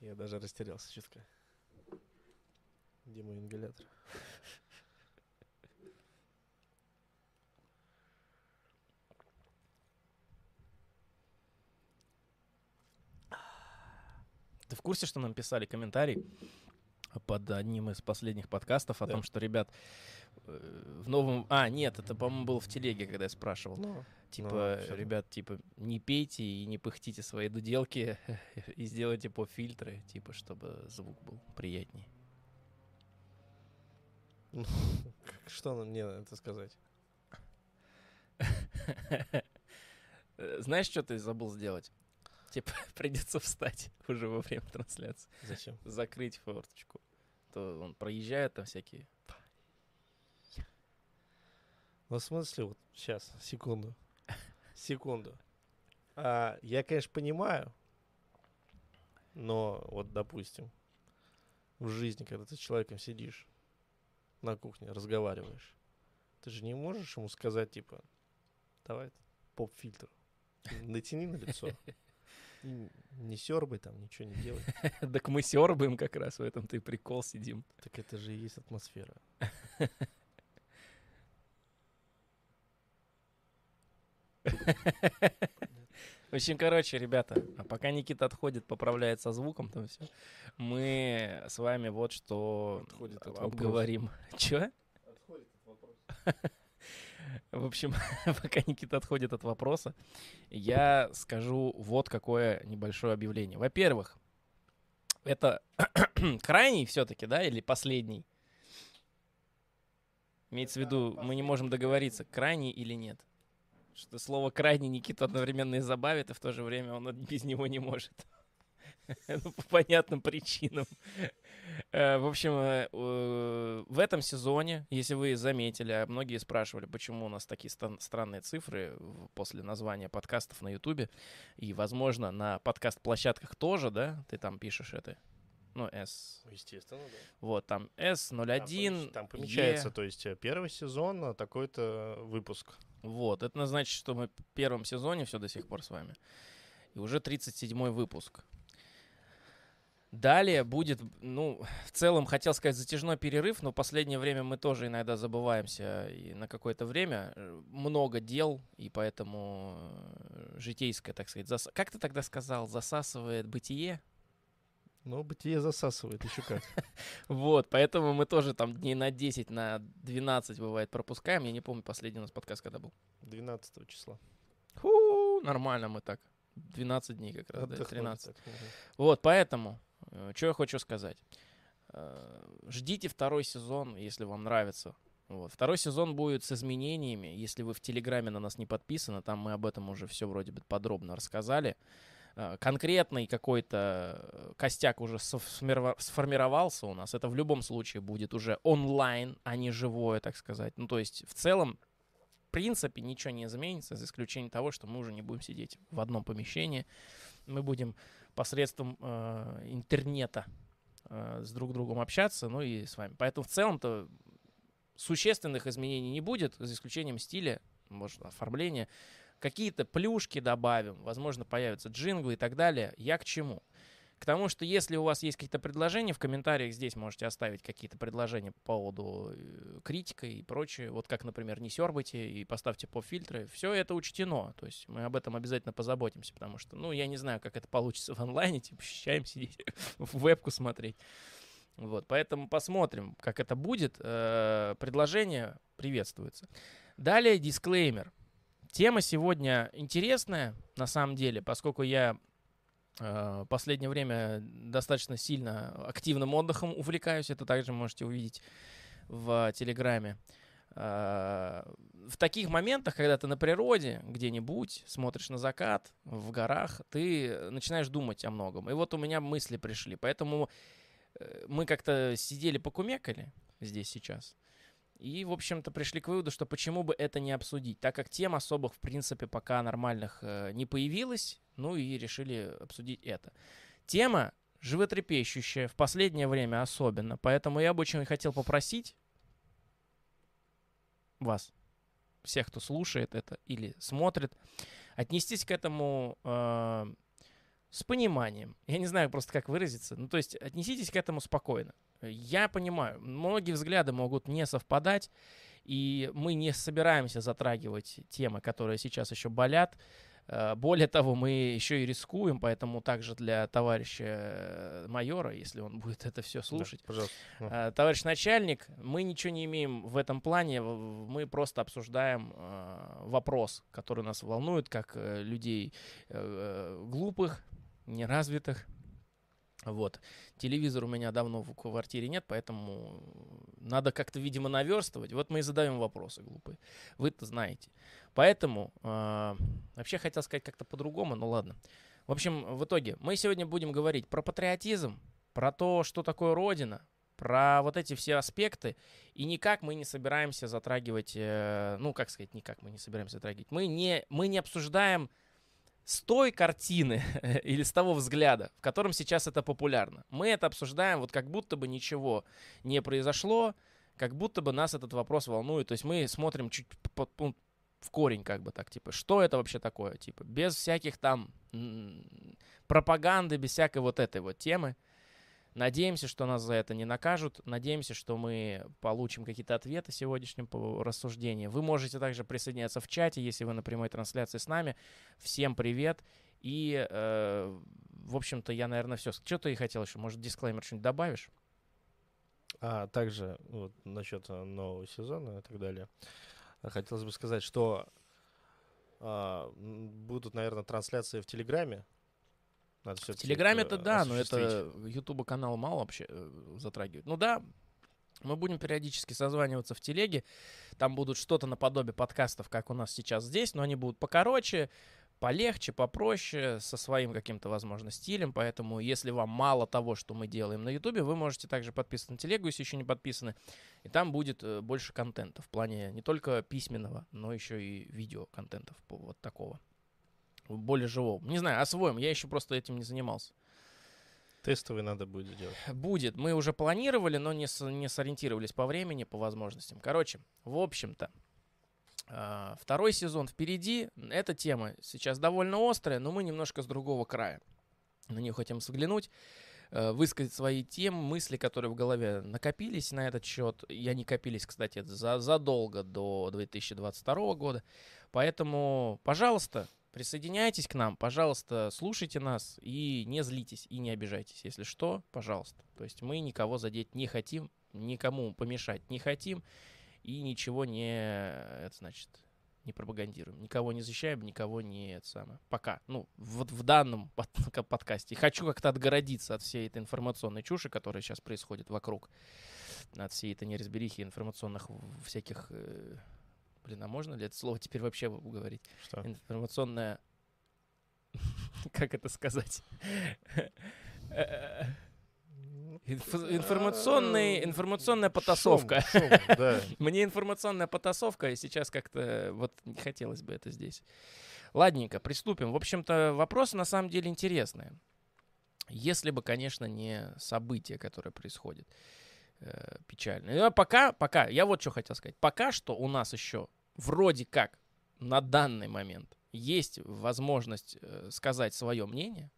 Я даже растерялся чутка. Где мой ингалятор? Ты в курсе, что нам писали комментарий под одним из последних подкастов о Да. том, что, ребят, э, в новом... А, нет, это, по-моему, было в телеге, когда я спрашивал. Ну, Типа, всё равно. ребят, типа, не пейте и не пыхтите свои дуделки и сделайте поп-фильтры, типа, чтобы звук был приятнее. как- что нам мне на это сказать? Знаешь, что ты забыл сделать? Типа, придется встать уже во время трансляции. Зачем? Закрыть форточку. То он проезжает там всякие... Ну, в смысле, вот сейчас, секунду. Секунду. А, я, конечно, понимаю, но вот, допустим, в жизни, когда ты с человеком сидишь на кухне, разговариваешь, ты же не можешь ему сказать, типа, давай поп-фильтр натяни на лицо. И Не сербай там, ничего не делай. Так мы сербаем как раз, в этом-то и прикол сидим. Так это же и есть атмосфера. В общем, короче, ребята, а пока Никита отходит, поправляет со звуком, там все, мы с вами вот что Отходит от обговорим. Че? В общем, пока Никита отходит от вопроса, я скажу вот какое небольшое объявление. Во-первых, это крайний все-таки, да, или последний? Имеется в виду, мы не можем договориться, крайний или нет. Что слово крайний Никита одновременно и забавит, и в то же время он без него не может. Ну, по понятным причинам. Э, В общем, э, в этом сезоне, если вы заметили, а многие спрашивали, почему у нас такие странные цифры после названия подкастов на Ютубе, и, возможно, на подкаст-площадках тоже, да, ты там пишешь это, ну, S, Естественно, да. вот, там S01, Там помечается, E. то есть э, первый сезон, а такой-то выпуск. Вот, это значит, что мы в первом сезоне все до сих пор с вами. И уже 37-й выпуск. Далее будет, ну, в целом, хотел сказать, затяжной перерыв, но в последнее время мы тоже иногда забываемся и на какое-то время. э, Много дел, и поэтому э, житейское, так сказать, зас... как ты тогда сказал, засасывает бытие? Но бытие засасывает еще как. Вот, поэтому мы тоже там дней на 10, на 12 бывает пропускаем. Я не помню, последний у нас подкаст когда был. 12 числа. Ху, нормально мы так. 12 дней как раз, да, Отдохнули 13. так, мгм. Вот, поэтому, что я хочу сказать. Э, Ждите второй сезон, если вам нравится. Вот. Второй сезон будет с изменениями. Если вы в Телеграме на нас не подписаны, там мы об этом уже все вроде бы подробно рассказали. Э, Конкретный какой-то костяк уже сформировался у нас. Это в любом случае будет уже онлайн, а не живое, так сказать. Ну, то есть, в целом, в принципе, ничего не изменится, за исключением того, что мы уже не будем сидеть в одном помещении. Мы будем посредством э, интернета э, с друг другом общаться, ну и с вами. Поэтому в целом-то существенных изменений не будет, за исключением стиля, может, оформления. Какие-то плюшки добавим, возможно, появятся джинглы и так далее. Я к чему? К тому, что если у вас есть какие-то предложения, в комментариях здесь можете оставить какие-то предложения по поводу э, критика и прочее. Вот как, например, не сербайте и поставьте поп-фильтры. Все это учтено. То есть мы об этом обязательно позаботимся, потому что, ну, я не знаю, как это получится в онлайне, типа, ощущаем сидеть, в вебку смотреть. Вот, поэтому посмотрим, как это будет. Э, Предложение приветствуется. Далее дисклеймер. Тема сегодня интересная, на самом деле, поскольку я э, последнее время достаточно сильно активным отдыхом увлекаюсь. Это также можете увидеть в Телеграме. Э, В таких моментах, когда ты на природе где-нибудь, смотришь на закат в горах, ты начинаешь думать о многом. И вот у меня мысли пришли. Поэтому э, мы как-то сидели, покумекали здесь сейчас. И, в общем-то, пришли к выводу, что почему бы это не обсудить, так как тем особых, в принципе, пока нормальных э, не появилось, ну и решили обсудить это. Тема животрепещущая, в последнее время особенно, поэтому я бы очень хотел попросить вас, всех, кто слушает это или смотрит, отнестись к этому э, с пониманием. Я не знаю просто, как выразиться. Ну, то есть отнеситесь к этому спокойно. Я понимаю, многие взгляды могут не совпадать, и мы не собираемся затрагивать темы, которые сейчас еще болят. Э, более того, мы еще и рискуем, поэтому также для товарища э, майора, если он будет это все слушать, Да, пожалуйста. Ну, э, товарищ начальник, мы ничего не имеем в этом плане, мы просто обсуждаем вопрос, который нас волнует, как людей глупых, неразвитых. Вот. Телевизор у меня давно в квартире нет, поэтому надо как-то, видимо, наверстывать. Вот мы и задаем вопросы глупые. Вы-то знаете. Поэтому э, вообще хотел сказать как-то по-другому, но ладно. В общем, в итоге мы сегодня будем говорить про патриотизм, про то, что такое Родина, про вот эти все аспекты. И никак мы не собираемся затрагивать, э, ну, как сказать, никак мы не собираемся затрагивать. Мы не, мы не обсуждаем с той картины или с того взгляда, в котором сейчас это популярно. Мы это обсуждаем вот как будто бы ничего не произошло, как будто бы нас этот вопрос волнует. То есть мы смотрим чуть по- по- в корень, как бы так, типа, что это вообще такое, типа, без всяких там пропаганды, без всякой вот этой вот темы. Надеемся, что нас за это не накажут. Надеемся, что мы получим какие-то ответы сегодняшним по рассуждению. Вы можете также присоединяться в чате, если вы на прямой трансляции с нами. Всем привет. И, э, в общем-то, я, наверное, все. Что ты хотел еще? Может, дисклеймер что-нибудь добавишь? А также вот, насчет э, нового сезона и так далее. Хотелось бы сказать, что а, будут, наверное, трансляции в Телеграме. Надо В Телеграме это да, но это Ютуба канал мало вообще э, затрагивает. Ну да, мы будем периодически созваниваться в телеге. Там будут что-то наподобие подкастов, как у нас сейчас здесь, но они будут покороче, полегче, попроще, со своим каким-то, возможно, стилем. Поэтому, если вам мало того, что мы делаем на Ютубе, вы можете также подписываться на телегу, если еще не подписаны. И там будет э, больше контента в плане не только письменного, но еще и видео-контента по- вот такого. Более живого. Не знаю, освоим. Я еще просто этим не занимался. Тестовый надо будет делать. Будет. Мы уже планировали, но не, с- не сориентировались по времени, по возможностям. Короче, в общем-то, а, второй сезон впереди. Эта тема сейчас довольно острая, но мы немножко с другого края. На нее хотим взглянуть, э, высказать свои темы, мысли, которые в голове накопились на этот счет. И они копились, кстати, за, задолго до 2022 года. Поэтому, пожалуйста, присоединяйтесь к нам, пожалуйста, слушайте нас и не злитесь, и не обижайтесь. Если что, пожалуйста. То есть мы никого задеть не хотим, никому помешать не хотим и ничего не, это значит, не пропагандируем. Никого не защищаем, никого не это самое. Пока. Ну, вот в данном под- подкасте. Хочу как-то отгородиться от всей этой информационной чуши, которая сейчас происходит вокруг. От всей этой неразберихи информационных всяких... э, Блин, а можно ли это слово теперь вообще говорить? Что? Информационная... Как это сказать? Инф- Информационный, информационная потасовка. Шум, шум, да. Мне информационная потасовка, и сейчас как-то вот не хотелось бы это здесь. Ладненько, приступим. В общем-то, вопросы на самом деле интересные. Если бы, конечно, не события, которые происходят э, печальные. А пока, пока, я вот что хотел сказать. Пока что у нас еще вроде как на данный момент есть возможность э, сказать свое мнение.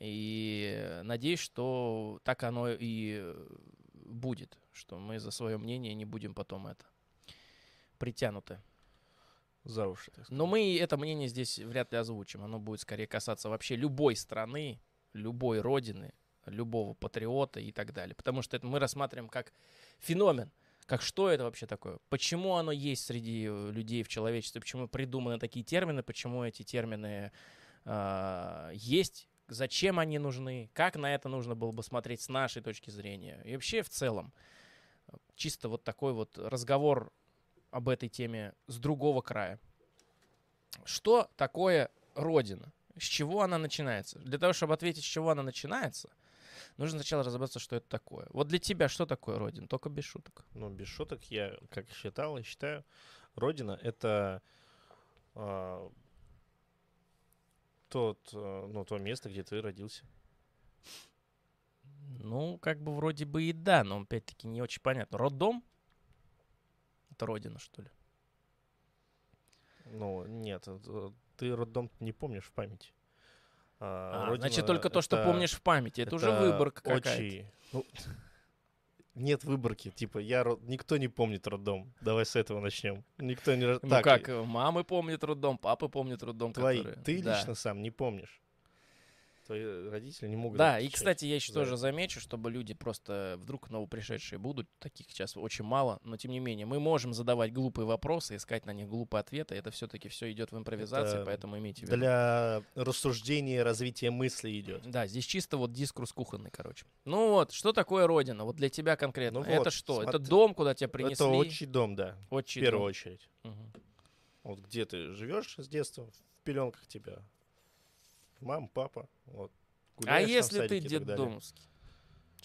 И надеюсь, что так оно и будет, что мы за свое мнение не будем потом это притянуты. За уши. Но мы это мнение здесь вряд ли озвучим. Оно будет скорее касаться вообще любой страны, любой родины, любого патриота и так далее. Потому что это мы рассматриваем как феномен. Как что это вообще такое? Почему оно есть среди э, людей в человечестве? Почему придуманы такие термины? Почему эти термины а, есть? Зачем они нужны? Как на это нужно было бы смотреть с нашей точки зрения? И вообще в целом. э, Чисто вот такой вот разговор об этой теме с другого края. Что такое Родина? С чего она начинается? Для того, чтобы ответить, с чего она начинается, нужно сначала разобраться, что это такое. Вот для тебя что такое Родина? Только без шуток. Ну, без шуток, я как считал и считаю, Родина — это а, тот, а, ну, то место, где ты родился. Ну, как бы вроде бы и да, но опять-таки не очень понятно. Роддом? Это Родина, что ли? Ну, нет, это- ты роддом не помнишь в памяти. А, родина значит, только то, что это- помнишь в памяти. Это, уже выборка какая-то. Ну, нет выборки. Типа, я никто не помнит роддом. Давай с этого начнем. Никто не... Ну Так, как, э, мамы помнят роддом, папы помнят роддом. твои. которые- Ты Да. лично сам не помнишь. Твои родители не могут... Да, и, кстати, я еще тоже это. замечу, чтобы люди просто вдруг новопришедшие будут, таких сейчас очень мало, но тем не менее, мы можем задавать глупые вопросы, искать на них глупые ответы, это все-таки все идет в импровизации, Это поэтому имейте в виду. Для рассуждения, развития мысли идет. Да, здесь чисто вот дискурс кухонный, короче. Ну вот, что такое родина? Вот для тебя конкретно. Ну это вот, что? Это смотри, дом, куда тебя принесли? Это отчий дом, да. В Отчий первую дом. очередь. Мгм. Вот где ты живешь с детства, в пеленках тебя. Мам, папа. Вот. А Гуляешь если ты садике далее. детдомовский?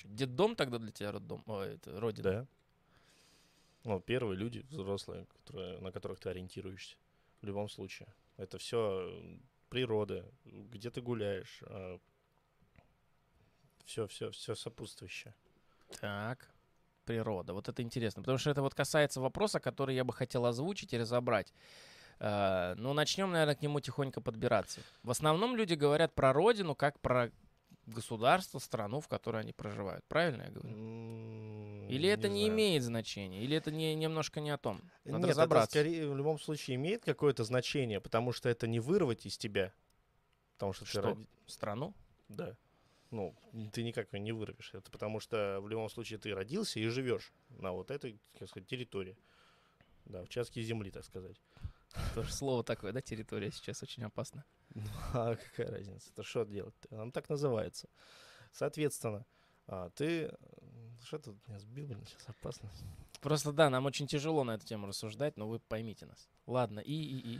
Детдом тогда для тебя роддом? Ой, это родина. Да. Ну, первые люди, взрослые, которые, на которых ты ориентируешься. В любом случае. Это все природа, где ты гуляешь. Все, все, все сопутствующее. Так, природа. Вот это интересно, потому что это вот касается вопроса, который я бы хотел озвучить и разобрать. Э, Ну, начнем, наверное, к нему тихонько подбираться. В основном люди говорят про родину как про государство, страну, в которой они проживают. Правильно я говорю? Или это не, знаю. имеет значения? Или это не, немножко не о том? Надо Нет, разобраться. это скорее в любом случае имеет какое-то значение, потому что это не вырвать из тебя. Потому что, Что? ты роди- Страну? Да. Ну, ты никак ее не вырвешь. Это потому что в любом случае ты родился и живешь на вот этой, как сказать, территории. Да, участке земли, так сказать. Тоже слово такое, да, территория сейчас очень опасно. А какая разница? Это что делать? Оно так называется. Соответственно, а, ты... э, Что ты меня сбил, блин, сейчас опасно. Просто да, нам очень тяжело на эту тему рассуждать, но вы поймите нас. Ладно, и, и, и.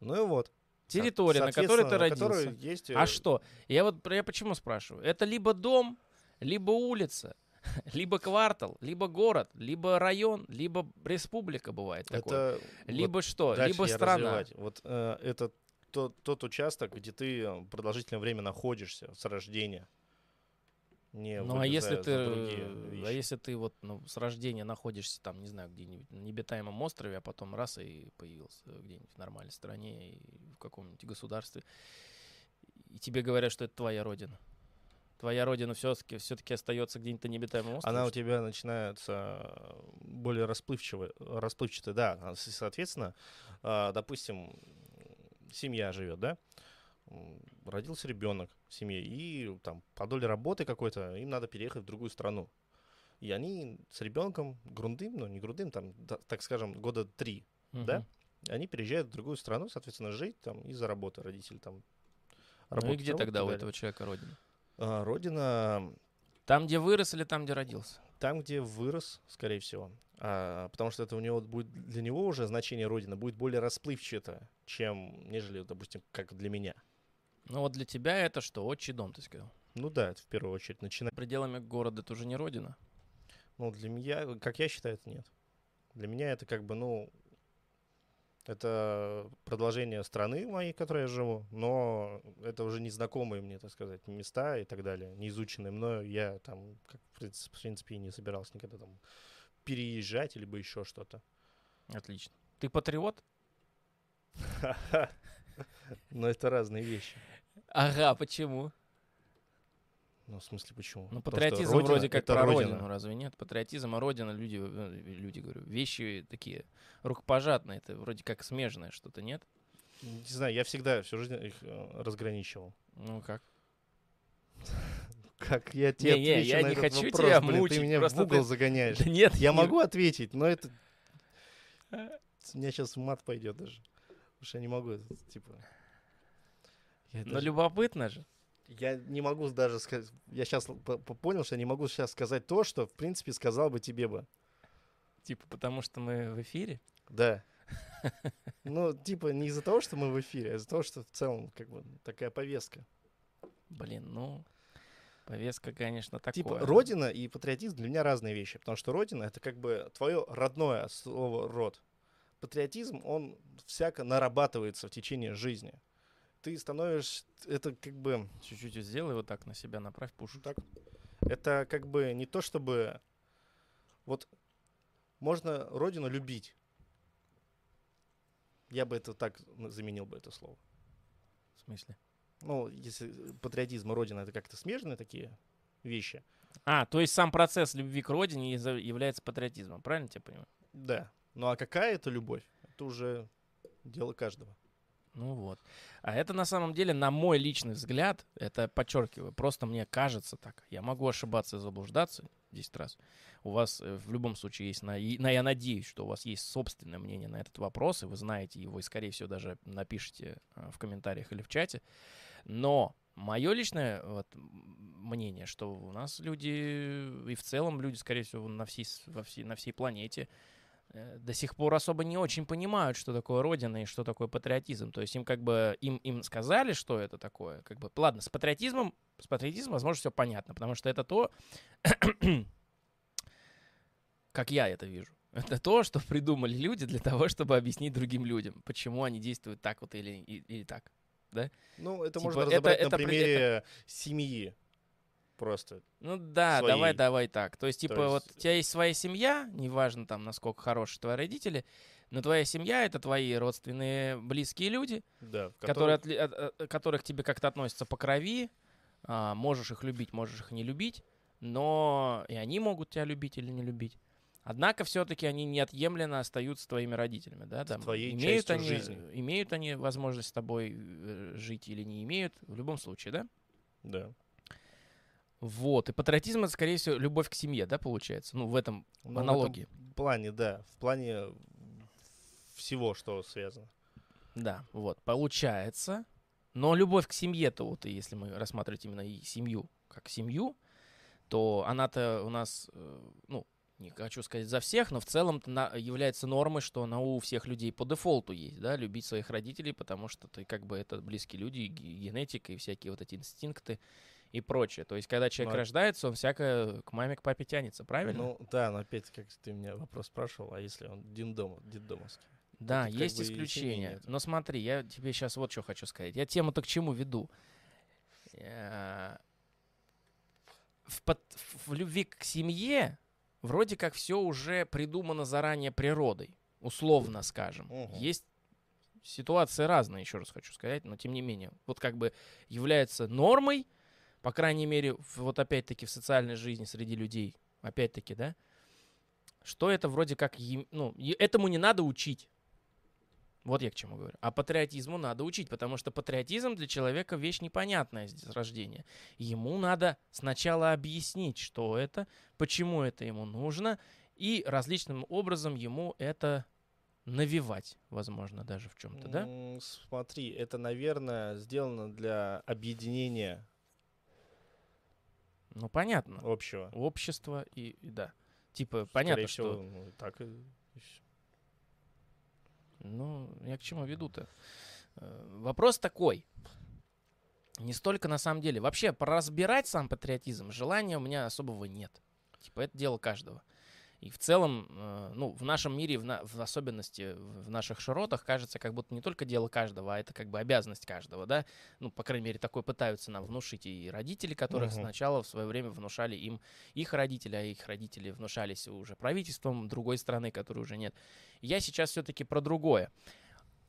Ну и вот. Территория, на которой ты родился. есть... А э, что? Я вот я почему спрашиваю? Это либо дом, либо улица, либо квартал, либо город, либо район, либо республика бывает такое. Это вот Либо что? дальше Либо страна. развивать. Вот э, это тот, тот участок, где ты э, продолжительное время находишься с рождения. Не Ну а если ты, а если ты вот ну, с рождения находишься там, не знаю, где-нибудь на необитаемом острове, а потом раз и появился где-нибудь в нормальной стране и в каком-нибудь государстве, и тебе говорят, что это твоя родина. Твоя родина все-таки все-таки остается где-нибудь на необитаемом острове. Она у тебя начинается э, более расплывчивая, расплывчатая, да. а, Соответственно, а, допустим, семья живет, да? Родился ребенок в семье, и там по доле работы какой-то им надо переехать в другую страну. И они с ребенком грудным, ну не грудным, там, да, так скажем, года три, да? Мгм. Они переезжают в другую страну, соответственно, жить там из-за работы родители там. Ну и где тогда у этого человека родина? А, Родина Там, где вырос или там, где родился? там, где вырос, скорее всего. А, потому что это у него будет для него уже значение родина будет более расплывчато, чем нежели, допустим, как для меня. Ну вот для тебя это что? Отчий дом, ты сказал. Ну да, это в первую очередь начинать. Пределами города это уже не родина. Ну, для меня, как я считаю, это нет. Для меня это как бы, ну, это продолжение страны моей, в которой я живу, но это уже незнакомые мне, так сказать, места и так далее, не изученные мною. Я там, как, в принципе, и не собирался никогда там переезжать, либо еще что-то. Отлично. Ты патриот? Но это разные вещи. Ага, почему? Ну, в смысле, почему? Ну, Потому патриотизм родина вроде как про родина. родину, разве нет? Патриотизм, а родина, люди, э, люди, говорю, вещи такие рукопожатные, это вроде как смежное что-то, нет? Не знаю, я всегда всю жизнь их э, разграничивал. Ну как? Как я тебе Не-не, отвечу я на не этот хочу вопрос, тебя блин, мучить, ты меня в угол ты- загоняешь. Да нет, Я не- могу ответить, но это... У меня сейчас мат пойдет даже. Потому что я не могу, типа... Я, Но даже- любопытно же. Я не могу даже сказать... Я сейчас понял, что я не могу сейчас сказать то, что, в принципе, сказал бы тебе бы. Типа, потому что мы в эфире. Да. Ну, типа, не из-за того, что мы в эфире, а из-за того, что в целом, как бы, такая повестка. Блин, ну, повестка, конечно, такое. Типа, родина и патриотизм для меня разные вещи, потому что родина — это как бы твое родное слово «род». Патриотизм, он всяко нарабатывается в течение жизни. Ты становишься... Это как бы... Чуть-чуть сделай вот так на себя, направь пушу. Так. Это как бы не то, чтобы... Вот можно родину любить. Я бы это так заменил бы это слово. В смысле? ну, если патриотизм и родина это как-то смежные такие вещи. А, то есть сам процесс любви к родине является патриотизмом, правильно я тебя понимаю? Да. Ну а какая это любовь? Это уже дело каждого. Ну вот. А это на самом деле, на мой личный взгляд, это подчеркиваю, просто мне кажется так. Я могу ошибаться и заблуждаться 10 раз. У вас э, в любом случае есть, на, на- я надеюсь, что у вас есть собственное мнение на этот вопрос, и вы знаете его, и, скорее всего, даже напишите э, в комментариях или в чате. Но мое личное вот, мнение, что у нас люди, и в целом люди, скорее всего, на всей, во всей, на всей планете до сих пор особо не очень понимают, что такое Родина и что такое патриотизм. То есть им как бы им, им сказали, что это такое. Как бы, ладно, с патриотизмом, с патриотизмом, возможно, все понятно, потому что это то, как я это вижу. Это то, что придумали люди для того, чтобы объяснить другим людям, почему они действуют так вот или, или так. Ну, это Типа, можно это- разобрать это на при- примере семьи. Просто. Ну да, своей. давай, давай так. То есть, То типа, вот есть- у тебя есть своя семья, неважно там, насколько хорошие твои родители, но твоя семья — это твои родственные близкие люди, Да, которые которых- отли- от- от- которых к тебе как-то относятся по крови, а, можешь их любить, можешь их не любить, но и они могут тебя любить или не любить. Однако все-таки они неотъемлемо остаются твоими родителями, да? Там, твоей имеют они, жизни. имеют они возможность с тобой э, жить или не имеют, в любом случае, да? Да. Вот. И патриотизм это, скорее всего, любовь к семье, да, получается? Ну, в этом Ну, в этом аналогии. плане, да. В плане всего, что связано. Да, вот. Получается. Но любовь к семье-то, вот, если мы рассматривать именно и семью как семью, то она-то у нас, э, ну, не хочу сказать за всех, но в целом является нормой, что она у всех людей по дефолту есть, да, любить своих родителей, потому что ты как бы это близкие люди, генетика и всякие вот эти инстинкты и прочее. То есть, когда человек Ну, а- рождается, он всякое к маме, к папе тянется, правильно? Ну, да, но опять, как ты меня вопрос спрашивал, а если он диндом, детдомовский? Да, Тут есть исключения. Но смотри, я тебе сейчас вот что хочу сказать. Я тему-то к чему веду. Э, В, пат- в любви к семье вроде как все уже придумано заранее природой, условно скажем. Мгм. Есть ситуации разные, еще раз хочу сказать, но тем не менее. Вот как бы является нормой, по крайней мере, вот опять-таки в социальной жизни среди людей, опять-таки, да, что это вроде как, ну, этому не надо учить. Вот я к чему говорю. А патриотизму надо учить, потому что патриотизм для человека вещь непонятная с рождения. Ему надо сначала объяснить, что это, почему это ему нужно, и различным образом ему это навевать, возможно, даже в чем-то, да? Смотри, это, наверное, сделано для объединения Ну, понятно. общего. Общество и, и да. Типа, понятно, Скорее всего, что... ну, так и. Ну, я к чему веду-то? Э, Вопрос такой. Не столько на самом деле. Вообще, поразбирать сам патриотизм желания у меня особого нет. Типа, это дело каждого. И в целом, э, ну, в нашем мире, в, на- в особенности в наших широтах, кажется, как будто не только дело каждого, а это как бы обязанность каждого, да? Ну, по крайней мере, такое пытаются нам внушить и родители, которых Мгм. сначала в свое время внушали им их родители, а их родители внушались уже правительством другой страны, которой уже нет. Я сейчас все-таки про другое.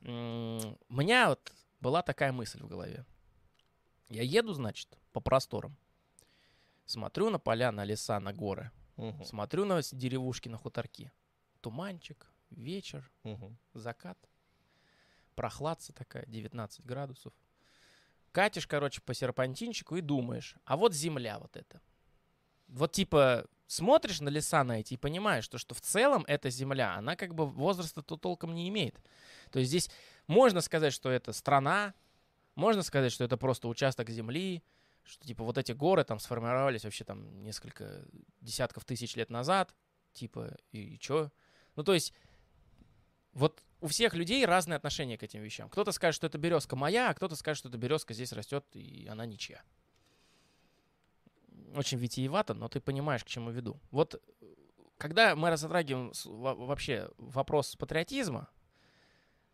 У меня вот была такая мысль в голове. Я еду, значит, по просторам. Смотрю на поля, на леса, на горы. Мгм, Смотрю на деревушки, на хуторки. Туманчик, вечер, мгм. закат. Прохладца такая, 19 градусов. Катишь, короче, по серпантинчику и думаешь, а вот земля вот эта. Вот типа смотришь на леса на эти и понимаешь, что, что в целом эта земля, она как бы возраста-то толком не имеет. То есть здесь можно сказать, что это страна, можно сказать, что это просто участок земли, что типа вот эти горы там сформировались вообще там несколько десятков тысяч лет назад, типа и, и чё? Ну то есть вот у всех людей разные отношения к этим вещам. Кто-то скажет, что это березка моя, а кто-то скажет, что эта березка здесь растет, и она ничья. Очень витиевато, но ты понимаешь, к чему веду. Вот когда мы разотрагиваем вообще вопрос патриотизма,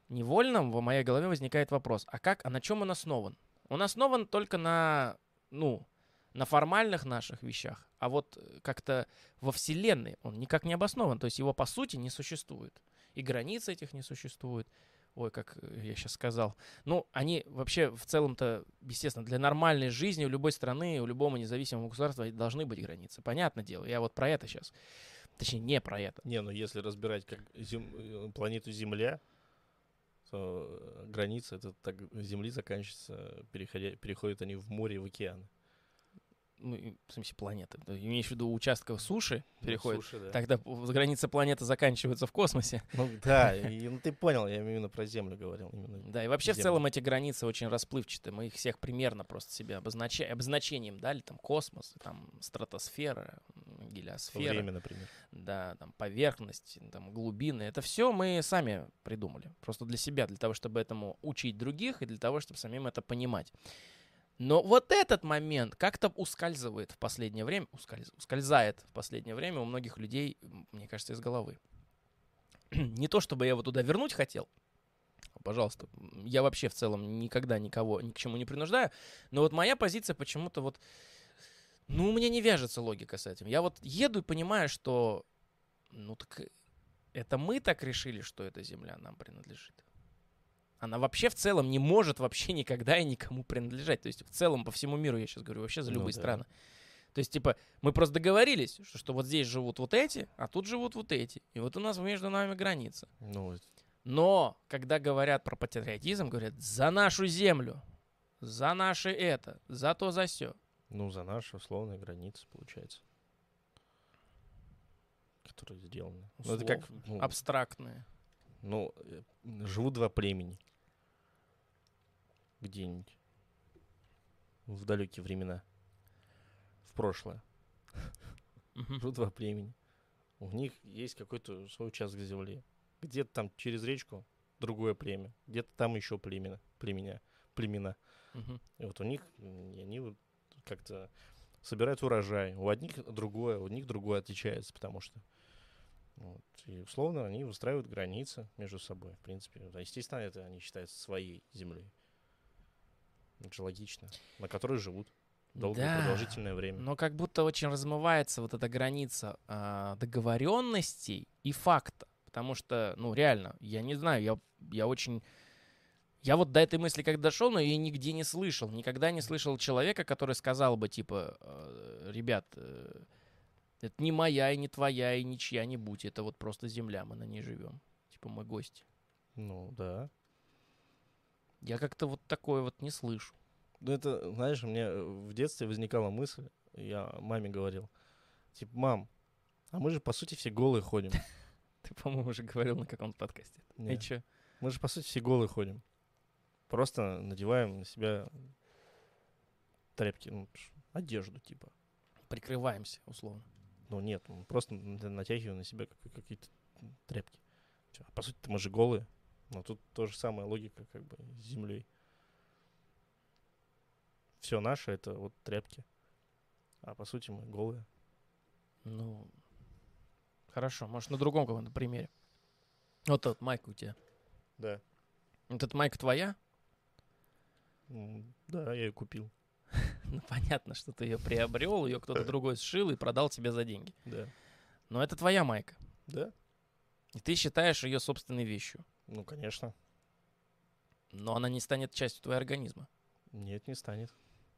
невольно в моей голове возникает вопрос, а как, а на чем он основан? Он основан только на, ну, на формальных наших вещах, а вот э, как-то во Вселенной он никак не обоснован, то есть его по сути не существует. И границ этих не существует. ой, как э, я сейчас сказал, ну, они вообще в целом-то, естественно, для нормальной жизни у любой страны, у любого независимого государства должны быть границы. Понятное дело, я вот про это сейчас. Точнее, не про это. Не, ну если разбирать как зем- э, планету Земля, то э, граница это так, Земли заканчивается, переходя, переходят они в море в океан. Ну, в смысле, планеты. Ты имеешь в виду участков суши Ну, переходит? суши, да. Тогда границы планеты заканчиваются в космосе. Ну да, и, ну ты понял, я именно про Землю говорил. Именно. Да, и вообще в Землю. целом эти границы очень расплывчаты. Мы их всех примерно просто себе обознача... обозначением дали. Там космос, там стратосфера, гелиосфера. Время, например. да, там поверхность, там глубины. Это все мы сами придумали. Просто для себя, для того, чтобы этому учить других и для того, чтобы самим это понимать. Но вот этот момент как-то ускальзывает в последнее время, ускольз- ускользает в последнее время у многих людей, мне кажется, из головы. Не то, чтобы я его туда вернуть хотел, пожалуйста, я вообще в целом никогда никого ни к чему не принуждаю, но вот моя позиция почему-то вот, ну, у меня не вяжется логика с этим. Я вот еду и понимаю, что, ну так это мы так решили, что эта земля нам принадлежит. Она вообще в целом не может вообще никогда и никому принадлежать. То есть в целом по всему миру, я сейчас говорю, вообще за Ну любые да. страны. То есть, типа, мы просто договорились, что, что вот здесь живут вот эти, а тут живут вот эти. И вот у нас между нами граница. Ну, Но, когда говорят про патриотизм, говорят за нашу землю, за наше это, за то, за все. ну, за наши условные границы, получается. Которые сделаны. Ну, это как, ну, Абстрактные. Ну, э, живут два племени. Где-нибудь. В далекие времена. В прошлое. Живут два племени. У них есть какой-то свой участок земли. Где-то там через речку другое племя. Где-то там еще племена. Племена. Племена. И вот у них, и они вот как-то собирают урожай. У одних другое, у них другое отличается, потому что вот, и условно они выстраивают границы между собой. В принципе, Да, естественно, это они считаются своей землей. Это же логично. На которой живут долгое Да. продолжительное время. Но как будто очень размывается вот эта граница а, договоренностей и факта. Потому что, ну, реально, я не знаю, я, я очень... Я вот до этой мысли как дошел, но я нигде не слышал. Никогда не слышал человека, который сказал бы, типа, э, ребят, э, это не моя и не твоя и не будь. Это вот просто земля, мы на ней живем. Типа, мой гость. Ну, да. Я как-то вот такое вот не слышу. Ну, это, знаешь, у меня э, в детстве возникала мысль, я маме говорил, типа, мам, а мы же, по сути, все голые ходим. Ты, по-моему, уже говорил на каком-то подкасте. И чё? Мы же, по сути, все голые ходим. Просто надеваем на себя тряпки, ну, одежду, типа. Прикрываемся, условно. Ну, нет, мы просто натягиваем на себя как- какие-то тряпки. Всё. А по сути, мы же голые. Но тут то же самая логика, как бы, с землей. Все наше это вот тряпки. А по сути мы голые. Ну, хорошо, может, на другом каком-то примере. Вот этот майка у тебя. Да. Вот эта майка твоя? Да, я ее купил. Ну, понятно, что ты ее приобрел, ее кто-то другой сшил и продал тебе за деньги. Да. Но это твоя майка. Да? И ты считаешь ее собственной вещью. Ну, конечно. Но она не станет частью твоего организма. Нет, не станет.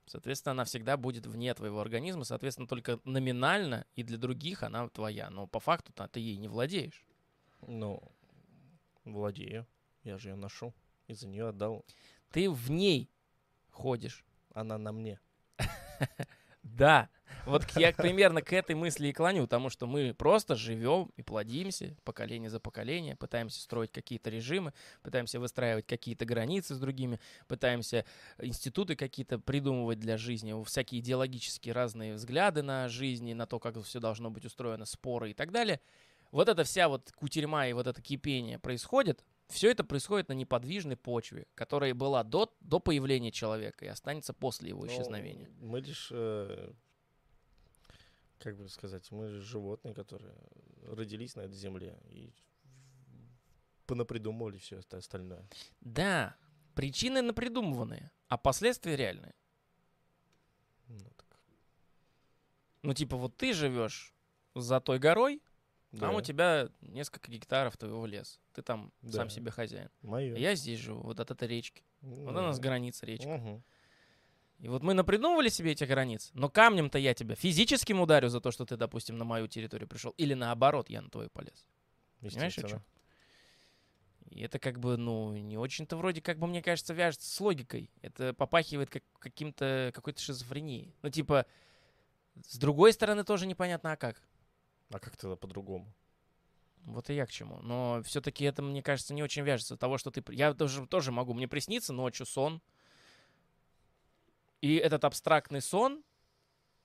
Соответственно, она всегда будет вне твоего организма. Соответственно, только номинально и для других она твоя. Но по факту ты ей не владеешь. Ну, владею. Я же ее ношу. И за нее отдал. Ты в ней ходишь. Она на мне. Да. Вот я примерно к этой мысли и клоню, потому что мы просто живем и плодимся поколение за поколение, пытаемся строить какие-то режимы, пытаемся выстраивать какие-то границы с другими, пытаемся институты какие-то придумывать для жизни, всякие идеологические разные взгляды на жизнь, и на то, как все должно быть устроено, споры и так далее. Вот эта вся вот кутерьма и вот это кипение происходит, все это происходит на неподвижной почве, которая была до, до появления человека и останется после его Ну, исчезновения. Мы лишь, э, как бы сказать, мы животные, которые родились на этой земле и понапридумывали все это остальное. Да, причины напридумыванные, а последствия реальные. Ну, так. Ну, типа, вот ты живешь за той горой, Там у Да. тебя несколько гектаров твоего леса. Ты там сам Да. себе хозяин. Моё. Я здесь живу, вот от этой речки. Вот у нас Да. граница речка. Мгм. И вот мы напридумывали себе эти границы, но камнем-то я тебя физическим ударю за то, что ты, допустим, на мою территорию пришел. Или наоборот, я на твою полез. Понимаешь, о Естественно. И это как бы, ну, не очень-то вроде, как бы, мне кажется, вяжется с логикой. Это попахивает как, каким-то, какой-то шизофренией. Ну, типа, с другой стороны, тоже непонятно, а как. А как тогда по-другому? Вот и я к чему. Но все-таки это, мне кажется, не очень вяжется. Того, что ты... Я тоже, тоже могу. Мне приснится ночью сон. И этот абстрактный сон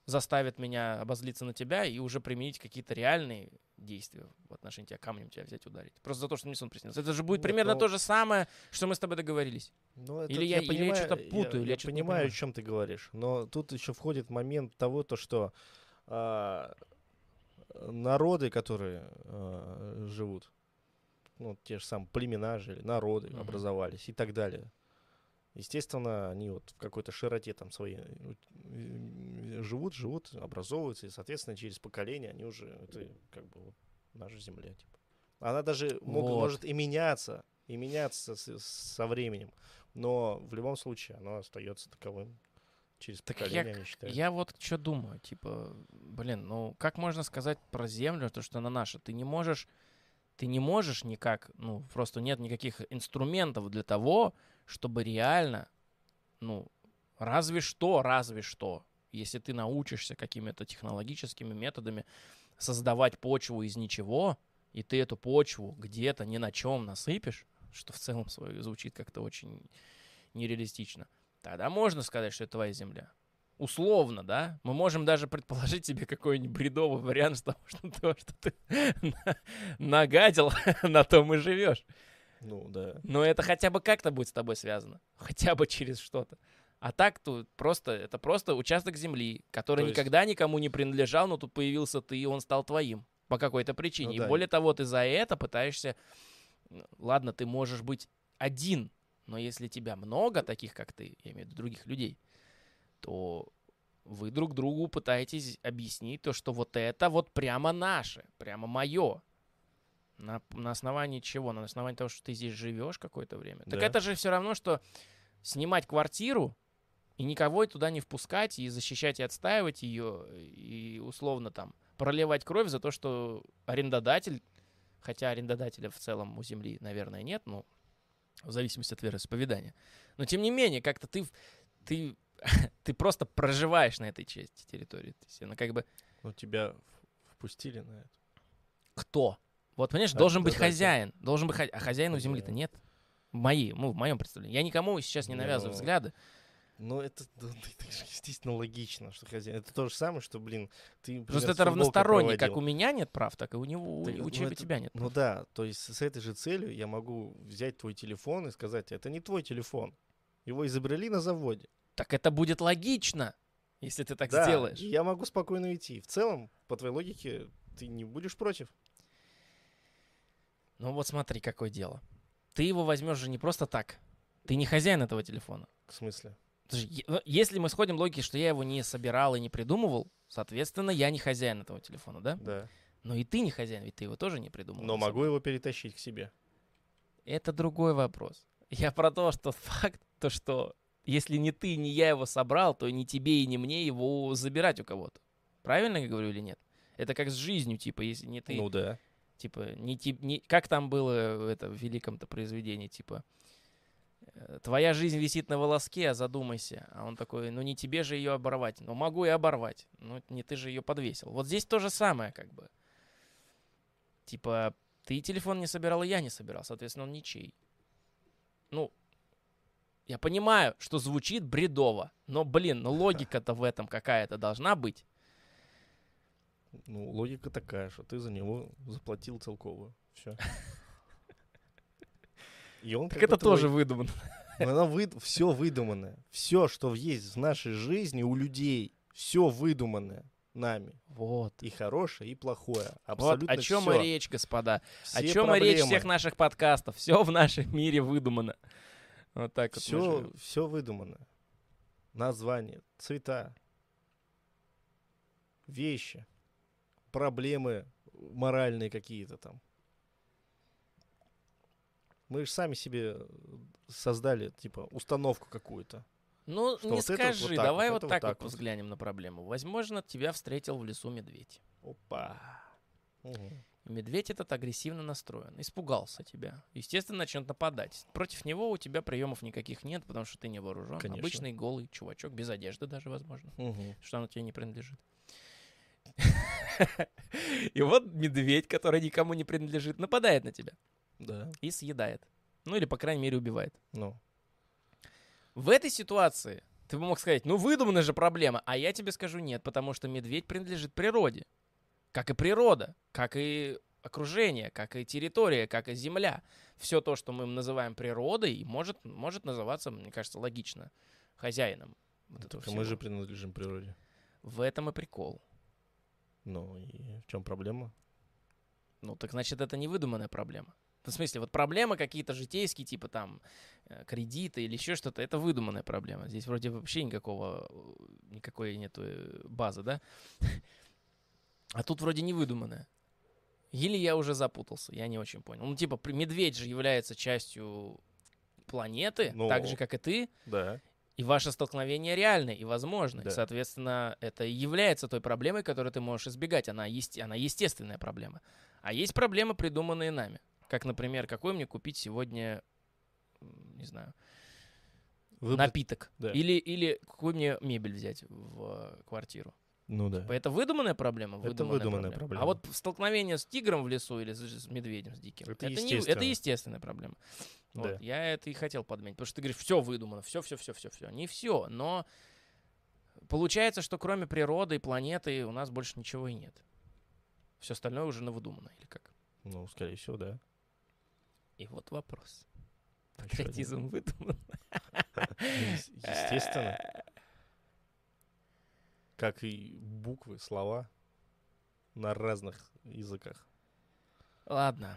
заставит меня обозлиться на тебя и уже применить какие-то реальные действия в отношении тебя, камнем тебя взять, ударить. Просто за то, что мне сон приснился. Это же будет Нет, примерно ну- то же самое, что мы с тобой договорились. Ну, это Или я- или я чё-то путаю, или я я понимаю, понимаю. о чем ты говоришь. Но тут еще входит момент того, то, что а, народы, которые а, живут, ну, те же самые племена жили, народы Мгм. образовались и так далее. Естественно, они вот в какой-то широте там свои э, живут, живут, образовываются, и, соответственно, через поколение они уже, это как бы вот наша земля, типа. Она даже мог- Вот. может и меняться, и меняться с- со временем, но в любом случае оно остается таковым через Так поколение, я, они считают. я вот что думаю, типа, блин, ну как можно сказать про землю, то, что она наша? Ты не можешь, ты не можешь никак, ну просто нет никаких инструментов для того, чтобы реально, ну разве что, разве что, если ты научишься какими-то технологическими методами создавать почву из ничего, и ты эту почву где-то ни на чем насыпешь, что в целом звучит как-то очень нереалистично, тогда можно сказать, что это твоя земля. Условно, да? Мы можем даже предположить себе какой-нибудь бредовый вариант с того, что то, что ты на- нагадил, на том и живешь. Ну, да. Но это хотя бы как-то будет с тобой связано. Хотя бы через что-то. А так тут просто, это просто участок земли, который То есть- никогда никому не принадлежал, но тут появился ты, и он стал твоим по какой-то причине. Ну и да. более того, ты за это пытаешься... ну, Ладно, ты можешь быть один, но если тебя много таких, как ты, я имею в виду других людей, то вы друг другу пытаетесь объяснить то, что вот это вот прямо наше, прямо мое. На, на основании чего? На основании того, что ты здесь живешь какое-то время. Так Да. это же все равно, что снимать квартиру и никого туда не впускать, и защищать и отстаивать ее, и условно там проливать кровь за то, что арендодатель, хотя арендодателя в целом у земли, наверное, нет, ну, в зависимости от вероисповедания. Но тем не менее, как-то ты, ты, ты просто проживаешь на этой части территории. То есть она как бы Ну, тебя впустили на это. кто? Вот, понимаешь, Да, должен да, быть да, хозяин. Должен быть хозяин. А хозяина у земли-то нет. Моей, ну, в моем представлении. Я никому сейчас не навязываю ну, взгляды. Ну, это, ну, это естественно, логично, что хозяин. Это то же самое, что, блин, ты... Просто например, это футболку равносторонне. Как проводил. у меня нет прав, так и у него, у, Ты- у ну, тебя, это- тебя нет. Ну прав. да, то есть с этой же целью я могу взять твой телефон и сказать, это не твой телефон. Его изобрели на заводе. Так это будет логично, если ты так да, сделаешь. я могу спокойно уйти. В целом, по твоей логике, ты не будешь против. Ну вот смотри, какое дело. Ты его возьмешь же не просто так. Ты не хозяин этого телефона. В смысле? Если мы сходим логики, что я его не собирал и не придумывал, соответственно, я не хозяин этого телефона, да? Да. Но и ты не хозяин, ведь ты его тоже не придумал. Но могу его перетащить к себе. Это другой вопрос. Я про то, что факт, то что если не ты, не я его собрал, то ни тебе и не мне его забирать у кого-то. Правильно я говорю или нет? Это как с жизнью, типа, если не ты, Ну да. типа, не, не как там было это в великом-то произведении, типа, э, твоя жизнь висит на волоске, а задумайся. А он такой, ну не тебе же ее оборвать. Ну могу и оборвать. Ну не ты же ее подвесил. Вот здесь то же самое, как бы. Типа, ты телефон не собирал, и я не собирал, соответственно, он ничей. Ну, я понимаю, что звучит бредово, но, блин, ну логика-то в этом какая-то должна быть. Ну, логика такая, что ты за него заплатил целковую. Все. И он Так это тоже твой. выдумано. Оно вы... все выдуманное. Все, что есть в нашей жизни у людей, все выдуманное нами. Вот. И хорошее, и плохое. Вот Абсолютно о чем всё. и речь, господа. о Все чем и речь проблемы. всех наших подкастов. Все в нашем мире выдумано. Вот так вот. Все, живем. все выдумано. Названия, цвета, вещи, проблемы моральные какие-то там. Мы же сами себе создали, типа, установку какую-то. Ну, Что не вот скажи, вот так давай вот, вот так вот вот. взглянем на проблему. Возможно, тебя встретил в лесу медведь. Опа. Мгм. Медведь этот агрессивно настроен, испугался тебя. Естественно, начнет нападать. Против него у тебя приемов никаких нет, потому что ты не вооружен. Конечно. Обычный голый чувачок, без одежды даже, возможно, Мгм. что оно тебе не принадлежит. И вот медведь, который никому не принадлежит, нападает на тебя Да. и съедает. Ну или, по крайней мере, убивает. Ну. В этой ситуации ты бы мог сказать, ну выдуманная же проблема, а я тебе скажу нет, потому что медведь принадлежит природе. Как и природа, как и окружение, как и территория, как и земля. Все то, что мы называем природой, может, может называться, мне кажется, логично, хозяином. вот Так, а мы же всего. принадлежим природе. В этом и прикол. Ну и в чем проблема? Ну, так значит, это не выдуманная проблема. Ну, В смысле, вот проблемы какие-то житейские, типа там э, кредиты или еще что-то, это выдуманная проблема. Здесь вроде вообще никакого, э, никакой нету э, базы, да? А тут вроде не выдуманная. Или я уже запутался, я не очень понял. Ну, типа, медведь же является частью планеты, Ну. так же, как и ты, Да. и ваше столкновение реальны и возможны. Да. Соответственно, это и является той проблемой, которую ты можешь избегать. Она, есте- она естественная проблема. А есть проблемы, придуманные нами. Как, например, какой мне купить сегодня, не знаю, Выбрать- напиток. да. Или, или какую мне мебель взять в квартиру. Ну да. Это выдуманная проблема? Это выдуманная проблема. А вот столкновение с тигром в лесу или с, с медведем, с диким, Это не- это естественно. естественная проблема. Вот, Да. я это и хотел подметить. Потому что ты говоришь, все выдумано, все, все, все, все, все. Не все, но получается, что кроме природы и планеты у нас больше ничего и нет. Все остальное уже навыдумано, или как? Ну, скорее всего, да. И вот вопрос. Один. Патриотизм выдуман. Ну, ес- Естественно. Как и буквы, слова на разных языках. Ладно.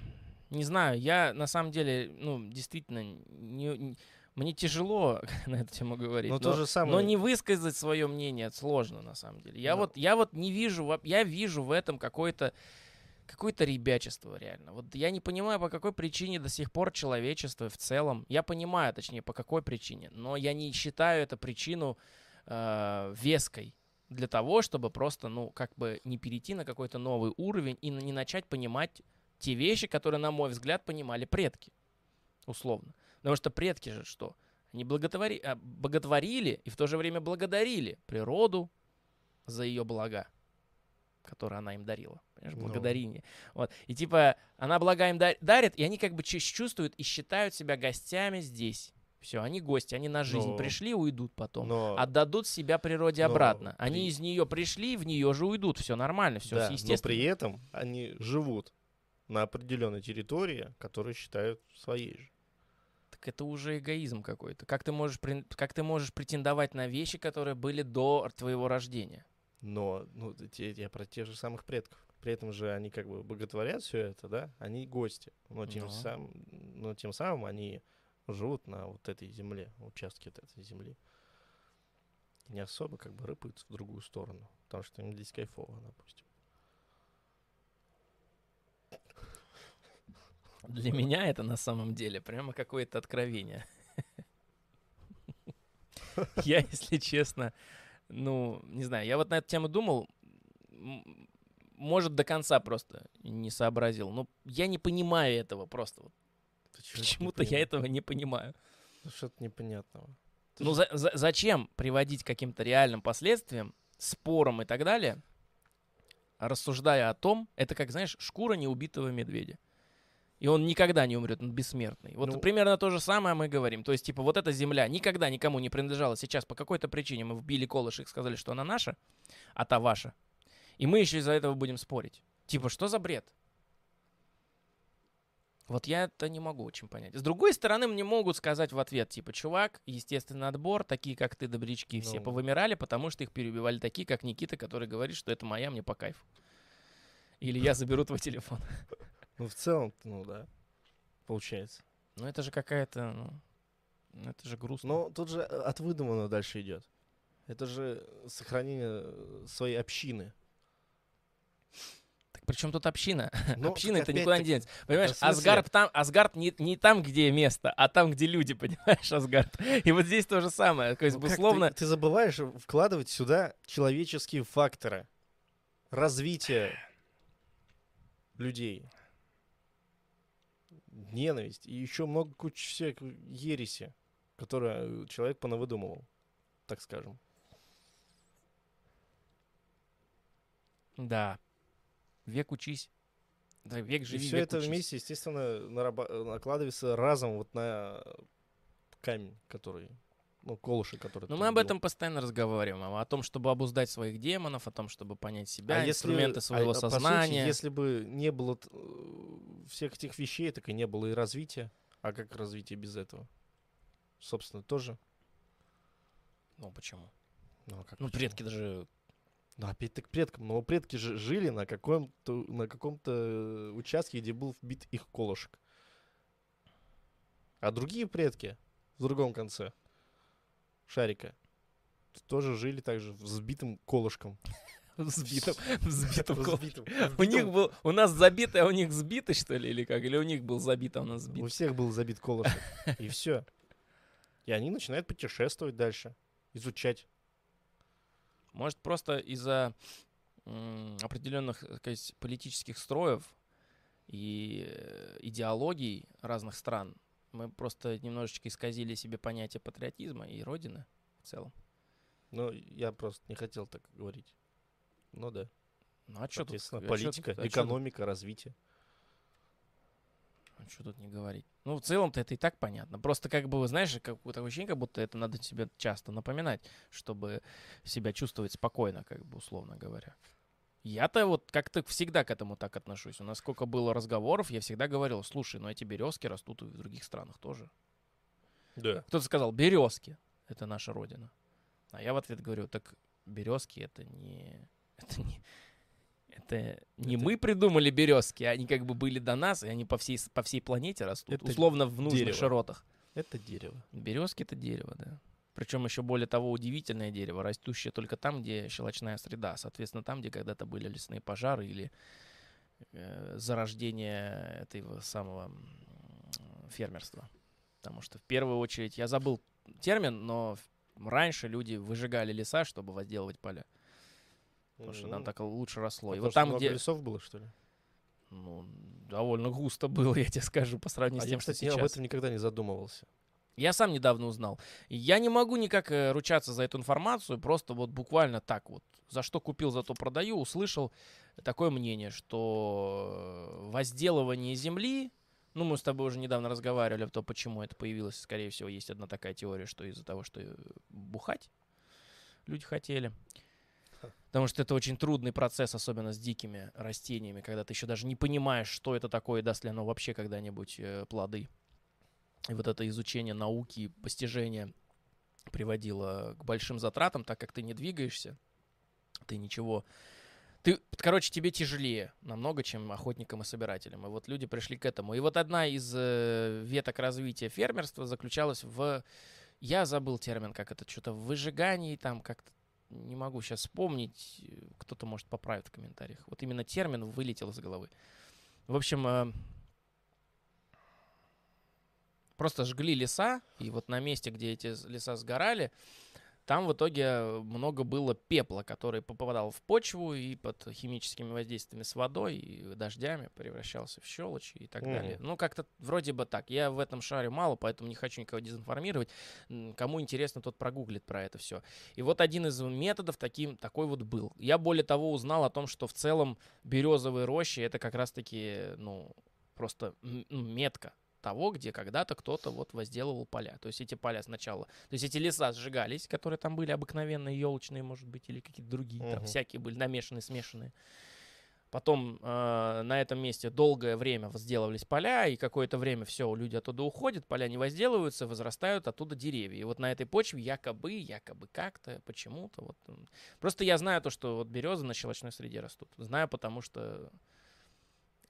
Не знаю, я на самом деле, ну, действительно, не, не- мне тяжело на эту тему говорить. Но то же самое. Но не высказать свое мнение сложно, на самом деле. Я Ну. вот, я вот не вижу, я вижу в этом какое-то какое-то ребячество, реально. Вот я не понимаю, по какой причине до сих пор человечество в целом, я понимаю, точнее, по какой причине, но я не считаю эту причину э, веской для того, чтобы просто, ну, как бы не перейти на какой-то новый уровень и не начать понимать те вещи, которые, на мой взгляд, понимали предки, условно. Потому что предки же что? Они благотвори- а, боготворили и в то же время благодарили природу за ее блага, которые она им дарила. Понимаешь, Ну. благодарение. Вот. И типа она блага им да- дарит, и они как бы чу- чувствуют и считают себя гостями здесь. Все, они гости, они на жизнь Но- пришли, уйдут потом. Но, Отдадут себя природе Но обратно. Они при- из нее пришли, в нее же уйдут. Все нормально, все да, но естественно. при этом они живут на определенной территории, которую считают своей же. Так это уже эгоизм какой-то. Как ты можешь, как ты можешь претендовать на вещи, которые были до твоего рождения? Но ну, те- я про тех же самых предков. При этом же они как бы боготворят все это, да? Они гости. Но тем, Ну. сам, но тем самым они живут на вот этой земле, участке от этой земли. И не особо как бы рыпаются в другую сторону. Потому что им здесь кайфово, допустим. Для меня это на самом деле прямо какое-то откровение. Я, если честно, ну, не знаю, я вот на эту тему думал, может, до конца просто не сообразил. Но я не понимаю этого просто. Почему-то я этого не понимаю. Ну, Что-то непонятного. Ты Ну, за- за- зачем приводить к каким-то реальным последствиям, спорам и так далее, рассуждая о том, это как, знаешь, шкура неубитого медведя. И он никогда не умрет, он бессмертный. Вот Ну- примерно то же самое мы говорим. То есть, типа, вот эта земля никогда никому не принадлежала. Сейчас по какой-то причине мы вбили колышек и сказали, что она наша, а та ваша. И мы еще из-за этого будем спорить. Типа, что за бред? Вот я это не могу очень понять. С другой стороны, мне могут сказать в ответ, типа, чувак, естественный отбор, такие, как ты, добрячки, все Ну. повымирали, потому что их переубивали такие, как Никита, который говорит, что это моя, мне по кайфу. Или я заберу твой телефон. Ну, в целом, ну да, получается. Ну, это же какая-то, ну, это же грустно. Но тут же э, от выдуманного дальше идет. Это же сохранение э, своей общины. Так Причем тут община? Ну, община так это никуда не опять-таки, денется. Понимаешь, смысле? Асгард там, Асгард не, не там, где место, а там, где люди, понимаешь, Асгард. И вот здесь то же самое. То есть, Ну, как ты- условно, Ты, забываешь вкладывать сюда человеческие факторы развития людей. Ненависть и еще много кучи всякой ереси, которую человек понавыдумывал, так скажем. да, век учись. Да, век И живи, все век это учись. вместе, естественно, нараба- накладывается разом вот на камень, который, ну, колышек, который Но мы об вбил. этом постоянно разговариваем. О том, чтобы обуздать своих демонов, о том, чтобы понять себя, А если- инструменты а- своего а по сути, сознания. если бы не было э, всех этих вещей, так и не было и развития. А как развитие без этого? Собственно, тоже. Ну, почему? Ну, а как Ну, почему? предки даже... Ну, опять так предкам. Но предки же жили на каком-то, на каком-то участке, где был вбит их колышек. А другие предки в другом конце шарика тоже жили также взбитым колышком. Взбитым, взбитым Взбитым- У них был, у нас забитый, а у них сбитый, что ли, или как? Или у них был забит, а у нас У сбит? всех был забит колышек. И все. И они начинают путешествовать дальше, изучать. Может, просто из-за определенных сказать, политических строев и э, идеологий разных стран мы просто немножечко исказили себе понятие патриотизма и родины в целом. Но я просто не хотел так говорить. Ну да. Ну а что тут? А чё политика, тут- а тут- экономика, развитие. а чё тут не говорить? Ну, в целом-то это и так понятно. Просто как бы, знаешь, как такое ощущение, как будто это надо себе часто напоминать, чтобы себя чувствовать спокойно, как бы, условно говоря. Я-то вот как-то всегда к этому так отношусь. У нас сколько было разговоров, я всегда говорил, слушай, ну эти березки растут и в других странах тоже. Да. Кто-то сказал, березки — это наша родина. А я в ответ говорю, так березки — это не... Это не, это не Это- мы придумали березки, они как бы были до нас, и они по всей, по всей планете растут, Это условно в нужных дерево. широтах. Это дерево. Березки — это дерево, да. Причем еще более того удивительное дерево, растущее только там, где щелочная среда. Соответственно, там, где когда-то были лесные пожары или э, зарождение этого самого фермерства. Потому что в первую очередь, я забыл термин, но раньше люди выжигали леса, чтобы возделывать поля. Потому что там М. так лучше росло. И Потому вот что там, где лесов было, что ли? ну, довольно густо было, я тебе скажу, по сравнению А с я, тем, что кстати, об сейчас. этом никогда не задумывался. Я сам недавно узнал. Я не могу никак э, ручаться за эту информацию, просто вот буквально так вот. За что купил, зато продаю, услышал такое мнение, что э, возделывание земли, ну, мы с тобой уже недавно разговаривали о том, почему это появилось. Скорее всего, есть одна такая теория, что из-за того, что э, бухать люди хотели. Потому что это очень трудный процесс, особенно с дикими растениями, когда ты еще даже не понимаешь, что это такое, даст ли оно вообще когда-нибудь плоды. И вот это изучение науки, постижение приводило к большим затратам, так как ты не двигаешься, ты ничего... Ты, короче, тебе тяжелее намного, чем охотникам и собирателям. И вот люди пришли к этому. И вот одна из э, веток развития фермерства заключалась в... Я забыл термин, как это, что-то в выжигании там как-то не могу сейчас вспомнить, э, кто-то может поправить в комментариях. Вот именно термин вылетел из головы. В общем, э, просто жгли леса, и вот на месте, где эти леса сгорали, там в итоге много было пепла, который попадал в почву и под химическими воздействиями с водой и дождями превращался в щелочь и так Мгм. далее. Ну, как-то вроде бы так. Я в этом шаре мало, поэтому не хочу никого дезинформировать. Кому интересно, тот прогуглит про это все. И вот один из методов таким, такой вот был. Я более того узнал о том, что в целом березовые рощи это как раз-таки, ну, просто ну, метка того, где когда-то кто-то вот возделывал поля. То есть эти поля сначала, то есть эти леса сжигались, которые там были обыкновенные, елочные, может быть, или какие-то другие, там Мгм. всякие были намешанные, смешанные. Потом э, на этом месте долгое время возделывались поля, и какое-то время все, люди оттуда уходят, поля не возделываются, возрастают оттуда деревья. И вот на этой почве якобы, якобы как-то, почему-то. Вот, просто я знаю то, что вот березы на щелочной среде растут. Знаю, потому что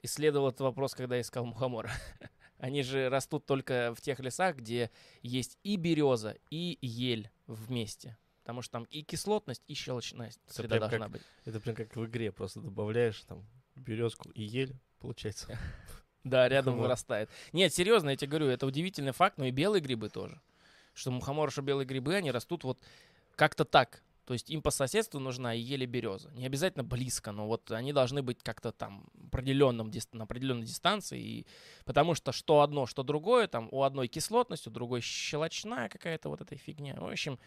исследовал этот вопрос, когда искал мухомора. Они же растут только в тех лесах, где есть и береза, и ель вместе. Потому что там и кислотность, и щелочная среда прям должна как быть. Это прям как в игре, просто добавляешь там березку и ель, получается. Да, рядом вырастает. Нет, серьезно, я тебе говорю, это удивительный факт, но и белые грибы тоже. Что мухоморша белые грибы, они растут вот как-то так. То есть им по соседству нужна и еле береза. Не обязательно близко, но вот они должны быть как-то там определенном, на определенной дистанции. И, потому что что одно, что другое, там у одной кислотность, у другой щелочная какая-то вот эта фигня. В общем,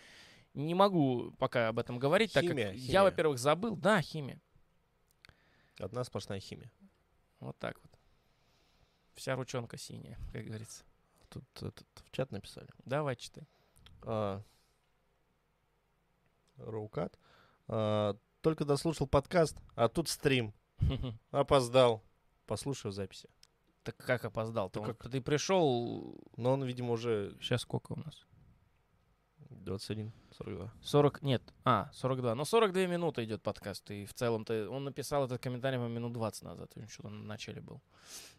не могу пока об этом говорить, так Химия, как я, химия. во-первых, забыл. Да, химия. Одна сплошная химия. Вот так вот. Вся ручонка синяя, как говорится. Тут этот, в чат написали. Давай читай. А, Роукат. А, Только дослушал подкаст, а тут стрим. Опоздал. Послушаю записи. Так как опоздал? Ты, как? ты пришел... Но он, видимо, уже Сейчас сколько у нас? 21, 42. 40... Нет. А, 42. Ну, 42 минуты идет подкаст. И в целом-то он написал этот комментарий по минут 20 назад. Он что-то на начале был.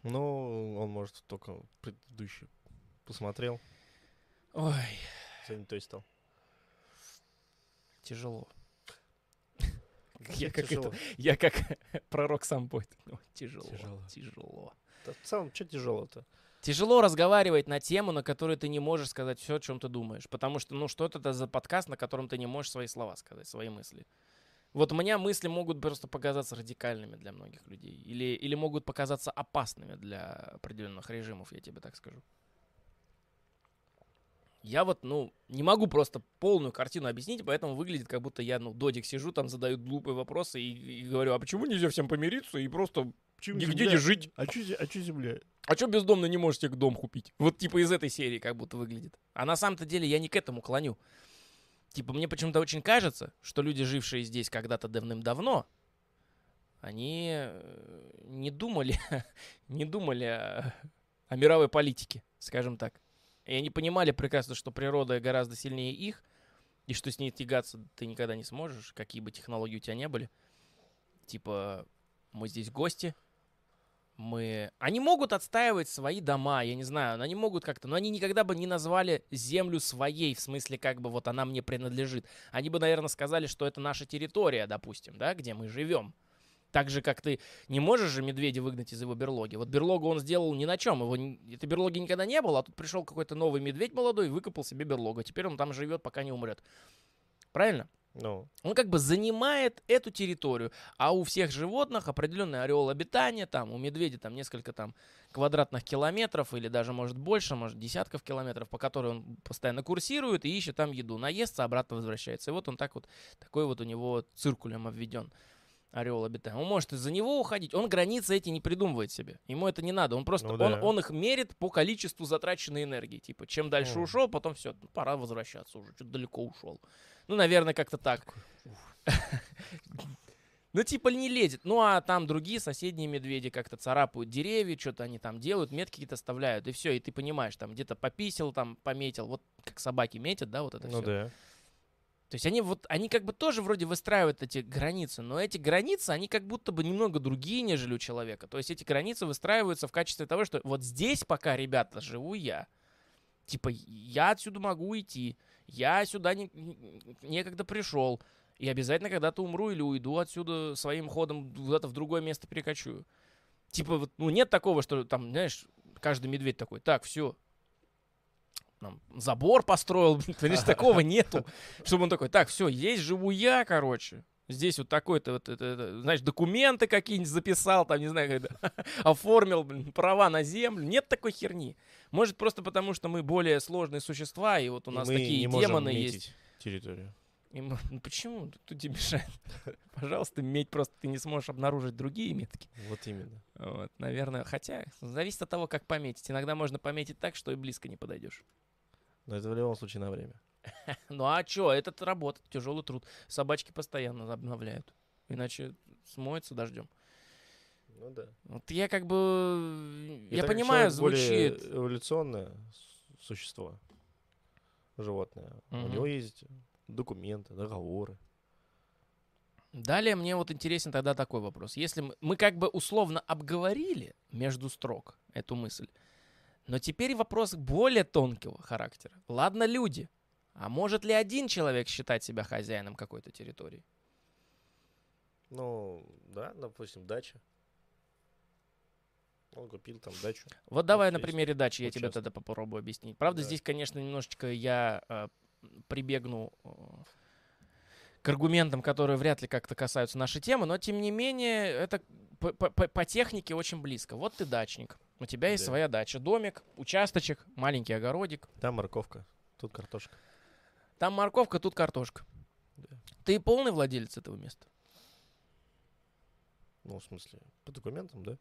Ну, он, может, только предыдущий посмотрел, Ой, занятой стал. Тяжело. Я как, тяжело. это, я как пророк сам. Ой, тяжело, Тяжело. тяжело. В целом, что тяжело-то? Тяжело разговаривать на тему, на которой ты не можешь сказать все, о чем ты думаешь. Потому что, ну, что это за подкаст, на котором ты не можешь свои слова сказать, свои мысли. Вот у меня мысли могут просто показаться радикальными для многих людей. Или, или могут показаться опасными для определенных режимов, я тебе так скажу. Я вот, ну, не могу просто полную картину объяснить, поэтому выглядит, как будто я, ну, додик сижу, там задаю глупые вопросы и, и говорю, а почему нельзя всем помириться и просто Почему нигде земля? не жить? А что а чё земля? А что бездомно не можете дом купить? Вот типа из этой серии как будто выглядит. А на самом-то деле я не к этому клоню. Типа мне почему-то очень кажется, что люди, жившие здесь когда-то давным-давно, они э, не думали, не думали о, о мировой политике, скажем так. И они понимали прекрасно, что природа гораздо сильнее их, и что с ней тягаться ты никогда не сможешь, какие бы технологии у тебя не были. Типа, мы здесь гости, мы... Они могут отстаивать свои дома, я не знаю, они могут как-то, но они никогда бы не назвали землю своей, в смысле, как бы вот она мне принадлежит. Они бы, наверное, сказали, что это наша территория, допустим, да, где мы живем. Так же, как ты не можешь же медведя выгнать из его берлоги. Вот берлогу он сделал ни на чем. Его, этой берлоги никогда не было, а тут пришел какой-то новый медведь молодой и выкопал себе берлогу. А Теперь он там живет, пока не умрет. Правильно? Ну, Он как бы занимает эту территорию, а у всех животных определенный ореол обитания, там у медведя там несколько там квадратных километров или даже может больше, может десятков километров, по которым он постоянно курсирует и ищет там еду, наестся, обратно возвращается. И вот он так вот, такой вот у него циркулем обведен ореол обитания. Он может из-за него уходить, он границы эти не придумывает себе, ему это не надо, он просто, Ну он, да. он их мерит по количеству затраченной энергии, типа чем дальше О. ушел, потом все, пора возвращаться уже, что-то далеко ушел. Ну, наверное, как-то так. Ну, типа не лезет. Ну, а там другие соседние медведи как-то царапают деревья, что-то они там делают, метки какие-то оставляют, и все, и ты понимаешь, там где-то пописил, там пометил, вот как собаки метят, да, вот это ну все. да. То есть они вот, они как бы тоже вроде выстраивают эти границы, но эти границы, они как будто бы немного другие, нежели у человека. То есть эти границы выстраиваются в качестве того, что вот здесь пока, ребята, живу я. Типа, я отсюда могу идти, я сюда не, не- некогда пришел, и обязательно когда-то умру или уйду отсюда своим ходом куда-то в другое место перекочую. Типа, вот, ну нет такого, что там, знаешь, каждый медведь такой, так, все, там, забор построил, понимаешь, такого нету. Чтобы он такой, так, все, здесь живу я, короче. Здесь вот такой-то, вот, это, это, знаешь, документы какие-нибудь записал, там, не знаю, когда оформил блин, права на землю. Нет такой херни. Может, просто потому, что мы более сложные существа, и вот у И нас мы такие демоны есть. территорию. И ну почему? Тут тебе мешает. Пожалуйста, медь просто ты не сможешь обнаружить другие метки. Вот именно. Вот, наверное, хотя зависит от того, как пометить. Иногда можно пометить так, что и близко не подойдешь. Но это в любом случае на время. Ну а чё, этот работа, тяжелый труд. Собачки постоянно обновляют. Иначе смоется дождем. Ну да. Вот я как бы... И я понимаю, человек более звучит... эволюционное существо, животное. У Мгм. него есть документы, договоры. Далее мне вот интересен тогда такой вопрос. Если мы, мы как бы условно обговорили между строк эту мысль, но теперь вопрос более тонкого характера. Ладно, люди. А может ли один человек считать себя хозяином какой-то территории? Ну, да, допустим, дача. Он купил там дачу. Вот давай на есть примере дачи я тебе участок. тогда попробую объяснить. Правда, Да. здесь, конечно, немножечко я э, прибегну э, к аргументам, которые вряд ли как-то касаются нашей темы, но тем не менее это по- по- по технике очень близко. Вот ты дачник, у тебя есть Да. своя дача, домик, участочек, маленький огородик, Там морковка, тут картошка. там морковка, тут картошка. Да. Ты полный владелец этого места? Ну, в смысле, по документам, да?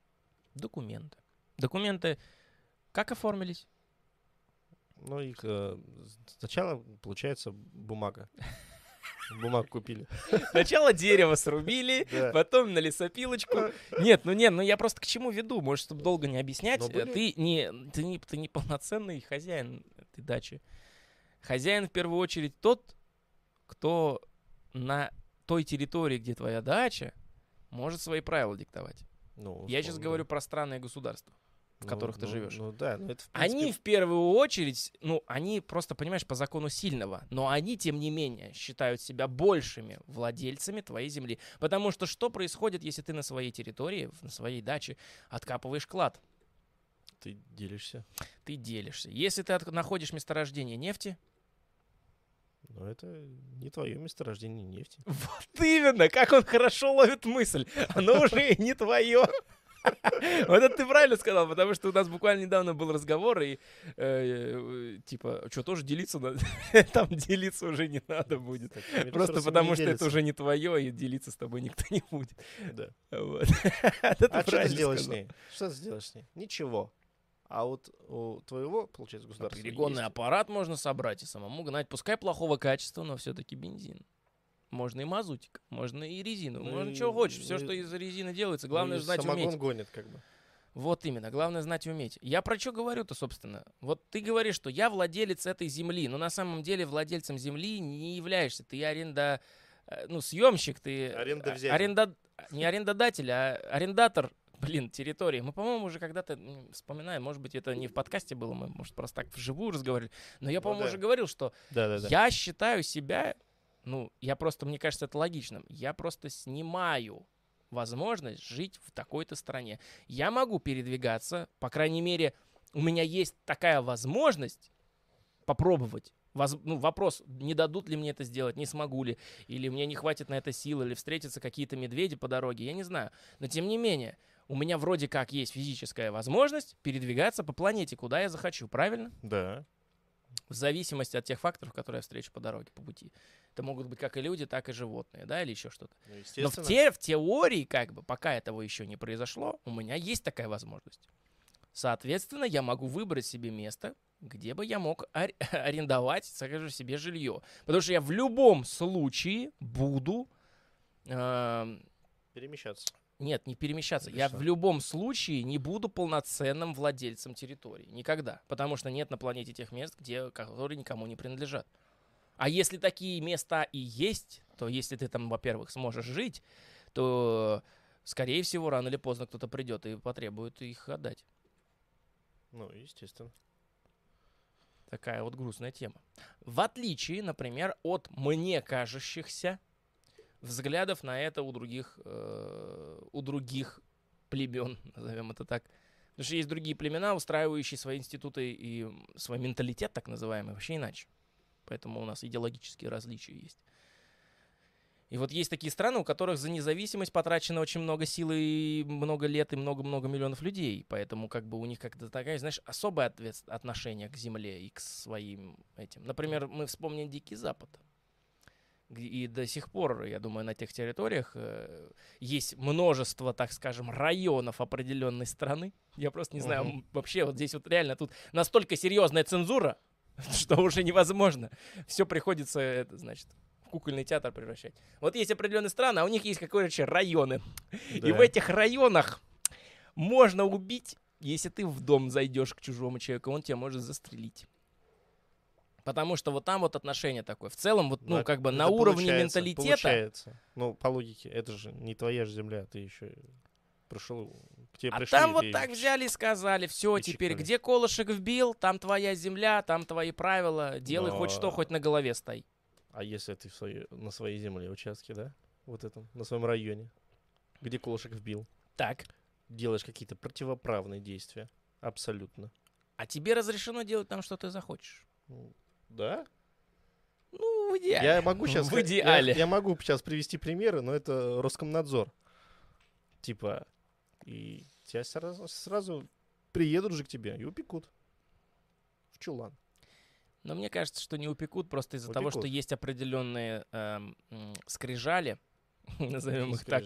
Документы. Документы как оформились? Ну, их э, сначала, получается, бумага. Бумагу купили. Сначала дерево срубили, потом на лесопилочку. Нет, ну нет, ну я просто к чему веду, может, чтобы долго не объяснять. Ты не, ты не, ты не полноценный хозяин этой дачи. Хозяин в первую очередь тот, кто на той территории, где твоя дача, может свои правила диктовать. Ну, Я сейчас говорю про странные государства. В Ну, которых ты ну, живешь. Ну да, ну это в Они принципе, в первую очередь, ну, они просто, понимаешь, по закону сильного, но они, тем не менее, считают себя большими владельцами твоей земли. Потому что что происходит, если ты на своей территории, на своей даче откапываешь клад? ты делишься. Ты делишься. Если ты от- находишь месторождение нефти, Но это не твое месторождение нефти. вот именно, как он хорошо ловит мысль, оно уже не твое. Вот это ты правильно сказал, потому что у нас буквально недавно был разговор, и э, э, типа, что, тоже делиться надо? Там делиться уже не надо будет. Так, Просто потому что это уже не твое, и делиться с тобой никто не будет. Да. Вот. А что ты сделаешь с ней? Что ты сделаешь с ней? Ничего. А вот у твоего, получается, государства Перегонный есть- аппарат можно собрать и самому гнать. Пускай плохого качества, но все-таки бензин. Можно и мазутик, можно и резину, Ну можно и- чего хочешь. Все, ну что и- из резины делается, Ну главное и знать и уметь. гонит, как бы. Вот именно, главное знать и уметь. Я про что говорю-то, собственно? Вот ты говоришь, что я владелец этой земли, но на самом деле владельцем земли не являешься. Ты аренда... э, Ну, съемщик, ты... э, Арендовзятель. Аренда... Не арендодатель, а арендатор, блин, территории. Мы, по-моему, уже когда-то вспоминаем, может быть, это не в подкасте было, мы, может, просто так вживую разговаривали. Но я, Ну по-моему, да. уже говорил, что Да-да-да. я считаю себя, ну, я просто, мне кажется, это логичным. Я просто снимаю возможность жить в такой-то стране. Я могу передвигаться, по крайней мере, у меня есть такая возможность попробовать. Воз- ну, вопрос, не дадут ли мне это сделать, не смогу ли, или мне не хватит на это сил, или встретятся какие-то медведи по дороге, я не знаю. Но тем не менее, у меня вроде как есть физическая возможность передвигаться по планете, куда я захочу, правильно? Да. В зависимости от тех факторов, которые я встречу по дороге, по пути. Это могут быть как и люди, так и животные, да, или еще что-то. Ну, Но в, те, в теории, как бы, пока этого еще не произошло, у меня есть такая возможность. Соответственно, я могу выбрать себе место, где бы я мог ар- арендовать, скажем, себе жилье. Потому что я в любом случае буду... эм, Перемещаться. Нет, не перемещаться. Или Я что? в любом случае не буду полноценным владельцем территории. Никогда. Потому что нет на планете тех мест, где, которые никому не принадлежат. А если такие места и есть, то если ты там, во-первых, сможешь жить, то, скорее всего, рано или поздно кто-то придет и потребует их отдать. Ну, естественно. Такая вот грустная тема. В отличие, например, от мне кажущихся взглядов на это у других, э, у других племен, назовем это так. Потому что есть другие племена, устраивающие свои институты и свой менталитет, так называемый, вообще иначе. Поэтому у нас идеологические различия есть. И вот есть такие страны, у которых за независимость потрачено очень много сил и много лет и много-много миллионов людей. Поэтому как бы у них как-то такая, знаешь, особое ответ- отношение к земле и к своим этим. Например, мы вспомним Дикий Запад. И до сих пор, я думаю, на тех территориях э, есть множество, так скажем, районов определенной страны. Я просто не знаю, м, вообще вот здесь вот реально тут настолько серьезная цензура, что уже невозможно. Все приходится, это, значит, кукольный театр превращать. Вот есть определенные страны, а у них есть какие-то районы. И Да. в этих районах можно убить, если ты в дом зайдешь к чужому человеку, он тебя может застрелить. Потому что вот там вот отношение такое. В целом, вот, ну, Но как бы на уровне получается- менталитета. Получается. Ну, по логике, это же не твоя же земля, ты еще пришел, к тебе А пришли. там вот так взяли и сказали, все, и теперь чикнули. где колышек вбил, там твоя земля, там твои правила, делай Но- хоть что, хоть на голове стои. А если ты в своей- на своей земле участке, да? Вот этом, на своем районе, где колышек вбил. Так, делаешь какие-то противоправные действия. Абсолютно. А тебе разрешено делать там, что ты захочешь. Ну, Да? Ну, в идеале. Я могу сейчас... В идеале. Я, я могу сейчас привести примеры, но это Роскомнадзор. Типа, и тебя сразу, сразу приедут же к тебе и упекут. В чулан. Но мне кажется, что не упекут просто из-за того, что Упекут. есть определенные эм, скрижали, назовем их так.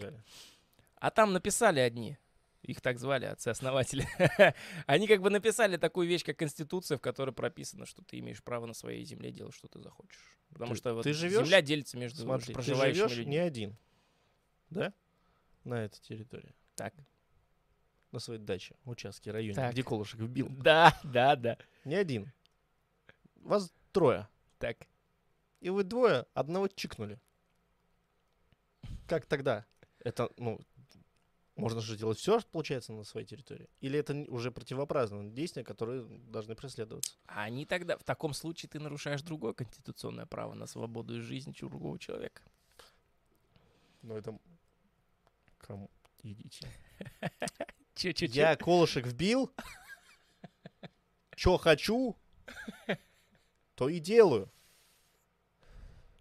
А там написали одни. Их так звали, отцы-основатели. Они как бы написали такую вещь, как Конституция, в которой прописано, что ты имеешь право на своей земле делать, что ты захочешь. Потому Ты- что вот ты живешь- земля делится между Смотри, ты проживающими живешь людьми. не один. Да? На этой территории. Так. На своей даче, участке, районе, Так. где Колышек вбил. Да, да, да. Не один. Вас трое. Так. И вы двое одного чикнули. Как тогда? Это, ну, можно же делать все, получается, на своей территории? Или это уже противоправные действия, которые должны преследоваться? А они тогда, в таком случае ты нарушаешь другое конституционное право на свободу и жизнь другого человека. Ну, это... Кому? Идите. Че, че, че? Я колышек вбил, что хочу, то и делаю.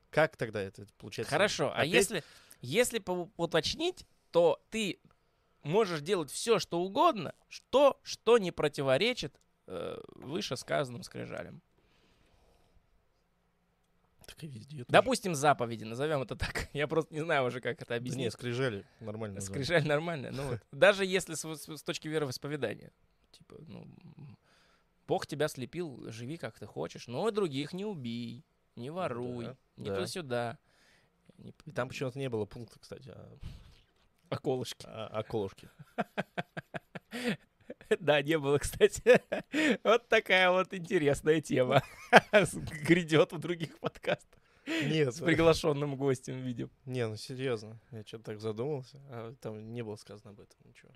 Как тогда это получается? Хорошо, а если, если по- уточнить, то ты можешь делать все, что угодно, что, что не противоречит э, вышесказанным скрижалям. Так и везде. тоже. Допустим, заповеди, назовем это так. Я просто не знаю уже, как это Да объяснить. не, скрижали нормально. Скрижаль нормально. Ну, вот. Даже если с, с- с точки вероисповедания. Типа, ну, Бог тебя слепил, живи как ты хочешь, но других не убей, не воруй, да, не да. туда-сюда. Не там почему-то не было пункта, кстати, о, околышки. о- о колышке. Да, не было, кстати. Вот такая вот интересная тема. Грядет в других подкастах. Нет, С приглашенным гостем, видим. не, ну серьезно. Я что-то так задумался, а там не было сказано об этом ничего.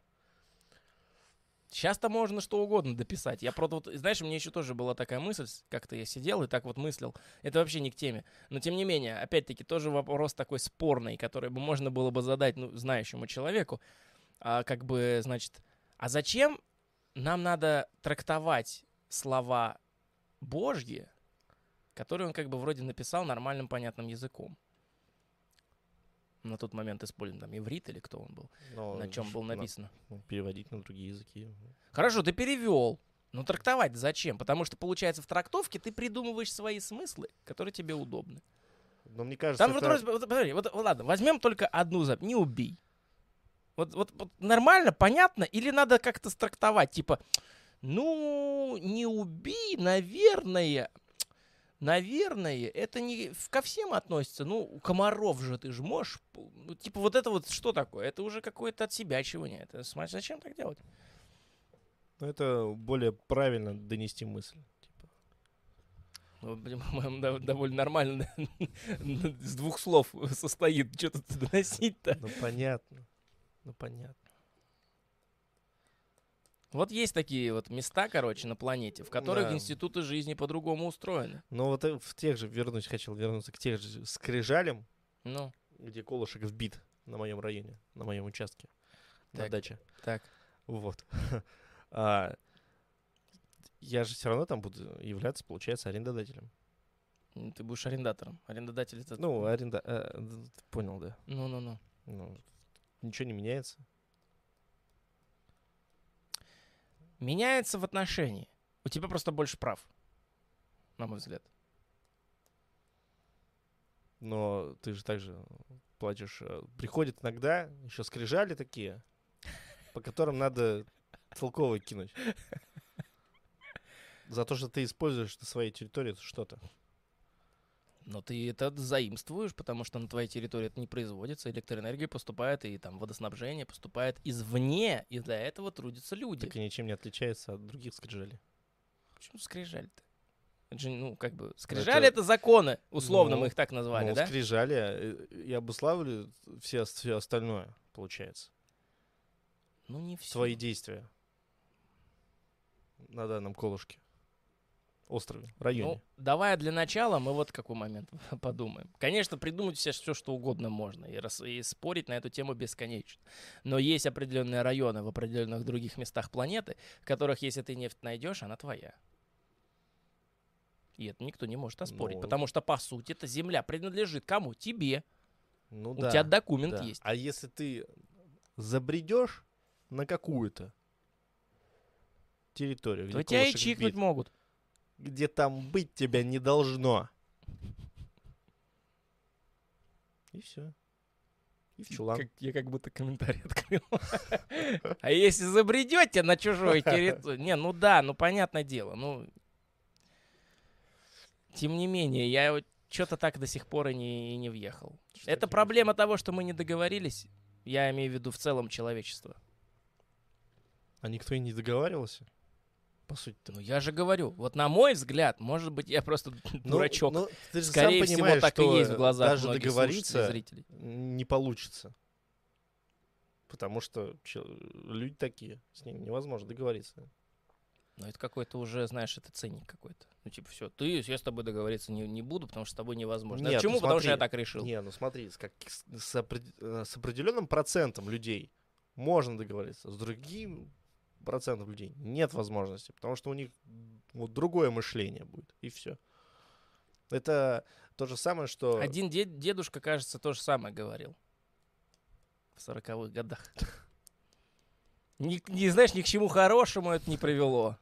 Сейчас-то можно что угодно дописать. Я просто, вот, знаешь, мне еще тоже была такая мысль, как-то я сидел и так вот мыслил. Это вообще не к теме. Но тем не менее, опять-таки, тоже вопрос такой спорный, который бы можно было бы задать, ну, знающему человеку. А, как бы, значит, а зачем нам надо трактовать слова Божьи, которые он как бы вроде написал нормальным понятным языком? На тот момент использован там иврит или кто он был, Но на чем ж был на- написано. ну, переводить на другие языки. Хорошо, ты перевел. Но трактовать зачем? Потому что, получается, в трактовке ты придумываешь свои смыслы, которые тебе удобны. Но мне кажется, Там вот, это- бы- вот, подожди, вот, вот ладно, возьмем только одну запись. Не убей. Вот, вот, вот нормально, понятно? Или надо как-то страктовать? Типа, ну, не убей, наверное. Наверное, это не ко всем относится. Ну, комаров же ты же можешь. Ну, типа, вот это вот что такое? Это уже какое-то от себя чего-нибудь. Это, смотри, зачем так делать? ну, это более правильно донести мысль. Типа. Ну, по-моему, дов- довольно нормально с двух слов состоит. Что тут доносить-то? Ну понятно. Ну понятно. Вот есть такие вот места, короче, на планете, в которых Да. институты жизни по-другому устроены. Но вот э, в тех же вернусь, хотел вернуться к тех же скрижалям, Ну, где колышек вбит на моем районе, на моем участке, на Так. даче. так. Вот. А, я же все равно там буду являться, получается, арендодателем. Ты будешь арендатором. Арендодатель это... Ну, аренда... э, понял, да. Ну-ну-ну. Ну, ничего не меняется. Меняется в отношении. У тебя просто больше прав. На мой взгляд. Но ты же также платишь. э, Приходят иногда еще скрижали такие, по которым надо целковый кинуть. За то, что ты используешь на своей территории что-то. Но ты это заимствуешь, потому что на твоей территории это не производится, электроэнергия поступает, и там водоснабжение поступает извне, и для этого трудятся люди. Так и ничем не отличается от других скрижалей. Почему скрижаль-то? Это же, ну, как бы, скрижали это, законы, условно Ну, мы их так назвали, ну, да? скрижали э, и обуславливают все, все остальное, получается. Ну, не все. Свои действия на данном колышке. Острове, районе. Ну, давай для начала мы вот какой момент подумаем. Конечно, придумать все, все что угодно можно и, рас, и спорить на эту тему бесконечно. Но есть определенные районы в определенных других местах планеты, в которых, если ты нефть найдешь, она твоя. И это никто не может оспорить, Ну, потому что, по сути, эта земля принадлежит кому? Тебе. ну У да. тебя документ да. есть. А если ты забредешь на какую-то территорию, То тебя и чикнуть бит, могут. Где там быть тебя не должно. И все. И в чулан. Как- я как будто комментарий открыл. А если забредете на чужую территорию... Не, ну да, ну понятное дело. Ну, тем не менее, я вот что-то так до сих пор и не, и не въехал. Что Это проблема того, что мы не договорились. Я имею в виду в целом человечество. А никто и не договаривался? По сути-то. Ну я же говорю, вот на мой взгляд, может быть, я просто Ну, дурачок. ну, ты же Скорее сам всего, понимаешь, так и что есть в глазах даже и договориться зрителей. не получится. Потому что люди такие, с ними невозможно договориться. Ну, это какой-то уже, знаешь, это ценник какой-то. Ну, типа, все, ты, я с тобой договориться не, не буду, потому что с тобой невозможно. А Нет, Почему? ну потому что смотри, я так решил. Не, ну смотри, с, как- с, с э, с определенным процентом людей можно договориться, с другим процентом людей нет возможности, потому что у них вот другое мышление будет, и все. Это то же самое, что... Один дед- дедушка, кажется, то же самое говорил. В сороковых годах. Не, не знаешь, ни к чему хорошему это не привело.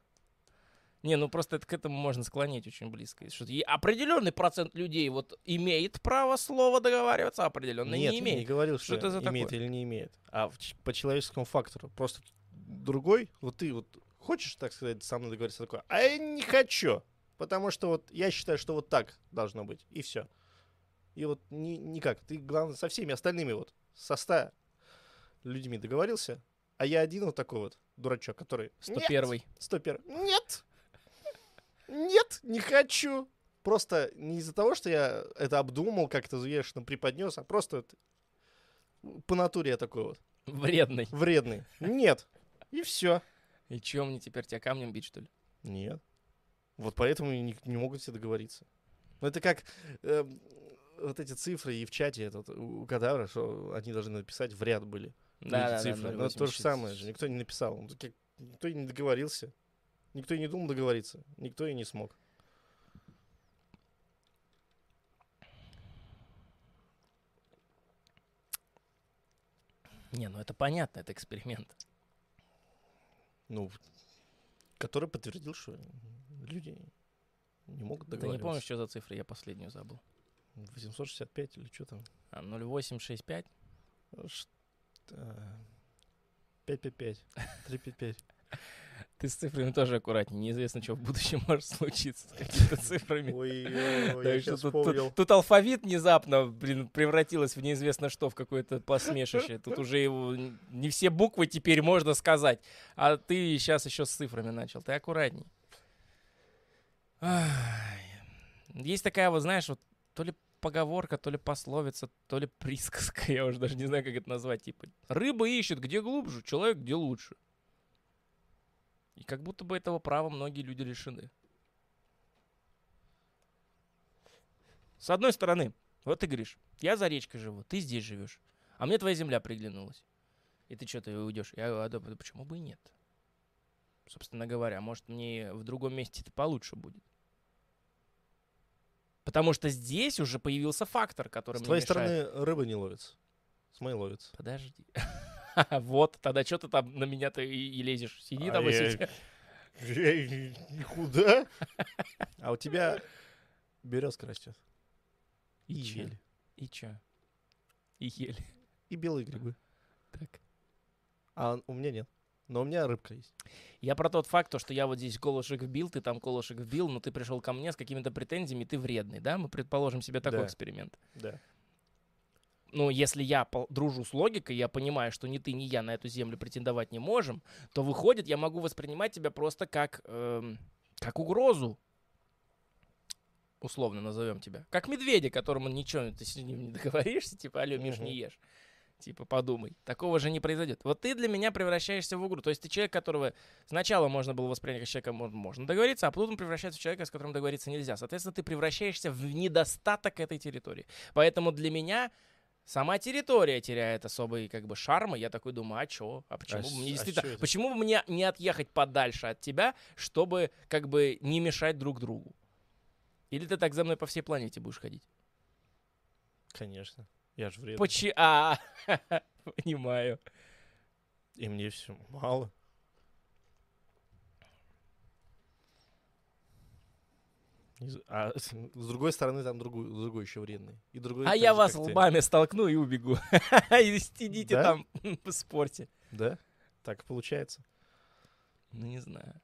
Не, ну просто это к этому можно склонить очень близко. Что определенный процент людей вот имеет право слова договариваться, а определенный Нет, не имеет. не говорил, Что что, это за имеет такое? или не имеет, а по человеческому фактору. Просто другой, вот ты вот хочешь, так сказать, со мной договориться такое, а я не хочу, потому что вот я считаю, что вот так должно быть, и все. И вот ни, никак. Ты, главное, со всеми остальными вот, со ста людьми договорился, а я один вот такой вот дурачок, который... «Нет, 101 101. Нет! Нет, не хочу! Просто не из-за того, что я это обдумал, как-то взвешенно преподнес, а просто вот по натуре я такой вот Вредный. вредный. Нет. И все. И чё мне теперь тебя камнем бить, что ли? Нет. Вот поэтому не, не могут все договориться. Ну, это как эм, вот эти цифры и в чате этот, у кадавра, что они должны написать в ряд были. эти Да, да, цифры. Ну, это то же самое же. Никто не написал. Ну, Никто и не договорился. Никто и не думал договориться. Никто и не смог. Не, ну это понятно, это эксперимент. Ну, который подтвердил, что люди не могут Ты не помнишь, что за цифры? Я последнюю забыл. 865 или что там? А, 0865? Ш- а, 555. 355. Ты с цифрами тоже аккуратнее. Неизвестно, что в будущем может случиться с какими-то цифрами. Ой, ой, Так я что тут, тут- тут алфавит внезапно, блин, превратилось в неизвестно что, в какое-то посмешище. Тут уже его не все буквы теперь можно сказать. А ты сейчас еще с цифрами начал. Ты аккуратней. Есть такая вот, знаешь, вот то ли поговорка, то ли пословица, то ли присказка, я уже даже не знаю, как это назвать. Типа, рыба ищет где глубже, человек где лучше. И как будто бы этого права многие люди лишены. С одной стороны, вот ты говоришь, я за речкой живу, ты здесь живешь, а мне твоя земля приглянулась. И ты что, ты уйдешь? Я говорю, а почему бы и нет? Собственно говоря, может мне в другом месте это получше будет. Потому что здесь уже появился фактор, который С мне твоей мешает. стороны рыба не ловится. С моей ловится. Подожди. Вот, тогда что ты там на меня-то и, и лезешь? Сиди А там и я- сиди. Никуда. А у тебя березка растет. И ель. И чё? И ели. И белые грибы. Так. А у меня нет. Но у меня рыбка есть. Я про тот факт, то, что я вот здесь колышек вбил, ты там колышек вбил, но ты пришел ко мне с какими-то претензиями, ты вредный, да? Мы предположим себе такой Да. эксперимент. Да. Ну, если я дружу с логикой, я понимаю, что ни ты, ни я на эту землю претендовать не можем, то выходит, я могу воспринимать тебя просто как, эм, как угрозу. Условно назовем тебя. Как медведя, которому ничего, ты с ним не договоришься, типа, алло, Миш, не ешь. Типа, подумай. Такого же не произойдет. Вот ты для меня превращаешься в игру. То есть ты человек, которого сначала можно было воспринять как человека, мо- можно договориться, а потом превращается в человека, с которым договориться нельзя. Соответственно, ты превращаешься в недостаток этой территории. Поэтому для меня сама территория теряет особый как бы шарм. и Я такой думаю, а чё? А почему бы с- мне а действительно... это? почему бы мне не отъехать подальше от тебя, чтобы как бы не мешать друг другу? Или ты так за мной по всей планете будешь ходить? Конечно. Я же вредный. Почи... А, понимаю. И мне все мало. Не з- А с другой стороны, там другой, другой еще вредный. И другой А я вас ты. лбами столкну и убегу. И сидите Да? там в спорте. Да? Так получается. Ну, не знаю.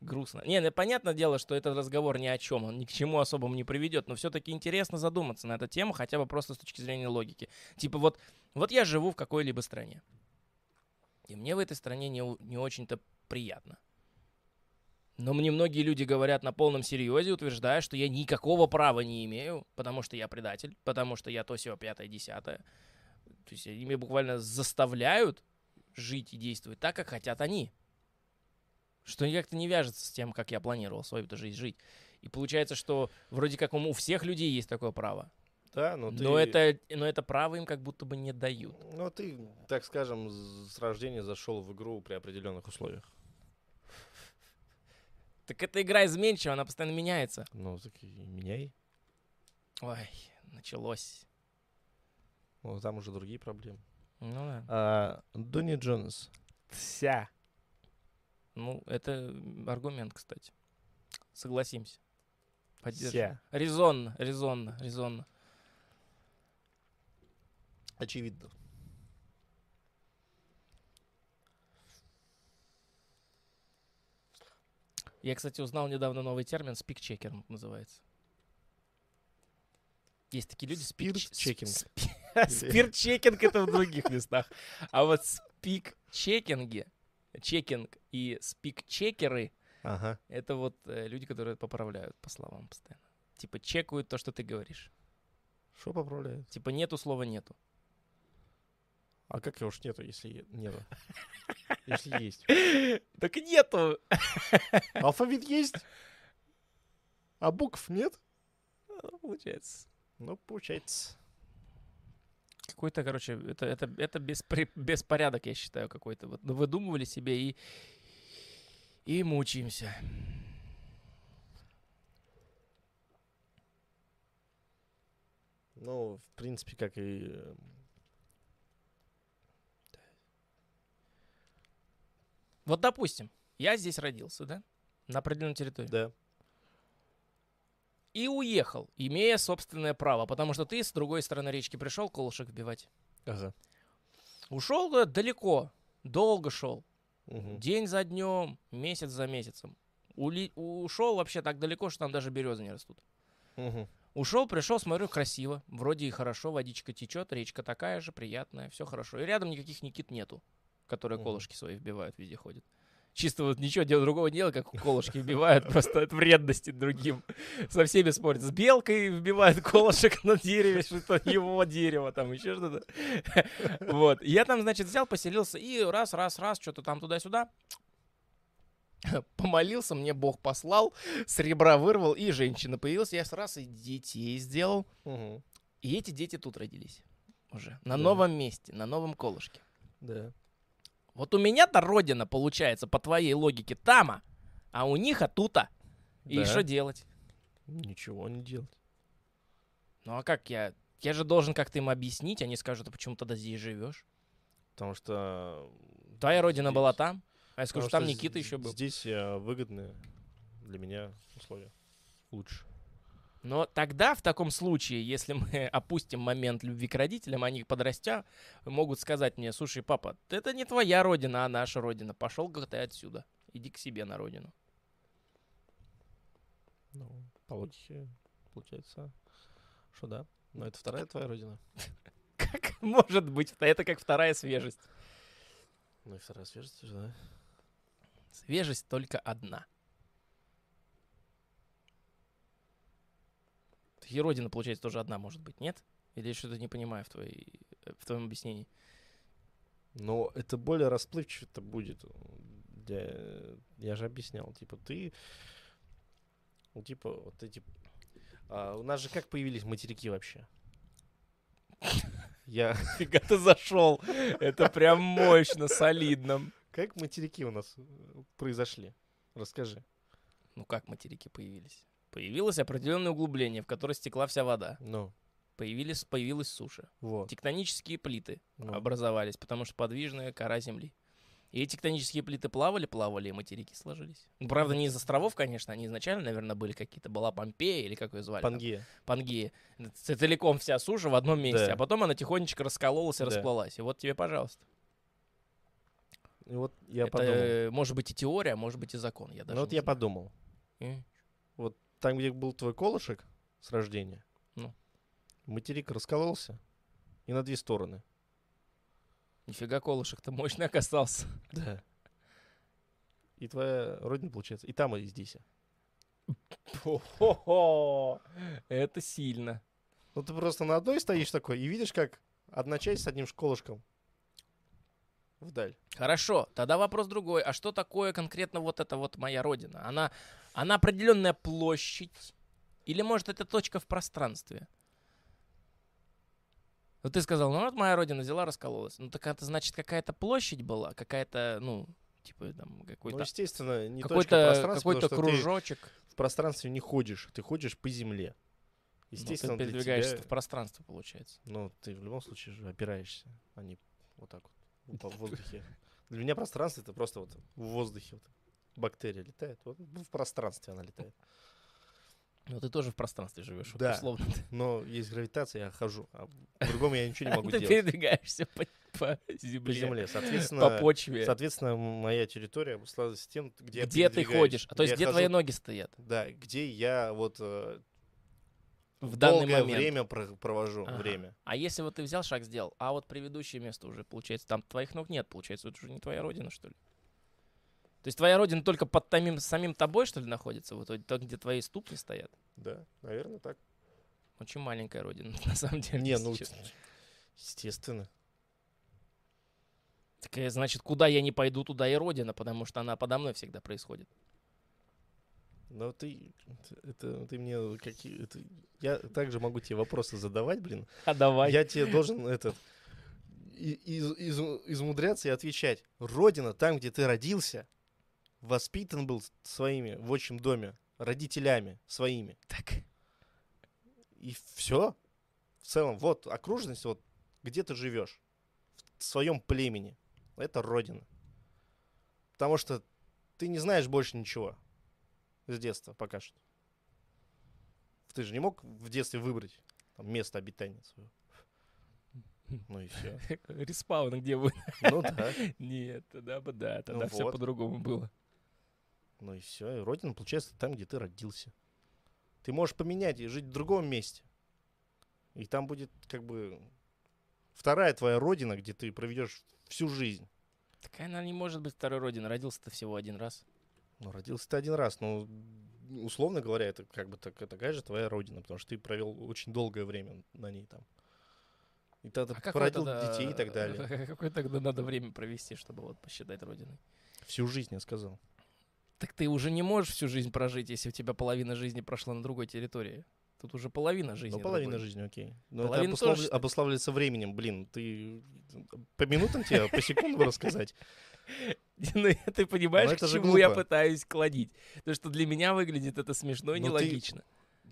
Грустно. Не, ну, понятное дело, что этот разговор ни о чем, он ни к чему особому не приведет, но все-таки интересно задуматься на эту тему, хотя бы просто с точки зрения логики. Типа вот, вот я живу в какой-либо стране, и мне в этой стране не, не очень-то приятно. Но мне многие люди говорят на полном серьезе, утверждая, что я никакого права не имею, потому что я предатель, потому что я то сё пятое, десятое. То есть они меня буквально заставляют жить и действовать так, как хотят они. Что как-то не вяжется с тем, как я планировал свою-то жизнь жить. И получается, что вроде как у всех людей есть такое право. Да, но ты... Но, это, но это право им как будто бы не дают. Ну, ты, так скажем, с рождения зашел в игру при определенных условиях. Так эта игра изменчива, она постоянно меняется. Ну, так и меняй. Ой, началось. Ну, там уже другие проблемы. Ну да. А, Донни Джонс. Вся. Ну, это аргумент, кстати. Согласимся. Поддержим. Резонно, резонно, резонно. Очевидно. Я, кстати, узнал недавно новый термин спикчекер называется. Есть такие люди Спирт-чекинг. сп- Спирт-чекинг это в других местах. А вот спик-чекинги, чекинг и спик-чекеры Ага. это вот э, люди, которые поправляют по словам постоянно. Типа чекают то, что ты говоришь. Что поправляет? Типа нету слова нету. А как его уж нету, если нету? Если есть. Так нету. Алфавит есть, а букв нет? Ну, Получается. Ну, получается. Какой-то, короче, это, это, это беспре- беспорядок, я считаю, какой-то. Вот ну, выдумывали себе и, и мучаемся. Ну, в принципе, как и... Вот, допустим, я здесь родился, да? На определенной территории. Да. И уехал, имея собственное право, потому что ты с другой стороны речки пришел колышек вбивать. Ага. Ушел далеко, долго шел. Мгм. День за днем, месяц за месяцем. Ули- ушел вообще так далеко, что там даже березы не растут. Мгм. Ушел, пришел, смотрю, красиво. Вроде и хорошо, водичка течет, речка такая же, приятная, все хорошо. И рядом никаких Никит нету, которые колышки свои вбивают, везде ходят. Чисто вот ничего дел- другого дела, как колышки вбивают, просто от вредности другим. Со всеми спорят. С белкой вбивают колышек на дереве, что это его дерево, там еще что-то. Вот. Я там, значит, взял, поселился и раз, раз, раз, что-то там туда-сюда. Помолился, мне Бог послал, с ребра вырвал, и женщина появилась. Я раз и детей сделал. Мгм. И эти дети тут родились уже. На Да. новом месте, на новом колышке. Да. Вот у меня-то родина, получается, по твоей логике, тама, а у них атута. И Да. что делать? Ничего не делать. Ну а как я? Я же должен как-то им объяснить, они скажут, а почему тогда здесь живешь? Потому что... Твоя родина здесь- была там, а я скажу, потому там что Никита з- еще был. Здесь э, выгодные для меня условия. Лучше. Но тогда, в таком случае, если мы опустим момент любви к родителям, они подрастя могут сказать мне, слушай, папа, это не твоя родина, а наша родина. Пошел-ка ты отсюда. Иди к себе на родину. Ну, по логике, получается, что да. Но это вторая твоя родина. Как может быть? Это как вторая свежесть. Ну и вторая свежесть тоже, да. Свежесть только одна. И родина, получается, тоже одна может быть, нет? Или я что-то не понимаю в твоей э, в твоем объяснении. Но это более расплывчато будет. Я, я же объяснял, типа, ты, ну, типа, вот эти... А, у нас же как появились материки вообще? Я... Фига ты зашел. Это прям мощно, солидно. Как материки у нас э, произошли? Расскажи. Ну как материки появились? Появилось определенное углубление, в которое стекла вся вода. Ну, Появились, появилась суша. вот. Тектонические плиты Ну, образовались, потому что подвижная кора Земли. И эти тектонические плиты плавали, плавали, и материки сложились. Ну, правда, не из островов, конечно, они изначально, наверное, были какие-то. Была Помпея или как ее звали? там? Пангея. Пангея. Ц- Целиком вся суша в одном месте. Да. А потом она тихонечко раскололась и Да. расплылась. И вот тебе, пожалуйста. И вот я Это подумал. э, может быть и теория, а может быть и закон. Я даже Ну вот я знаю. подумал. Там, где был твой колышек с рождения, Ну. материк раскололся и на две стороны. Нифига колышек-то мощный оказался. Да. И твоя родина, получается, и там, и здесь. Хо-хо-хо. Это сильно. Ну ты просто на одной стоишь такой и видишь, как одна часть с одним школышком вдаль. Хорошо, тогда вопрос другой. А что такое конкретно вот эта вот моя родина? Она, она определенная площадь? Или, может, это точка в пространстве? Вот ты сказал, ну вот моя родина взяла, раскололась. Ну так это значит какая-то площадь была, какая-то, ну, типа там Ну, какой-то... естественно, не Какой-то какой-то ты кружочек. в пространстве не ходишь, ты ходишь по земле. Ну, Естественно, ты для передвигаешься тебя- в пространстве, получается. Ну, ты в любом случае же опираешься, а не вот так вот в воздухе. Для меня пространство это просто вот в воздухе. Вот. Бактерия летает, вот в пространстве она летает. Ну ты тоже в пространстве живешь, Да. условно. Но есть гравитация, я хожу, а по-другому я ничего не могу Ты делать. передвигаешься по, по По земле, земле, по соответственно, почве. соответственно, моя территория обуславливается тем, где, Где ты ходишь? А то есть где хожу- твои ноги стоят? Да, где я вот э, В данный долгое момент. время про- провожу Ага. время. А если вот ты взял шаг, сделал, а вот предыдущее место уже, получается, там твоих ног нет, получается, это уже не твоя родина, что ли? То есть твоя родина только под тамим- самим тобой, что ли, находится? Вот там, где твои ступни стоят? Да, наверное, так. Очень маленькая родина, на самом деле. Не, ну, честно. естественно. Так, э, значит, куда я не пойду, туда и родина, потому что она подо мной всегда происходит. Но ты, это, ты мне какие, это, я также могу тебе вопросы задавать, блин. А давай. Я тебе должен этот из- из- измудряться и отвечать. Родина, там, где ты родился, воспитан был своими в отчим доме, родителями своими. Так, И все. В целом, вот окружность, вот где ты живешь, в своем племени. Это родина. Потому что ты не знаешь больше ничего с детства пока что. Ты же не мог в детстве выбрать там, место обитания своего. Ну и все. респаун где вы? Ну да. Нет, тогда бы да, тогда Ну все вот. по-другому было. Ну и все. И родина, получается, там, где ты родился. Ты можешь поменять и жить в другом месте. И там будет как бы вторая твоя родина, где ты проведешь всю жизнь. Такая она не может быть второй родиной. Родился-то всего один раз. Ну, родился ты один раз, но условно говоря, это как бы так, такая же твоя родина, потому что ты провел очень долгое время на ней там. И тогда А породил тогда- детей и так далее. Какое тогда надо время провести, чтобы вот посчитать родиной? Всю жизнь, я сказал. Так ты уже не можешь всю жизнь прожить, если у тебя половина жизни прошла на другой территории. Тут уже половина жизни. Ну, половина другой. жизни, окей. Но Половина это тоже, что ли? обуславливается временем. Блин, ты по минутам тебе, по секундам рассказать? Ну, ты понимаешь, к чему я пытаюсь кладить? Потому что для меня выглядит это смешно и Ну, нелогично.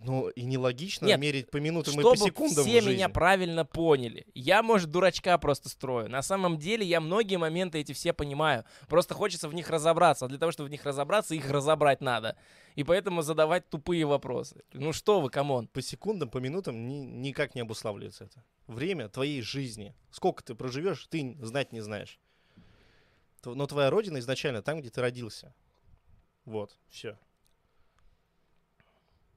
Ну, и нелогично Нет, мерить по минутам и по секундам в все меня правильно поняли. Я, может, дурачка просто строю. На самом деле я многие моменты эти все понимаю. Просто хочется в них разобраться. А для того, чтобы в них разобраться, их разобрать надо. И поэтому задавать тупые вопросы. Ну что вы, come on. По секундам, по минутам ни- никак не обуславливается это. Время твоей жизни. Сколько ты проживешь, ты знать не знаешь. Но твоя родина изначально там, где ты родился. Вот, все.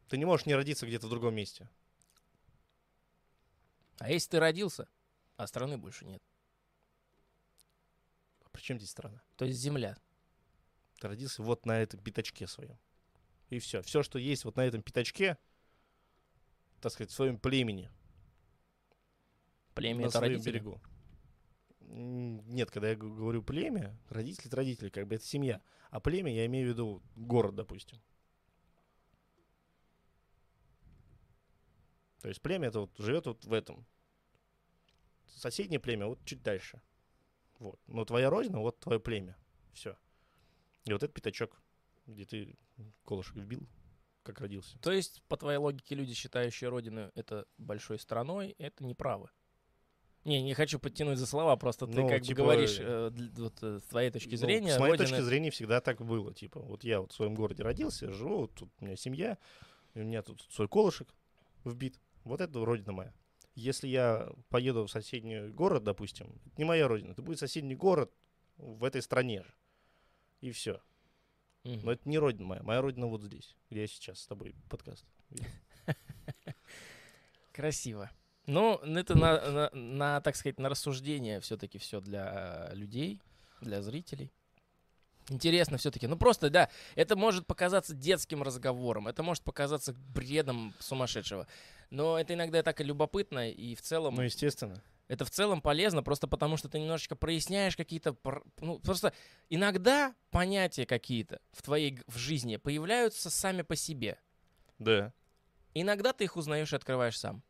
Ты не можешь не родиться где-то в другом месте. А если ты родился, а страны больше нет. А при чем здесь страна? То есть земля. Ты родился вот на этом пятачке своем. И все. Все, что есть вот на этом пятачке, так сказать, в своем племени. племя на это своем родители. берегу. Нет, когда я говорю племя, родители это родители, как бы это семья. А племя я имею в виду город, допустим. То есть племя это вот живет вот в этом. Соседнее племя вот чуть дальше. Вот. Но твоя родина, вот твое племя. Все. И вот этот пятачок, где ты колышек вбил, как родился. То есть, по твоей логике, люди, считающие родину это большой страной, это неправы. Не, не хочу подтянуть за слова, просто ты Ну, как бы типа, говоришь, э, дл- вот э, с твоей точки Ну, зрения, с моей родина- точки зрения всегда так было. Типа, вот я вот в своем городе родился, живу, вот тут у меня семья, и у меня тут свой колышек вбит. Вот это родина моя. Если я поеду в соседний город, допустим, это не моя родина, это будет соседний город в этой стране же. И все. Мгм. Но это не родина моя. Моя родина вот здесь, где я сейчас с тобой подкаст. Красиво. Ну, это на, на- на, так сказать, на рассуждение все-таки все для людей, для зрителей. Интересно все-таки. Ну просто, да, это может показаться детским разговором, это может показаться бредом сумасшедшего. Но это иногда так и любопытно, и в целом Ну, естественно. это в целом полезно, просто потому что ты немножечко проясняешь какие-то... Ну, просто иногда понятия какие-то в твоей в жизни появляются сами по себе. Да. Иногда ты их узнаешь и открываешь сам.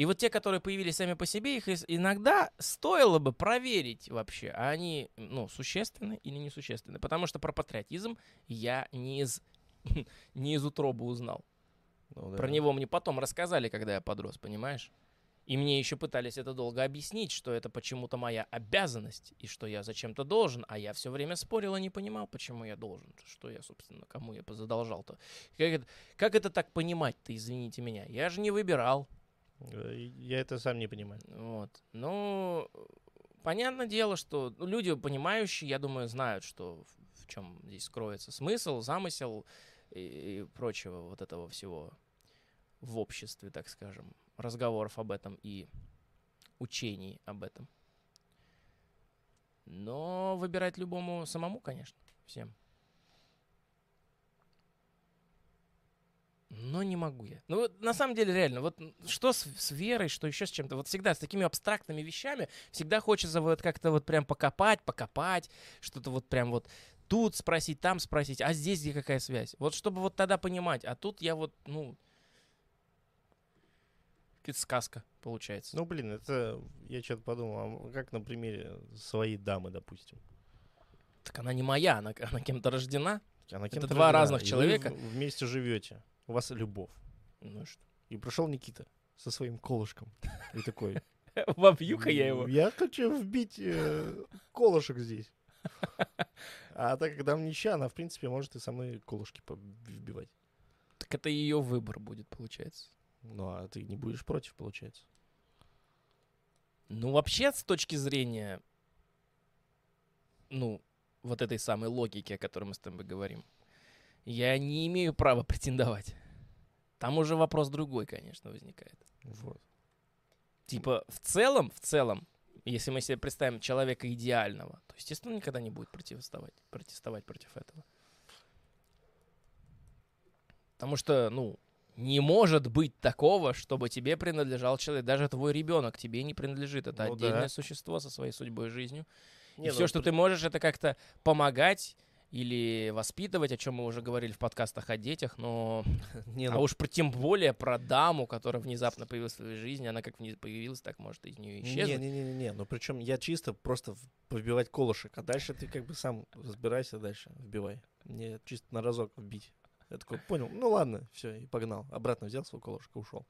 И вот те, которые появились сами по себе, их иногда стоило бы проверить вообще, а они, ну, существенны или несущественны. Потому что про патриотизм я не из, не из утробы узнал. Ну, да. Про него мне потом рассказали, когда я подрос, понимаешь? И мне еще пытались это долго объяснить, что это почему-то моя обязанность, и что я зачем-то должен, а я все время спорил и не понимал, почему я должен, что я, собственно, кому я позадолжал-то. Как это, как это так понимать-то, извините меня? Я же не выбирал. Э, Я это сам не понимаю. Вот. Ну, понятное дело, что ну, люди, понимающие, я думаю, знают, что в, чем здесь скроется смысл, замысел и, и прочего вот этого всего в обществе, так скажем, разговоров об этом и учений об этом. Но выбирать любому самому, конечно, всем. Но не могу я. Ну, вот на самом деле, реально, вот что с, с верой, что еще с чем-то. Вот всегда с такими абстрактными вещами всегда хочется вот как-то вот прям покопать, покопать, что-то вот прям вот тут спросить, там спросить, а здесь где какая связь? Вот чтобы вот тогда понимать. А тут я вот, ну, какая-то сказка получается. Ну, блин, это я что-то подумал, а как на примере своей дамы, допустим. Так она не моя, она, она кем-то рождена. Она Это кем-то два рождена, разных и вы человека. вместе живете. У вас любовь. Ну и что? И пришел Никита со своим колышком. И такой. Вобью-ка я его. Я хочу вбить э, колышек здесь. А так как там ничья, она, в принципе, может и со мной колышки вбивать. Так это ее выбор будет, получается. Ну, а ты не будешь против, получается. Ну, вообще, с точки зрения, ну, вот этой самой логики, о которой мы с тобой говорим, я не имею права претендовать. Там уже вопрос другой, конечно, возникает. Вот. Типа, в целом, в целом, если мы себе представим человека идеального, то, естественно, никогда не будет противоставать, протестовать против этого. Потому что, ну, не может быть такого, чтобы тебе принадлежал человек. Даже твой ребенок тебе не принадлежит. Это Ну отдельное да. существо со своей судьбой и жизнью. Не, и ну, все, что при- ты можешь, это как-то помогать или воспитывать, о чем мы уже говорили в подкастах о детях, но Не, а ну, уж про тем более про даму, которая внезапно появилась в твоей жизни, она как появилась, так может из нее исчезнуть. Не-не-не, ну причем я чисто просто вбивать колышек, а дальше ты как бы сам разбирайся дальше, вбивай. Мне чисто на разок вбить. Я такой, понял, ну ладно, все, и погнал. Обратно взял свой колышек и ушел.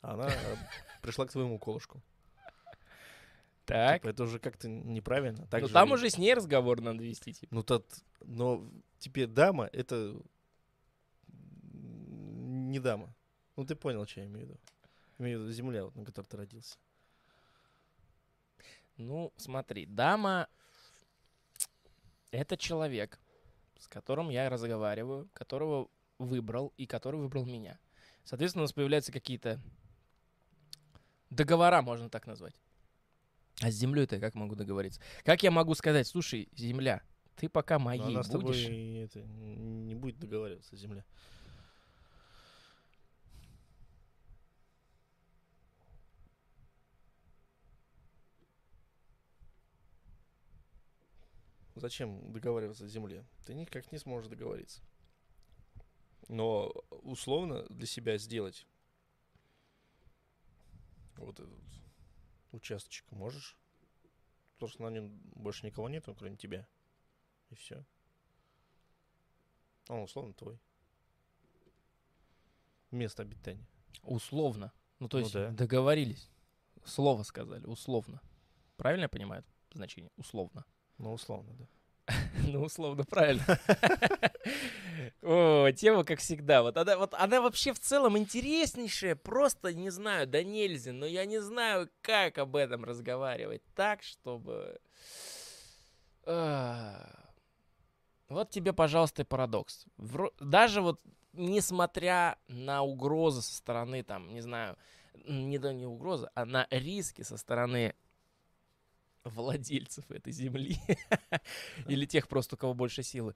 А она э, пришла к твоему колышку. Так. Типа, это уже как-то неправильно. Так ну же там уже с ней разговор надо вести, типа. Ну, тот, но теперь дама — это не дама. Ну, ты понял, что я имею в виду. Имею в виду земля, вот, на которой ты родился. Ну, смотри, дама — это человек, с которым я разговариваю, которого выбрал и который выбрал меня. Соответственно, у нас появляются какие-то договора, можно так назвать. А с землей-то как могу договориться? Как я могу сказать, слушай, земля, ты пока моей она будешь? С тобой это, не будет договариваться, земля. Зачем договариваться с земле? Ты никак не сможешь договориться. Но условно для себя сделать вот этот участочек можешь. Просто на нем больше никого нету, кроме тебя. И все. Он условно твой. Место обитания. Условно. Ну, то Ну есть да. договорились. Слово сказали, условно. Правильно я понимаю значение? Условно. Ну, условно, да. Ну, условно, правильно. О, тема, как всегда. Вот она, вот она вообще в целом интереснейшая. Просто не знаю, да нельзя. Но я не знаю, как об этом разговаривать так, чтобы... А. Вот тебе, пожалуйста, и парадокс. Даже вот несмотря на угрозы со стороны, там, не знаю, не, да, не угрозы, а на риски со стороны владельцев этой земли или тех просто, у кого больше силы.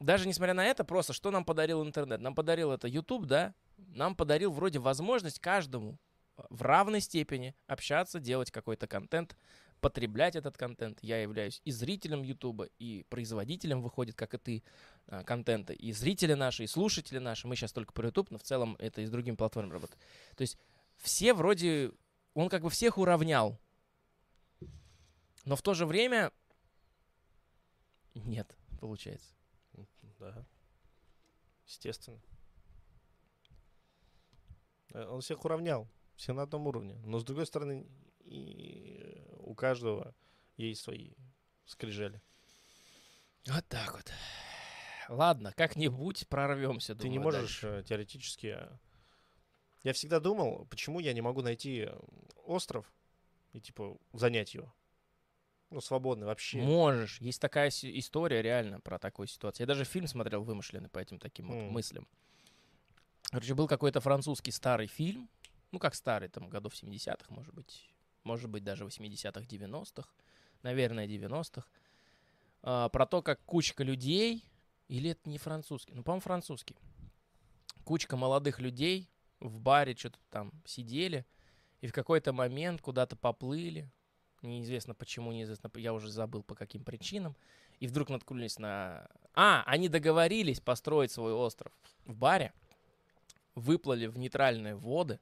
Даже несмотря на это, просто что нам подарил интернет? Нам подарил это YouTube, да? Нам подарил вроде возможность каждому э, в равной степени общаться, делать какой-то контент, потреблять этот контент. Я являюсь и зрителем YouTube, и производителем, выходит, как и ты, а, контента. И зрители наши, и слушатели наши. Мы сейчас только про YouTube, но в целом это и с другими платформами работает. То есть все вроде... Он как бы всех уравнял. Но в то же время... Нет, получается. Да. Естественно. Э, Он всех уравнял. Все на одном уровне. Но с другой стороны, и у каждого есть свои скрижали. Вот так вот. Ладно, как-нибудь прорвемся. Ты не можешь дальше. э, теоретически... э, Я всегда думал, почему я не могу найти остров и, типа, занять его. Ну, свободный вообще. Можешь. Есть такая история реально про такую ситуацию. Я даже фильм смотрел вымышленный по этим таким вот М. мыслям. Короче, был какой-то французский старый фильм. Ну, как старый, там, годов 70-х, может быть. Может быть, даже 80-х, 90-х. Наверное, 90-х. а, про то, как кучка людей... Или это не французский? Ну, по-моему, французский. Кучка молодых людей в баре что-то там сидели. И в какой-то момент куда-то поплыли. Неизвестно почему, неизвестно, я уже забыл по каким причинам. И вдруг наткнулись на... А, они договорились построить свой остров в баре. Выплыли в нейтральные воды.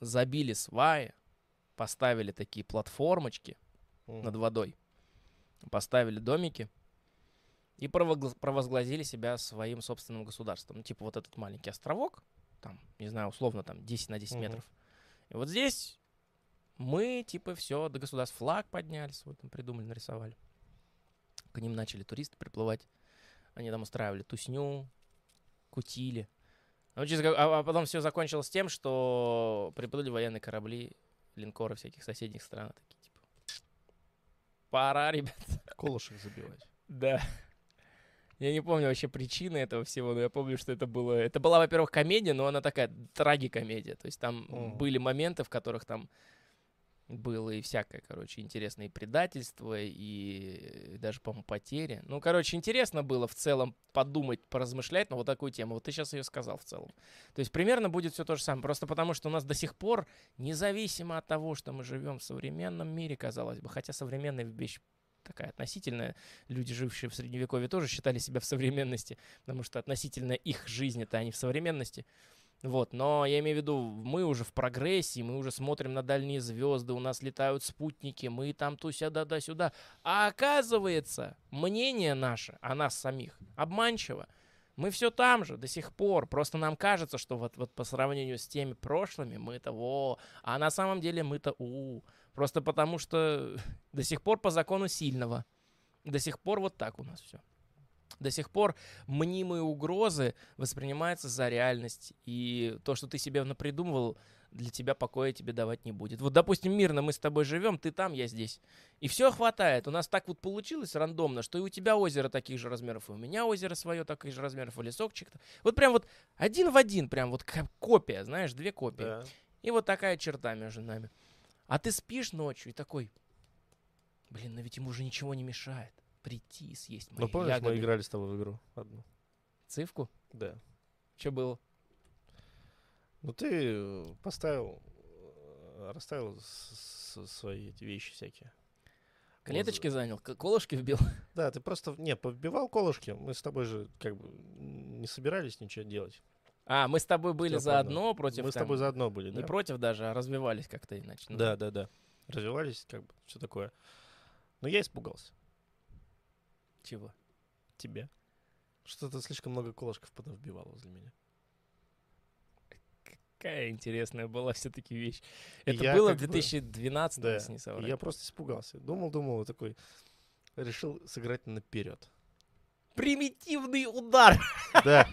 Забили сваи. Поставили такие платформочки М. над водой. Поставили домики. И провозгла- провозгласили себя своим собственным государством. Ну, типа вот этот маленький островок, там, не знаю, условно, там 10 на 10 Мгм. метров. И вот здесь мы, типа, все, до государств флаг подняли свой, там придумали, нарисовали. К ним начали туристы приплывать. Они там устраивали тусню, кутили. А, через ка- а- а потом все закончилось тем, что приплыли военные корабли, линкоры всяких соседних стран. Такие, типа, пора, ребят. Колышек забивать. Да. Я не помню вообще причины этого всего, но я помню, что это было... Это была, во-первых, комедия, но она такая трагикомедия. То есть там Мгм. были моменты, в которых там было и всякое, короче, интересное и предательство, и даже, по-моему, потери. Ну, короче, интересно было в целом подумать, поразмышлять на вот такую тему. Вот ты сейчас ее сказал в целом. То есть примерно будет все то же самое. Просто потому, что у нас до сих пор, независимо от того, что мы живем в современном мире, казалось бы, хотя современная вещь такая относительная, люди, жившие в Средневековье, тоже считали себя в современности, потому что относительно их жизни-то они в современности. Вот, но я имею в виду, мы уже в прогрессии, мы уже смотрим на дальние звезды, у нас летают спутники, мы там ту-сюда-да-сюда. А оказывается, мнение наше о нас самих обманчиво. Мы все там же до сих пор. Просто нам кажется, что вот, вот по сравнению с теми прошлыми мы-то во, а на самом деле мы-то у. Просто потому что до сих пор по закону сильного. До сих пор вот так у нас все. До сих пор мнимые угрозы воспринимаются за реальность. И то, что ты себе напридумывал, для тебя покоя тебе давать не будет. Вот, допустим, мирно мы с тобой живем, ты там, я здесь. И все хватает. У нас так вот получилось рандомно, что и у тебя озеро таких же размеров, и у меня озеро свое таких же размеров, и лесок-то. Вот прям вот один в один, прям вот копия, знаешь, две копии. Да. И вот такая черта между нами. А ты спишь ночью и такой, блин, но ведь ему уже ничего не мешает прийти и съесть мои Ну, помнишь, ягоды. мы играли с тобой в игру одну? Цифку? Да. Что было? Ну, ты э, поставил, э, расставил с- с- свои эти вещи всякие. Клеточки занял, к- колышки вбил. Да, ты просто, не, побивал колышки, мы с тобой же как бы не собирались ничего делать. А, мы с тобой были Всё заодно против мы с там- тобой заодно были, Не да? против даже, а развивались как-то иначе. Ну, Да, да, да. Развивались, как бы, все такое. Но я испугался. Чего? Тебя. Что ты слишком много колышков потом вбивал возле меня. Какая интересная была все-таки вещь. Это я было в как бы- 2012 Да, если не соврать. я просто испугался. Думал, думал, такой, решил сыграть наперед. Примитивный удар! Да,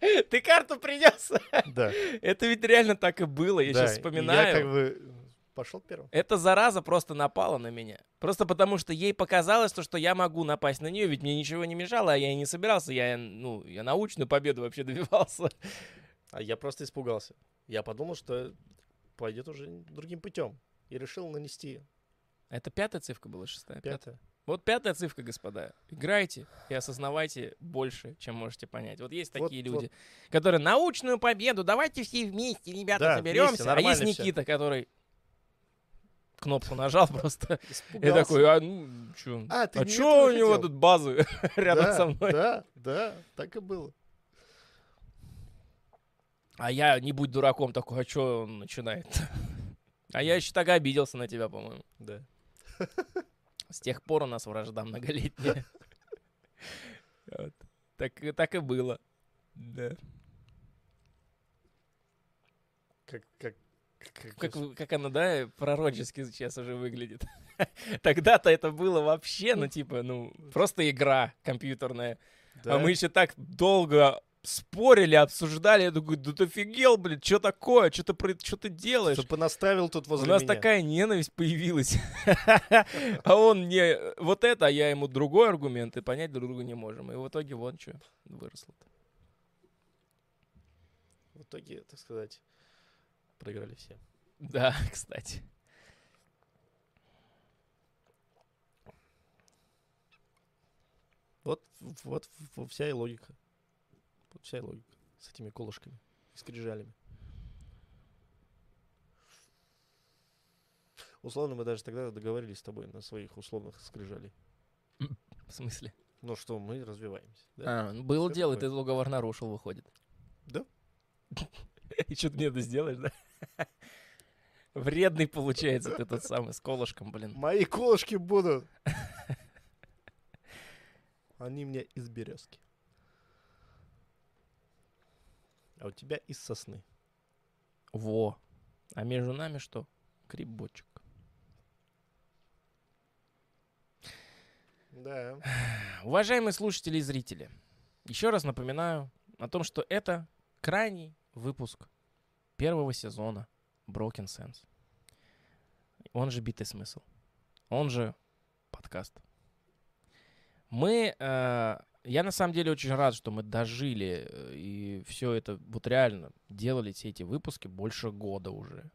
Ты карту принес? да. Это ведь реально так и было. Я да, сейчас вспоминаю. Я как бы пошел первым. Эта зараза просто напала на меня. Просто потому, что ей показалось то, что я могу напасть на нее, ведь мне ничего не мешало, а я и не собирался. Я, ну, я научную победу вообще добивался. А я просто испугался. Я подумал, что пойдет уже другим путем. И решил нанести Это пятая цифка была, шестая? пятое. Вот пятая цифка, господа. Играйте и осознавайте больше, чем можете понять. Вот есть Вот- такие вот. люди, которые научную победу, давайте все вместе, ребята, Да, соберемся. вместе, а есть. Никита, который кнопку нажал просто. И такой, а ну, чё? А, ты А не чё у него хотел? тут базы рядом да, со мной? Да, да, так и было. А я, не будь дураком, такой, а чё он начинает? А я еще так обиделся на тебя, по-моему. Да. С тех пор у нас вражда многолетняя. Вот. Так, так и было. Да. Как, как, как, Как, она, да, пророчески сейчас уже выглядит. Тогда-то это было вообще, ну, типа, ну, просто игра компьютерная. да. А мы еще так долго спорили, обсуждали. Я такой, да ты офигел, блин, что такое? Что ты, что ты делаешь? Что понаставил тут У возле нас меня. такая ненависть появилась. А он мне вот это, а я ему другой аргумент, и понять друг друга не можем. И в итоге вон что выросло. В итоге, так сказать, проиграли все. Да, кстати. Вот, вот в- вся и логика. Вот вся и логика. С этими колышками скрижалями. Условно, мы даже тогда договорились с тобой на своих условных скрижалей. В смысле? Ну что, мы развиваемся. Да? А, ну, было дело, такое. ты договор нарушил, выходит. Да. И что ты мне это сделаешь, да? Вредный получается ты тот самый с колышком, блин. Мои колышки будут. Они мне из березки. А у тебя из сосны. Во. А между нами что? Грибочек. Да. Уважаемые слушатели и зрители, еще раз напоминаю о том, что это крайний выпуск первого сезона Broken Sense. Он же «Битый смысл». Он же подкаст. Мы... э, я на самом деле очень рад, что мы дожили э, и все это вот реально делали все эти выпуски больше года уже.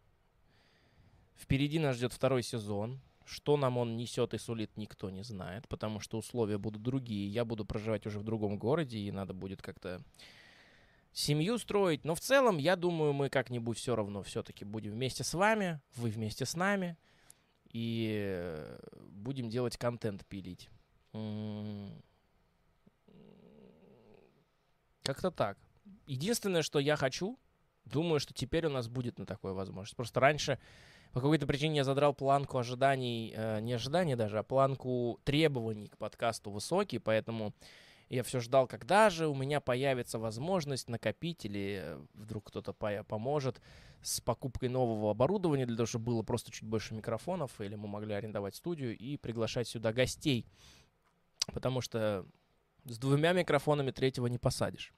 Впереди нас ждет второй сезон. Что нам он несет и сулит, никто не знает, потому что условия будут другие. Я буду проживать уже в другом городе, и надо будет как-то семью строить. Но в целом, я думаю, мы как-нибудь все равно все-таки будем вместе с вами, вы вместе с нами, и э, будем делать контент пилить. Как-то так. Единственное, что я хочу, думаю, что теперь у нас будет на такое возможность. Просто раньше по какой-то причине я задрал планку ожиданий, э, не ожиданий даже, а планку требований к подкасту высокий, поэтому я все ждал, когда же у меня появится возможность накопить или вдруг кто-то по- поможет с покупкой нового оборудования для того, чтобы было просто чуть больше микрофонов, или мы могли арендовать студию и приглашать сюда гостей. Потому что с двумя микрофонами третьего не посадишь.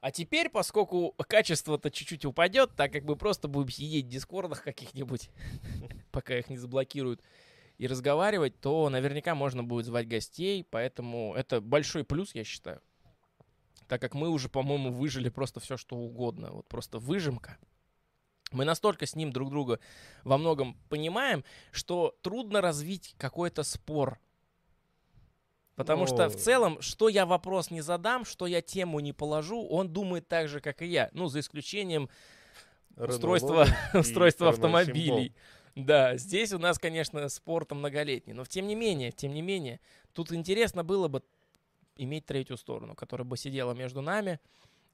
А теперь, поскольку качество-то чуть-чуть упадет, так как мы просто будем сидеть в дискордах каких-нибудь, пока их не заблокируют, и разговаривать, то наверняка можно будет звать гостей, поэтому это большой плюс, я считаю. Так как мы уже, по-моему, выжили просто все, что угодно. Вот просто выжимка. Мы настолько с ним друг друга во многом понимаем, что трудно развить какой-то спор. Потому что в целом, что я вопрос не задам, что я тему не положу, он думает так же, как и я. Ну, за исключением устройства, устройства автомобилей. Да, здесь у нас, конечно, спорт многолетний, но тем не менее, тем не менее, тут интересно было бы иметь третью сторону, которая бы сидела между нами,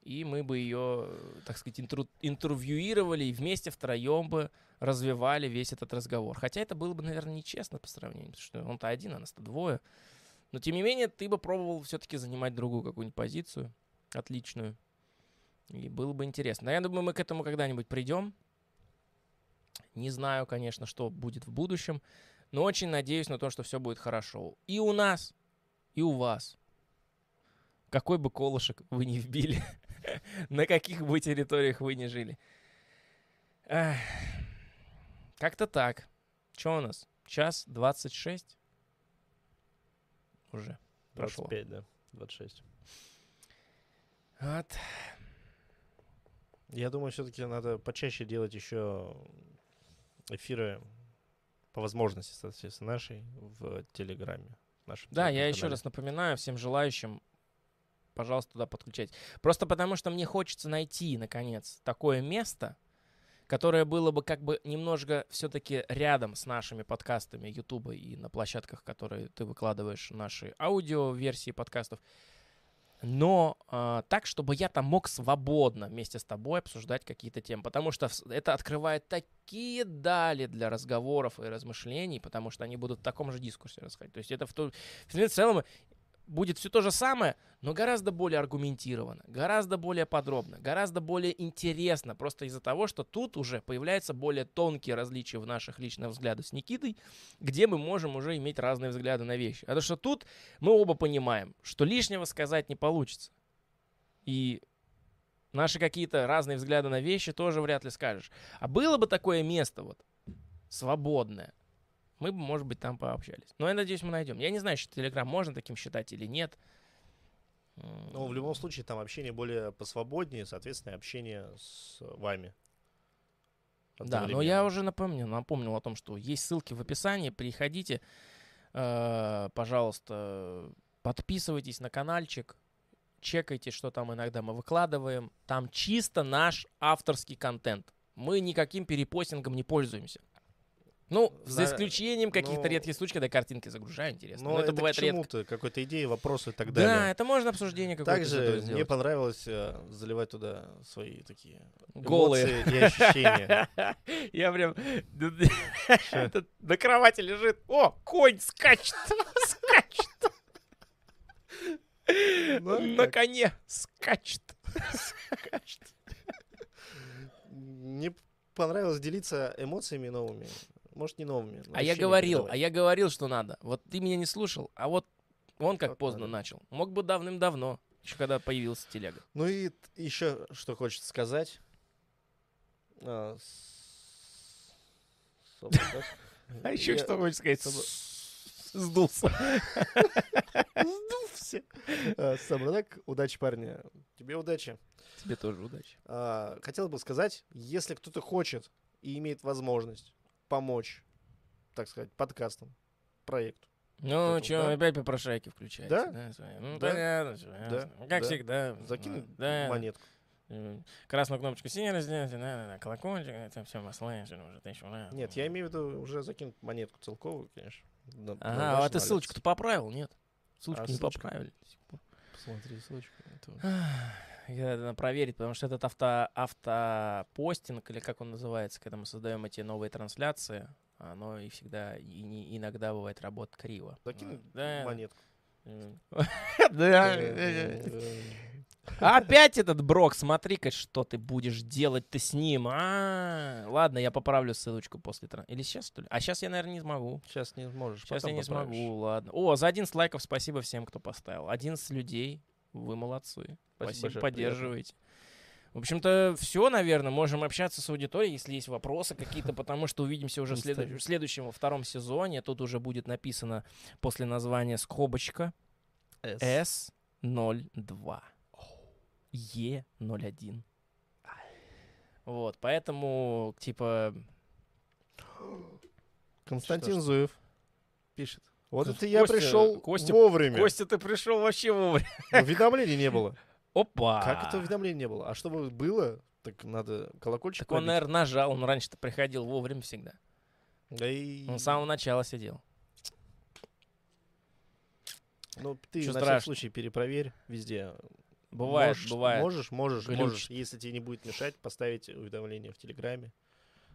и мы бы ее, так сказать, интеру- интервьюировали и вместе втроем бы развивали весь этот разговор. Хотя это было бы, наверное, нечестно по сравнению, потому что он-то один, а нас-то двое. Но, тем не менее, ты бы пробовал все-таки занимать другую какую-нибудь позицию, отличную. И было бы интересно. Но я думаю, мы к этому когда-нибудь придем. Не знаю, конечно, что будет в будущем, но очень надеюсь на то, что все будет хорошо. И у нас, и у вас. Какой бы колышек вы не вбили, на каких бы территориях вы не жили. Как-то так. Что у нас? Час 26? Уже прошло. 25, да. 26. Вот. Я думаю, все-таки надо почаще делать еще эфиры по возможности, соответственно, нашей в Телеграме. нашем Да, я еще телеграм-канале. раз напоминаю всем желающим, пожалуйста, туда подключать. Просто потому, что мне хочется найти, наконец, такое место, которое было бы как бы немножко все-таки рядом с нашими подкастами Ютуба и на площадках, которые ты выкладываешь наши аудио-версии подкастов. Но а, так, чтобы я там мог свободно вместе с тобой обсуждать какие-то темы. Потому что это открывает такие дали для разговоров и размышлений, потому что они будут в таком же дискурсе расходить. То есть это в, то- в целом будет все то же самое, но гораздо более аргументированно, гораздо более подробно, гораздо более интересно. Просто из-за того, что тут уже появляются более тонкие различия в наших личных взглядах с Никитой, где мы можем уже иметь разные взгляды на вещи. То, что тут мы оба понимаем, что лишнего сказать не получится. И наши какие-то разные взгляды на вещи тоже вряд ли скажешь. А было бы такое место вот, свободное, мы бы, может быть, там пообщались. Но я надеюсь, мы найдем. Я не знаю, что Телеграм можно таким считать или нет. Ну, в любом случае, там общение более посвободнее, соответственно, общение с вами. Да, но я уже напомню, напомнил о том, что есть ссылки в описании. Приходите, э, пожалуйста, подписывайтесь на каналчик, чекайте, что там иногда мы выкладываем. Там чисто наш авторский контент. Мы никаким перепостингом не пользуемся. Ну, за Да, исключением каких-то ну, редких случаев, когда я картинки загружаю, интересно. Но Но, это, это, бывает к редко. какой-то идеи, вопросы и так Да, далее. это можно обсуждение какое-то Также мне понравилось э, заливать туда свои такие Голые. эмоции и ощущения. Я прям на кровати лежит. О, конь скачет, скачет. Ну, На коне скачет. Мне понравилось делиться эмоциями новыми. Может, не новыми. но А я говорил, а я говорил, что надо. Вот ты меня не слушал, а вот он как Как поздно надо. начал. Мог бы давным-давно, еще когда появился телега. Ну и еще что хочется сказать. А, с-? А еще Я- что хочешь сказать? Собо- Сдулся. Сдулся. А, Соболак, удачи, парни. Тебе удачи. Тебе тоже удачи. А, Хотел бы сказать, если кто-то хочет и имеет возможность помочь, так сказать, подкастам, проекту. Ну, Поэтому, что, да. опять попрошайки включаете? Да? свои? Ну, Да. понятно, всё ясно. Как Да. всегда. Закинь Да. монетку. М, Красную кнопочку синий разделите, да, да, да, колокольчик, это все масла, всё уже тысячу, да. Нет, я имею в виду уже закинуть монетку целковую, конечно. На Ага, а ты ссылочку-то поправил, нет? Ссылочку А не ссылочку? поправили. Посмотри ссылочку. Надо проверить, потому что этот авто, автопостинг, или как он называется, когда мы создаем эти новые трансляции, оно и всегда, и не- иногда бывает работает криво. Закинь Да. монетку. Да. Опять этот Брок, смотри-ка, что ты будешь делать-то с ним. А, ладно, я поправлю ссылочку после тран. Или сейчас, что ли? А сейчас я, наверное, не смогу. Сейчас не сможешь. Сейчас я не поправишь. смогу, ладно. О, за 11 лайков спасибо всем, кто поставил. 11 людей, вы молодцы. Спасибо, большое, поддерживаете. В общем-то, все, наверное. Можем общаться с аудиторией, если есть вопросы какие-то, потому что увидимся уже в, Инстаграм. в следующем, во втором сезоне. Тут уже будет написано после названия скобочка С. S02. E01. Вот, поэтому, типа, Константин Что. Зуев пишет. Вот Костя- это я пришел Костя- вовремя. Костя, ты пришел вообще вовремя. Уведомлений не было. Опа! Как это уведомлений не было? А чтобы было, так надо колокольчик Так он, наверное, нажал. Он раньше-то приходил вовремя всегда. Да и... Он с самого начала сидел. Ну, ты Чё на страшно? всякий случай перепроверь везде. Бывает, можешь, бывает. Можешь, можешь, Глючит. можешь. Если тебе не будет мешать, поставить уведомление в Телеграме,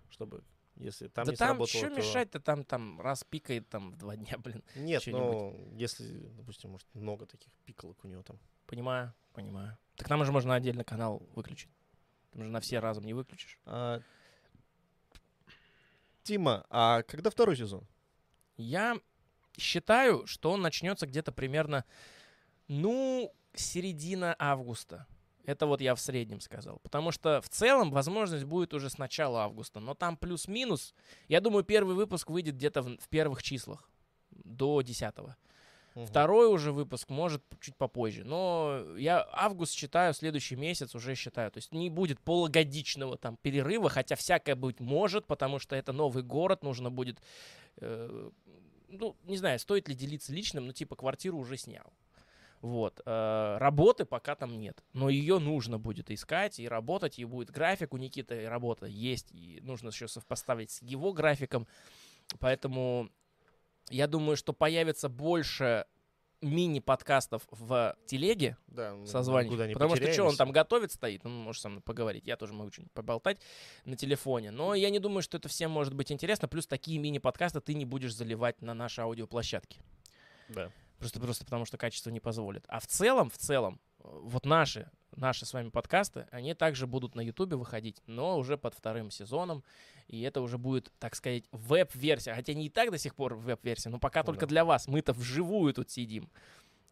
чтобы, если там да не там сработало, что то- мешать-то там, там раз пикает там в два дня, блин. Нет, ну, если, допустим, может, много таких пикалок у него там. Понимаю, понимаю. Так нам же можно отдельно канал выключить. Там же на все разом не выключишь. А, Тима, а когда второй сезон? Я считаю, что он начнется где-то примерно, ну, середина августа. Это вот я в среднем сказал. Потому что в целом возможность будет уже с начала августа. Но там плюс-минус. Я думаю, первый выпуск выйдет где-то в, в первых числах. До 10 Мгм. Второй уже выпуск может чуть попозже. Но я август считаю, следующий месяц уже считаю. То есть не будет полугодичного там перерыва, хотя всякое быть может, потому что это новый город, нужно будет... э, ну, не знаю, стоит ли делиться личным, но типа квартиру уже снял. Вот. э, работы пока там нет. Но ее нужно будет искать и работать. И будет график у Никиты, и работа есть. И нужно еще совпоставить с его графиком. Поэтому я думаю, что появится больше мини-подкастов в телеге Да, созванивать. Потому что что, он там готовит, стоит, он может со мной поговорить. Я тоже могу что-нибудь поболтать на телефоне. Но я не думаю, что это всем может быть интересно. Плюс такие мини-подкасты ты не будешь заливать на наши аудиоплощадки. Да. Просто, просто потому что качество не позволит. А в целом, в целом, э, вот наши, наши с вами подкасты, они также будут на Ютубе выходить, но уже под вторым сезоном. И это уже будет, так сказать, веб-версия. Хотя не и так до сих пор веб-версия, но пока только Да. для вас. Мы-то вживую тут сидим.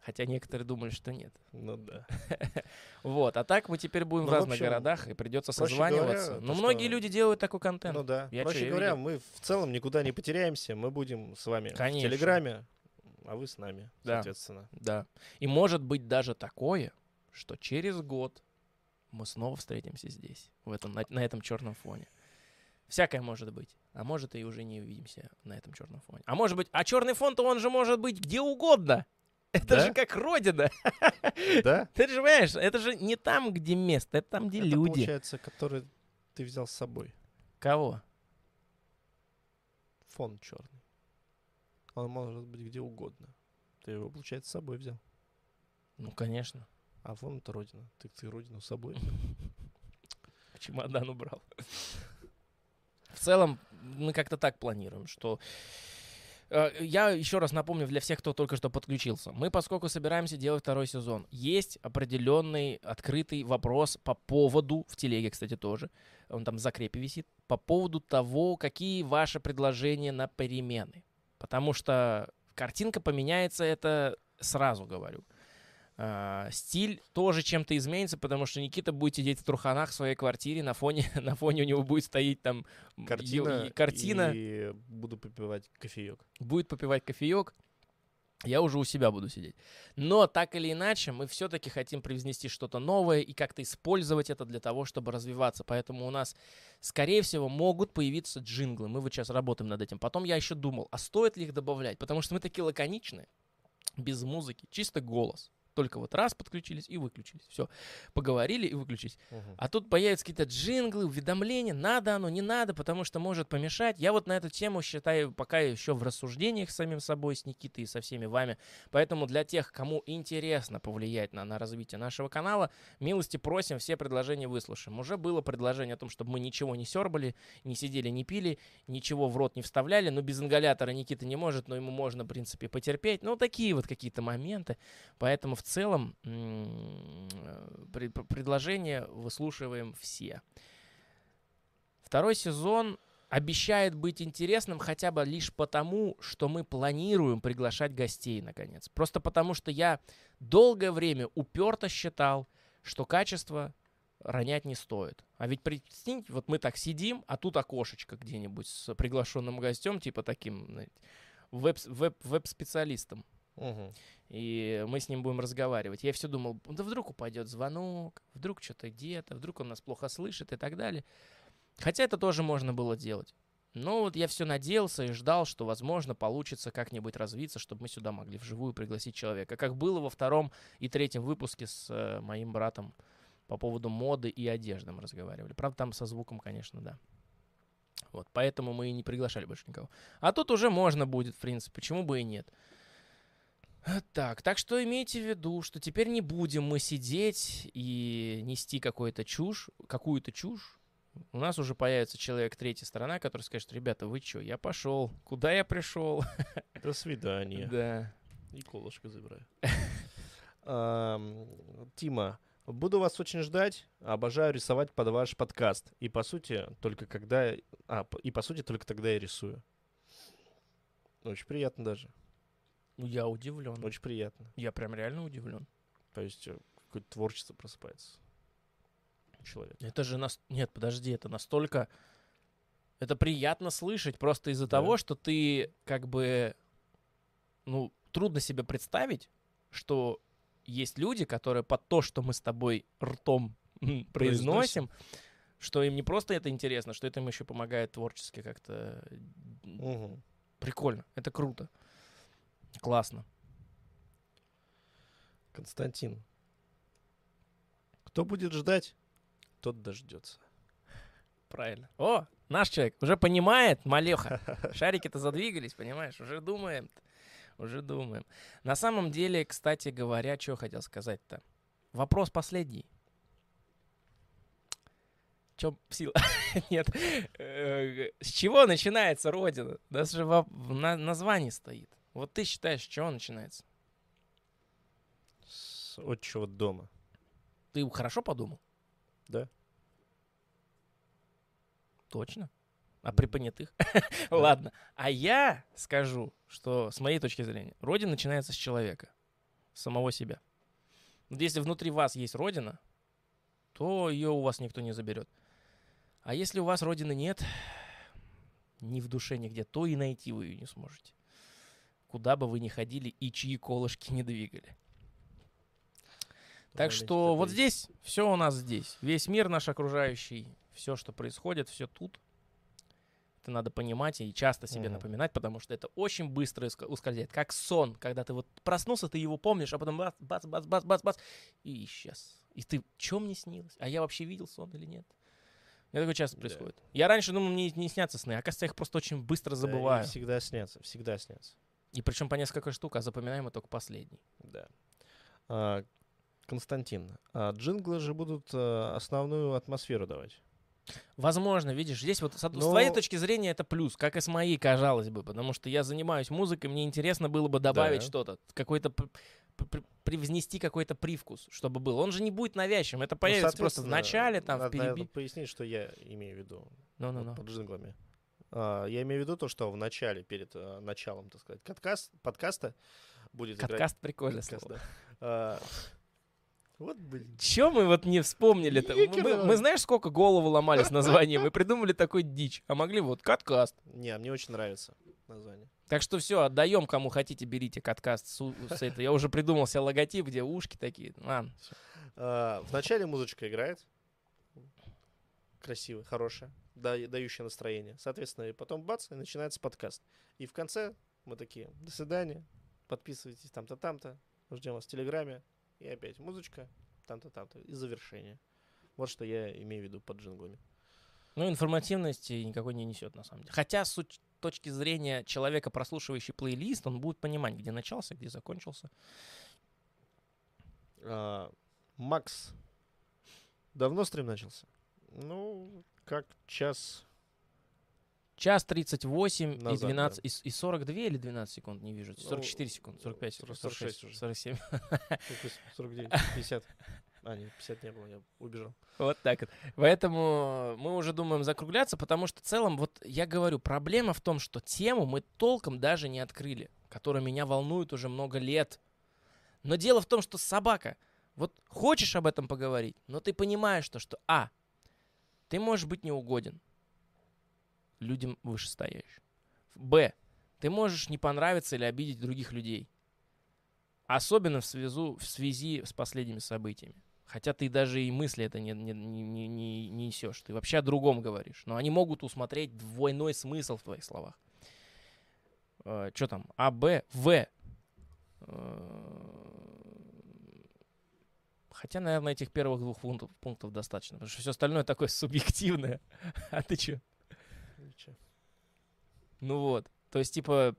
Хотя некоторые думали, что нет. Ну да. Вот, а так мы теперь будем Ну, в разных общем, городах, и придется созваниваться. говоря, Но многие что- люди делают такой контент. Ну да. Я Проще я говоря, видел. мы в целом никуда не потеряемся. Мы будем с вами Конечно. в Телеграме, а вы с нами, Да. соответственно. Да. И может быть даже такое, что через год мы снова встретимся здесь, в этом, на, на этом черном фоне. Всякое может быть. А может и уже не увидимся на этом черном фоне. А может быть, а черный фон-то он же может быть где угодно. Это Да? же как родина. Да? Ты же понимаешь, это же не там, где место, это там, где Это, люди. получается, который ты взял с собой. Кого? Фон черный. Он может быть где угодно. Ты его, получается, с собой взял. Ну, конечно. А фон это родина. Ты, ты родину с собой. В чемодан убрал. В целом, мы как-то так планируем, что... э, Я еще раз напомню для всех, кто только что подключился. Мы, поскольку собираемся делать второй сезон, есть определенный открытый вопрос по поводу, в телеге, кстати, тоже, он там в закрепе висит, по поводу того, какие ваши предложения на перемены. Потому что картинка поменяется, это сразу говорю. А, стиль тоже чем-то изменится, потому что Никита будет сидеть в труханах в своей квартире, на фоне, на фоне у него будет стоять там Картина. ё- и- картина И буду попивать кофеек. будет попивать кофеек, я уже у себя буду сидеть. Но так или иначе, мы все-таки хотим привнести что-то новое и как-то использовать это для того, чтобы развиваться. Поэтому у нас, скорее всего, могут появиться джинглы. Мы вот сейчас работаем над этим. Потом я еще думал, а стоит ли их добавлять? Потому что мы такие лаконичные, без музыки, чисто голос. Только вот раз подключились и выключились. Все, поговорили и выключились. Мгм. А тут появятся какие-то джинглы, уведомления, надо оно, не надо, потому что может помешать. Я вот на эту тему считаю пока еще в рассуждениях с самим собой, с Никитой и со всеми вами. Поэтому для тех, кому интересно повлиять на, на развитие нашего канала, милости просим, все предложения выслушаем. Уже было предложение о том, чтобы мы ничего не сербали, не сидели, не пили, ничего в рот не вставляли, но без ингалятора Никита не может, но ему можно, в принципе, потерпеть. Ну, такие вот какие-то моменты. Поэтому в целом э, пред- пр- предложения выслушиваем все. Второй сезон обещает быть интересным хотя бы лишь потому, что мы планируем приглашать гостей, наконец. Просто потому, что я долгое время уперто считал, что качество ронять не стоит. А ведь представьте, вот мы так сидим, а тут окошечко где-нибудь с приглашенным гостем, типа таким знаете, веб- веб- Мгм. И мы с ним будем разговаривать. Я все думал, да вдруг упадет звонок, вдруг что-то где-то, вдруг он нас плохо слышит и так далее. Хотя это тоже можно было делать. Но вот я все надеялся и ждал, что, возможно, получится как-нибудь развиться, чтобы мы сюда могли вживую пригласить человека. Как было во втором и третьем выпуске с э, моим братом по поводу моды и одежды мы разговаривали. Правда, там со звуком, конечно, да. Вот, поэтому мы и не приглашали больше никого. А тут уже можно будет, в принципе, почему бы и нет. Вот Так, так что имейте в виду, что теперь не будем мы сидеть и нести какую-то чушь, какую-то чушь. У нас уже появится человек третья сторона, который скажет, ребята, вы что, я пошел, куда я пришел? До свидания. Да. И колышко забираю. Тима, буду вас очень ждать. Обожаю рисовать под ваш подкаст. И по сути, только когда... А, и по сути, только тогда я рисую. Очень приятно даже. Ну, я удивлен. Очень приятно. Я прям реально удивлен. То есть э, какое-то творчество просыпается. у человека. Это же нас... Нет, подожди, это настолько... Это приятно слышать просто из-за Да. того, что ты как бы... Ну, трудно себе представить, что есть люди, которые под то, что мы с тобой ртом м, произносим, что им не просто это интересно, что это им еще помогает творчески как-то... Мгм. Прикольно, это круто. Классно. Константин. Кто будет ждать, тот дождется. Правильно. О, наш человек уже понимает, малеха. Шарики-то задвигались, понимаешь? Уже думаем. Уже думаем. На самом деле, кстати говоря, что хотел сказать-то? Вопрос последний. Чем сила? Нет. Э, С чего начинается Родина? Даже в на- названии стоит. Вот ты считаешь, с чего начинается? С отчего дома. Ты хорошо подумал? Да. Точно? А при понятых? Ладно. А я скажу, что с моей точки зрения, родина начинается с человека, с самого себя. Вот если внутри вас есть родина, то ее у вас никто не заберет. А если у вас родины нет, ни в душе нигде, то и найти вы ее не сможете. Куда бы вы ни ходили и чьи колышки не двигали. Так что вот здесь, все у нас здесь. Весь мир наш окружающий, все, что происходит, все тут. Это надо понимать и часто себе Мгм. напоминать, потому что это очень быстро ускользает. Как сон, когда ты вот проснулся, ты его помнишь, а потом бац, бац, бац, бац, бац, бац, и исчез. И ты, что мне снилось? А я вообще видел сон или нет? Это такое часто Да. происходит. Я раньше думал, мне не снятся сны, а оказывается, я их просто очень быстро Да, забываю. всегда снятся, всегда снятся. И причем по несколько штук, а запоминаем мы только последний. Да. А, Константин, а джинглы же будут э, основную атмосферу давать. Возможно, видишь, здесь вот с, од- с Но- твоей точки зрения это плюс, как и с моей, казалось бы, потому что я занимаюсь музыкой, мне интересно было бы добавить Да. что-то, какой-то привнести какой-то привкус, чтобы был. Он же не будет навязчивым, это появится просто в Ну, начале, там, надо, наверное, переби... пояснить, что я имею в виду Ну-ну-ну. вот под джинглами. А, я имею в виду то, что в начале, перед э, началом, так сказать, подкаст, подкаста будет играть... Каткаст прикольно Каткаст, слово. да. А, вот, блин. Чё мы вот не вспомнили-то? Мы, мы знаешь, сколько голову ломали с названием? Мы придумали такой дичь, а могли вот Каткаст. Не, мне очень нравится название. Так что все, отдаем, кому хотите, берите Каткаст с, с этой. Я уже придумал себе логотип, где ушки такие. Ладно. А, в начале музычка играет. Красивая, хорошая, да, дающая настроение. Соответственно, и потом бац, и начинается подкаст. И в конце мы такие, до свидания, подписывайтесь там-то, там-то, ждем вас в Телеграме. И опять музычка, там-то, там-то, и завершение. Вот что я имею в виду под джинглами. Ну, информативности никакой не несет, на самом деле. Хотя с точки зрения человека, прослушивающий плейлист, он будет понимать, где начался, где закончился. А, Макс, давно стрим начался? Ну, как час Час 38 и Назад, 12, и, с- и 42 или 12 секунд, не вижу. Ну, 44 секунды, 45 секунд, 46 46, уже. 47. сколько, 49, 50. А, нет, 50 не было, я убежал. Вот так вот. Поэтому мы уже думаем закругляться, потому что в целом, вот я говорю, проблема в том, что тему мы толком даже не открыли, которая меня волнует уже много лет. Но дело в том, что собака, вот хочешь об этом поговорить, но ты понимаешь то, что А, ты можешь быть неугоден людям вышестоящим. Б, ты можешь не понравиться или обидеть других людей. Особенно в, связу, в связи с последними событиями. Хотя ты даже и мысли это не, не, не, не- не несешь. Ты вообще о другом говоришь. Но они могут усмотреть двойной смысл в твоих словах. Что там? А, Б, В. Э, Хотя, наверное, этих первых двух пунктов, пунктов достаточно. Потому что все остальное такое субъективное. А ты что? короче. Ну вот. То есть, типа,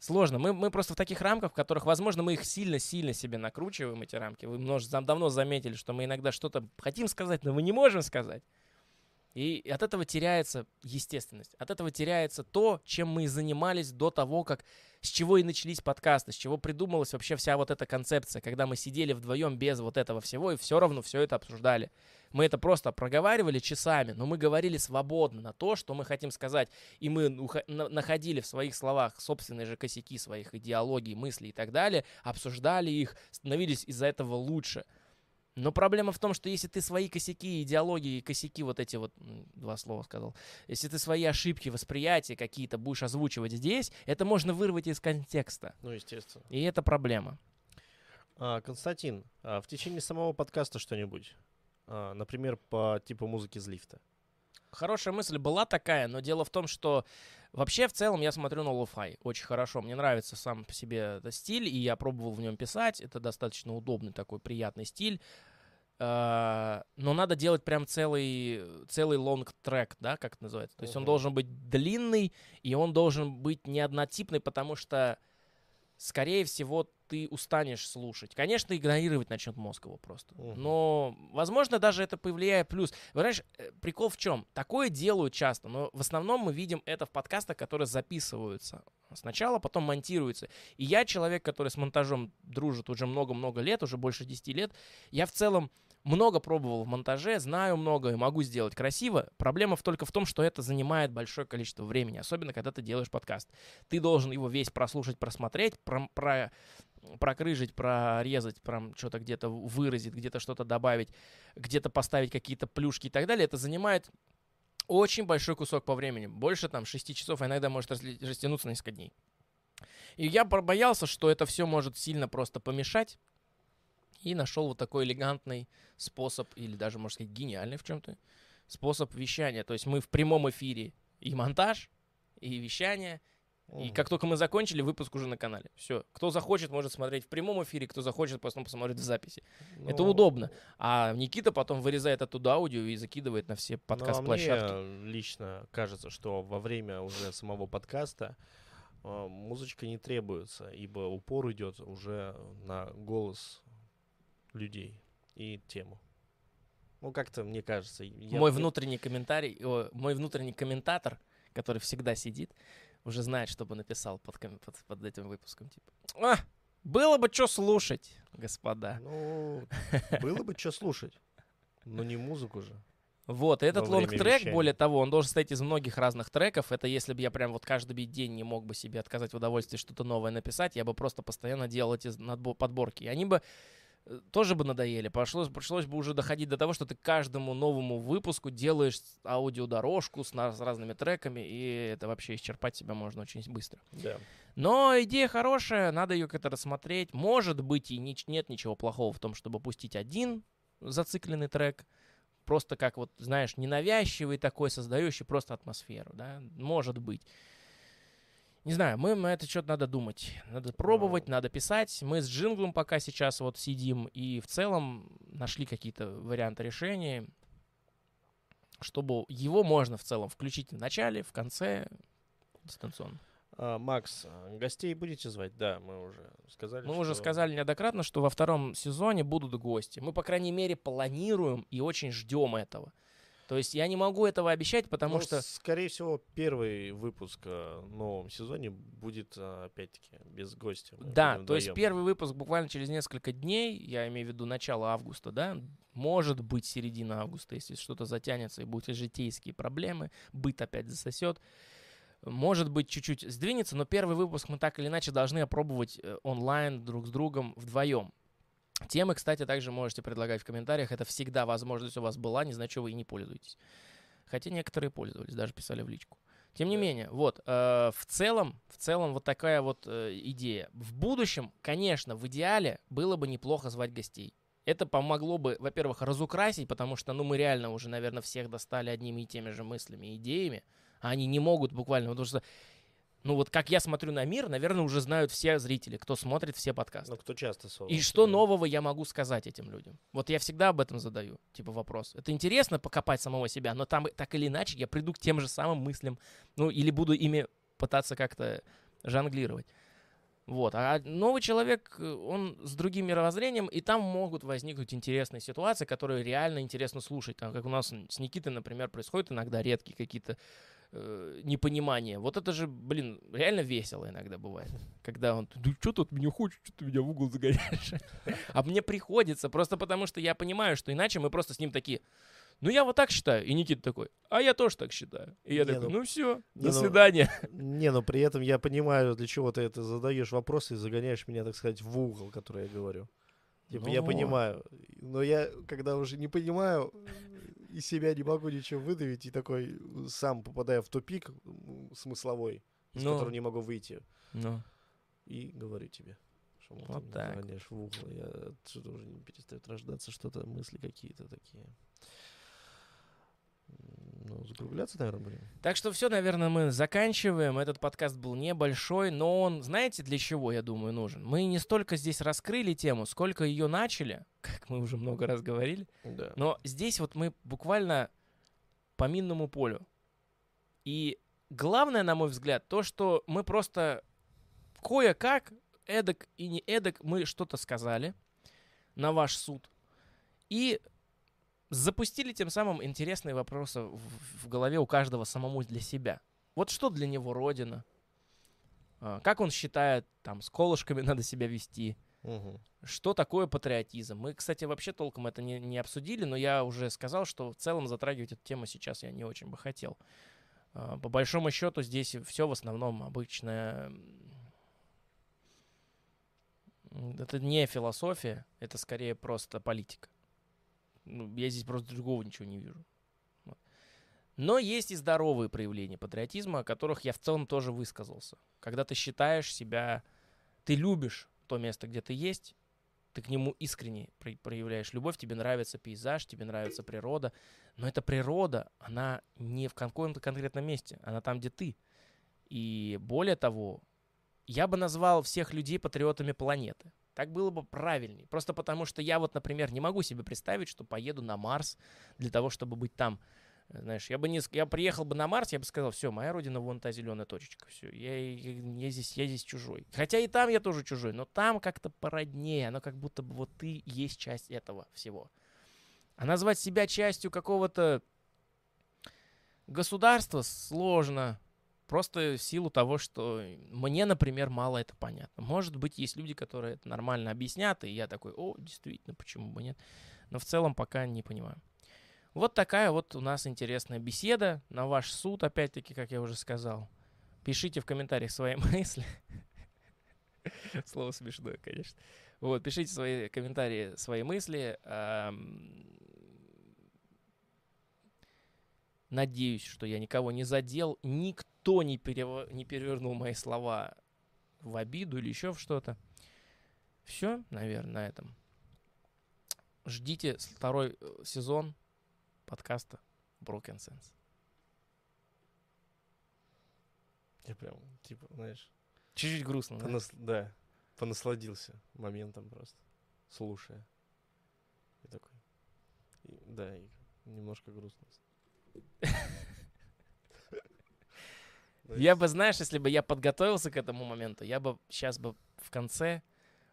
сложно. Мы, мы просто в таких рамках, в которых, возможно, мы их сильно-сильно себе накручиваем, эти рамки. Вы множ... давно заметили, что мы иногда что-то хотим сказать, но мы не можем сказать. И от этого теряется естественность. От этого теряется то, чем мы занимались до того, как с чего и начались подкасты, с чего придумалась вообще вся вот эта концепция, когда мы сидели вдвоем без вот этого всего и все равно все это обсуждали. Мы это просто проговаривали часами, но мы говорили свободно на то, что мы хотим сказать. И мы находили в своих словах собственные же косяки своих идеологий, мыслей и так далее, обсуждали их, становились из-за этого лучше. Но проблема в том, что если ты свои косяки, идеологии, косяки, вот эти вот, два слова сказал, если ты свои ошибки, восприятия какие-то будешь озвучивать здесь, это можно вырвать из контекста. Ну, естественно. И это проблема. А, Константин, а в течение самого подкаста что-нибудь? А, например, по типу музыки из лифта. Хорошая мысль была такая, но дело в том, что вообще в целом я смотрю на lo-fi очень хорошо. Мне нравится сам по себе этот стиль, и я пробовал в нем писать. Это достаточно удобный такой приятный стиль. А, но надо делать прям целый, целый long track, да, как это называется. То есть uh-huh. он должен быть длинный, и он должен быть не однотипный, потому что скорее всего, ты устанешь слушать. Конечно, игнорировать начнет мозг его просто. Угу. Но, возможно, даже это повлияет плюс. Вы знаешь, э, прикол в чем? Такое делают часто, но в основном мы видим это в подкастах, которые записываются сначала, потом монтируются. И я человек, который с монтажом дружит уже много-много лет, уже больше 10 лет. Я в целом много пробовал в монтаже, знаю много и могу сделать красиво. Проблема только в том, что это занимает большое количество времени, особенно когда ты делаешь подкаст. Ты должен его весь прослушать, просмотреть, про, про, прокрыжить, прорезать, прям что-то где-то выразить, где-то что-то добавить, где-то поставить какие-то плюшки и так далее. Это занимает очень большой кусок по времени. Больше там 6 часов, а иногда может растянуться на несколько дней. И я боялся, что это все может сильно просто помешать и нашел вот такой элегантный способ, или даже, можно сказать, гениальный в чем-то, способ вещания. То есть мы в прямом эфире и монтаж, и вещание, и как только мы закончили, выпуск уже на канале. Все. Кто захочет, может смотреть в прямом эфире, кто захочет, потом посмотрит в записи. Ну, Это удобно. А Никита потом вырезает оттуда аудио и закидывает на все подкаст-площадки. Ну, а мне лично кажется, что во время уже самого подкаста э, музычка не требуется, ибо упор идет уже на голос людей и тему. Ну, как-то, мне кажется... Я... Мой внутренний комментарий, о, мой внутренний комментатор, который всегда сидит, уже знает, что бы написал под, под, под этим выпуском. Типа, а, было бы что слушать, господа. Ну, было бы что слушать, но не музыку же. Вот, этот лонг-трек, более того, он должен состоять из многих разных треков. Это если бы я прям вот каждый день не мог бы себе отказать в удовольствии что-то новое написать, я бы просто постоянно делал эти подборки. И они бы тоже бы надоели. Пришлось, пришлось бы уже доходить до того, что ты каждому новому выпуску делаешь аудиодорожку с, с разными треками, и это вообще исчерпать себя можно очень быстро. Да. Но идея хорошая, надо ее как-то рассмотреть. Может быть, и ни, нет ничего плохого в том, чтобы пустить один зацикленный трек, просто как вот, знаешь, ненавязчивый такой, создающий просто атмосферу, да, может быть. Не знаю, мы на это что-то надо думать. Надо пробовать, надо писать. Мы с джинглом пока сейчас вот сидим и в целом нашли какие-то варианты решения, чтобы его можно в целом включить в начале, в конце, дистанционно. А, Макс, гостей будете звать? Да, мы уже сказали. Мы что... уже сказали неоднократно, что во втором сезоне будут гости. Мы, по крайней мере, планируем и очень ждем этого. То есть я не могу этого обещать, потому ну, что... Скорее всего, первый выпуск э, в новом сезоне будет, э, опять-таки, без гостя. Да, то есть первый выпуск буквально через несколько дней, я имею в виду начало августа, да, может быть середина августа, если что-то затянется и будут житейские проблемы, быт опять засосет. Может быть, чуть-чуть сдвинется, но первый выпуск мы так или иначе должны опробовать э, онлайн друг с другом вдвоем. Темы, кстати, также можете предлагать в комментариях. Это всегда возможность у вас была, не значит, вы и не пользуетесь. Хотя некоторые пользовались, даже писали в личку. Тем не менее, вот, э, в целом, в целом вот такая вот э, идея. В будущем, конечно, в идеале было бы неплохо звать гостей. Это помогло бы, во-первых, разукрасить, потому что, ну, мы реально уже, наверное, всех достали одними и теми же мыслями и идеями, а они не могут буквально, потому что Ну вот как я смотрю на мир, наверное, уже знают все зрители, кто смотрит все подкасты. Ну, кто часто И ссорится, что нового я могу сказать этим людям? Вот я всегда об этом задаю, типа вопрос. Это интересно покопать самого себя, но там так или иначе я приду к тем же самым мыслям, ну или буду ими пытаться как-то жонглировать. Вот. А новый человек, он с другим мировоззрением, и там могут возникнуть интересные ситуации, которые реально интересно слушать. Там, как у нас с Никитой, например, происходят иногда редкие какие-то э, непонимания. Вот это же, блин, реально весело иногда бывает. Когда он, да что тут мне хочешь, что ты меня в угол загоняешь? А мне приходится, просто потому что я понимаю, что иначе мы просто с ним такие, ну я вот так считаю. И Никита такой, а я тоже так считаю. И я Не, такой, ну, ну все, не, до ну, свидания. Не, но при этом я понимаю, для чего ты это задаешь вопросы и загоняешь меня, так сказать, в угол, который я говорю. Типа, я Ну. понимаю. Но я, когда уже не понимаю, из себя не могу ничего выдавить, и такой сам попадаю в тупик смысловой, из Ну. которого не могу выйти, Ну, и говорю тебе. Что, мол, Вот так. в угол. Я отсюда уже не перестает рождаться что-то, мысли какие-то такие. Ну, закругляться, наверное, будем. Так что все, наверное, мы заканчиваем. Этот подкаст был небольшой, но он, знаете, для чего, я думаю, нужен? Мы не столько здесь раскрыли тему, сколько ее начали, как мы уже много раз говорили. Да. Но здесь вот мы буквально по минному полю. И главное, на мой взгляд, то, что мы просто кое-как, эдак и не эдак, мы что-то сказали на ваш суд. И запустили тем самым интересные вопросы в, в голове у каждого самому для себя. Вот что для него Родина? А, Как он считает, там, с колышками надо себя вести? Мгм. Что такое патриотизм? Мы, кстати, вообще толком это не, не обсудили, но я уже сказал, что в целом затрагивать эту тему сейчас я не очень бы хотел. А, По большому счету здесь все в основном обычная... м, Это не философия, это скорее просто политика. Ну, я здесь просто другого ничего не вижу. Вот. Но есть и здоровые проявления патриотизма, о которых я в целом тоже высказался. Когда ты считаешь себя... Ты любишь то место, где ты есть, ты к нему искренне про- проявляешь любовь, тебе нравится пейзаж, тебе нравится природа, но эта природа, она не в каком-то конкретном месте, она там, где ты. И более того, я бы назвал всех людей патриотами планеты. Так было бы правильней. Просто потому, что я вот, например, не могу себе представить, что поеду на Марс для того, чтобы быть там. Э, Знаешь, я бы не, я приехал бы на Марс, я бы сказал, все, моя родина вон та зеленая точечка, все, я, я, я здесь, я здесь чужой. Хотя и там я тоже чужой, но там как-то породнее, оно как будто бы вот ты есть часть этого всего. А назвать себя частью какого-то государства сложно. Просто в силу того, что мне, например, мало это понятно. Может быть, есть люди, которые это нормально объяснят, и я такой, о, действительно, почему бы нет. Но в целом пока не понимаю. Вот такая вот у нас интересная беседа на ваш суд, опять-таки, как я уже сказал. Пишите в комментариях свои мысли. Слово смешное, конечно. Вот, пишите свои комментарии, свои мысли. Надеюсь, что я никого не задел, никто не, перево- не перевернул мои слова в обиду или еще в что-то. Все, наверное, на этом. Ждите второй э, сезон подкаста Broken Sense. Я прям, типа, знаешь, Чуть-чуть грустно, да? понас- да, понасладился моментом просто, слушая. И такой, и- да, и немножко грустно. Я бы, знаешь, если бы я подготовился к этому моменту, я бы сейчас бы в конце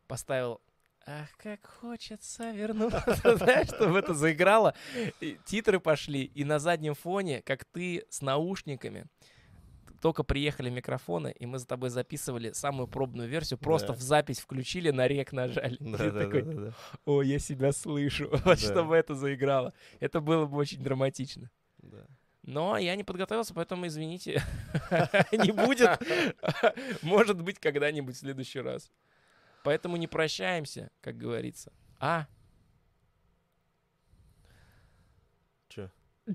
поставил Ах, как хочется вернуться, знаешь, чтобы это заиграло. И титры пошли, и на заднем фоне, как ты с наушниками, только приехали микрофоны, и мы за тобой записывали самую пробную версию, просто Да. в запись включили, на рек нажали. Да, ты да, такой, да, да, да. о, я себя слышу, вот Да. чтобы это заиграло. Это было бы очень драматично. Но я не подготовился, поэтому извините. Не будет. Может быть, когда-нибудь в следующий раз. Поэтому не прощаемся, как говорится. А? Чё?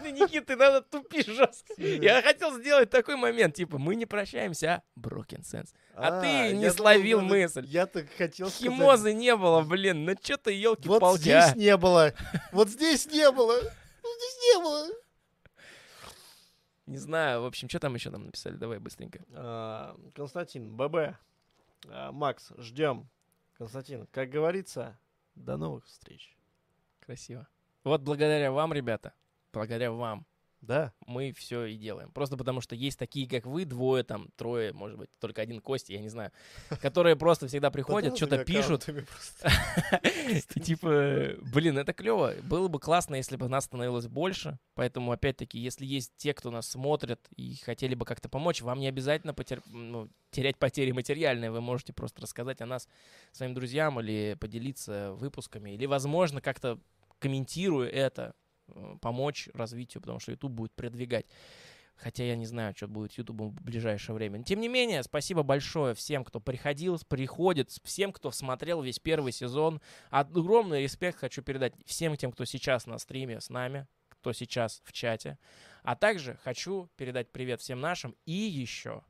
Ну, Никита, ты надо тупишь жестко. Я хотел сделать такой момент, типа, мы не прощаемся, а Broken Sense. А ты не словил думал, мысль. Я так хотел сказать. Химозы не было, блин, ну чё ты, Вот елки-палки, здесь а? не было. Вот здесь не было. Вот здесь не было. Не знаю, в общем, что там еще нам написали? Давай быстренько. А, Константин, ББ. А, Макс, ждем. Константин, как говорится, до новых встреч. Красиво. Вот благодаря вам, ребята, благодаря вам, Да? мы все и делаем. Просто потому что есть такие, как вы, двое, там, трое, может быть, только один Костя, я не знаю, которые просто всегда приходят, что-то пишут. Типа, блин, это клево. Было бы классно, если бы нас становилось больше. Поэтому, опять-таки, если есть те, кто нас смотрит и хотели бы как-то помочь, вам не обязательно ну, терять потери материальные. Вы можете просто рассказать о нас своим друзьям или поделиться выпусками. Или, возможно, как-то комментируя это, помочь развитию, потому что YouTube будет продвигать. Хотя я не знаю, что будет с в ближайшее время. Тем не менее, спасибо большое всем, кто приходил, приходит, всем, кто смотрел весь первый сезон. Огромный респект хочу передать всем тем, кто сейчас на стриме с нами, кто сейчас в чате. А также хочу передать привет всем нашим и еще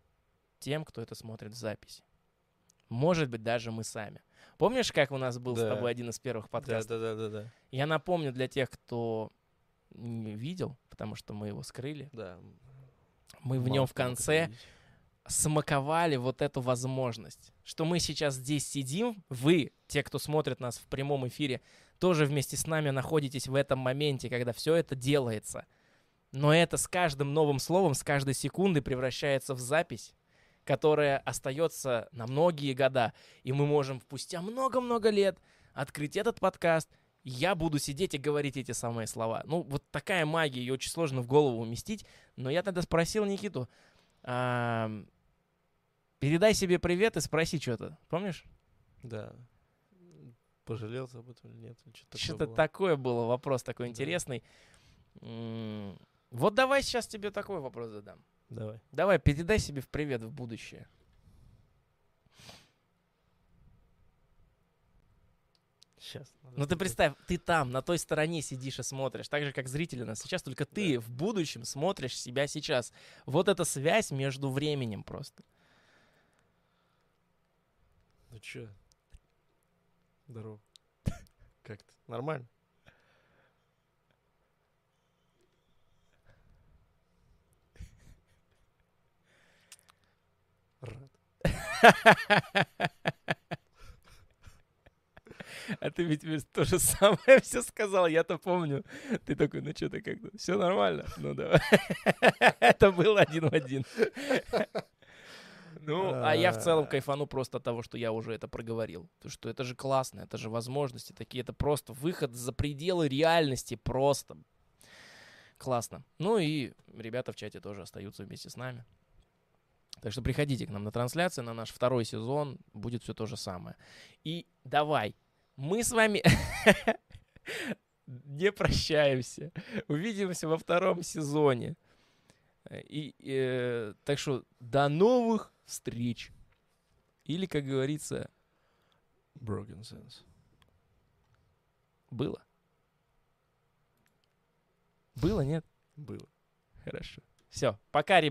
тем, кто это смотрит в записи. Может быть, даже мы сами. Помнишь, как у нас был с Да. тобой один из первых Да, подкастов? да, да, да, да. Я напомню для тех, кто не видел, потому что мы его скрыли. Да. Мы в нем в конце смаковали вот эту возможность, что мы сейчас здесь сидим, вы, те, кто смотрит нас в прямом эфире, тоже вместе с нами находитесь в этом моменте, когда все это делается. Но это с каждым новым словом, с каждой секундой превращается в запись, которая остается на многие года. И мы можем спустя много-много лет открыть этот подкаст. Я буду сидеть и говорить эти самые слова. Ну, вот такая магия, ее очень сложно в голову уместить. Но я тогда спросил Никиту, ам, передай себе привет и спроси что-то. Помнишь? Да. Пожалел об этом или нет? Что-то, такое было? такое было, вопрос такой Да. интересный. Вот давай сейчас тебе такой вопрос задам. Давай. Давай, передай себе в привет в будущее. Сейчас. Ну ты представь, ты там, на той стороне сидишь и смотришь, так же, как зрители нас сейчас, только ты в будущем смотришь себя сейчас. Вот эта связь между временем просто. Ну чё? Здорово. Как ты? Нормально? Рад. А ты ведь то же самое все сказал, я-то помню. Ты такой, ну что ты как-то, все нормально? Ну давай. Это был один в один. Ну, а я в целом кайфану просто от того, что я уже это проговорил. То, что это же классно, это же возможности такие, это просто выход за пределы реальности, просто классно. Ну и ребята в чате тоже остаются вместе с нами. Так что приходите к нам на трансляции, на наш второй сезон, будет все то же самое. И давай, мы с вами не прощаемся. Увидимся во втором сезоне. И, э, так что до новых встреч. Или, как говорится, Broken sense. было. Было, нет? Было. Хорошо. Все, пока, ребята.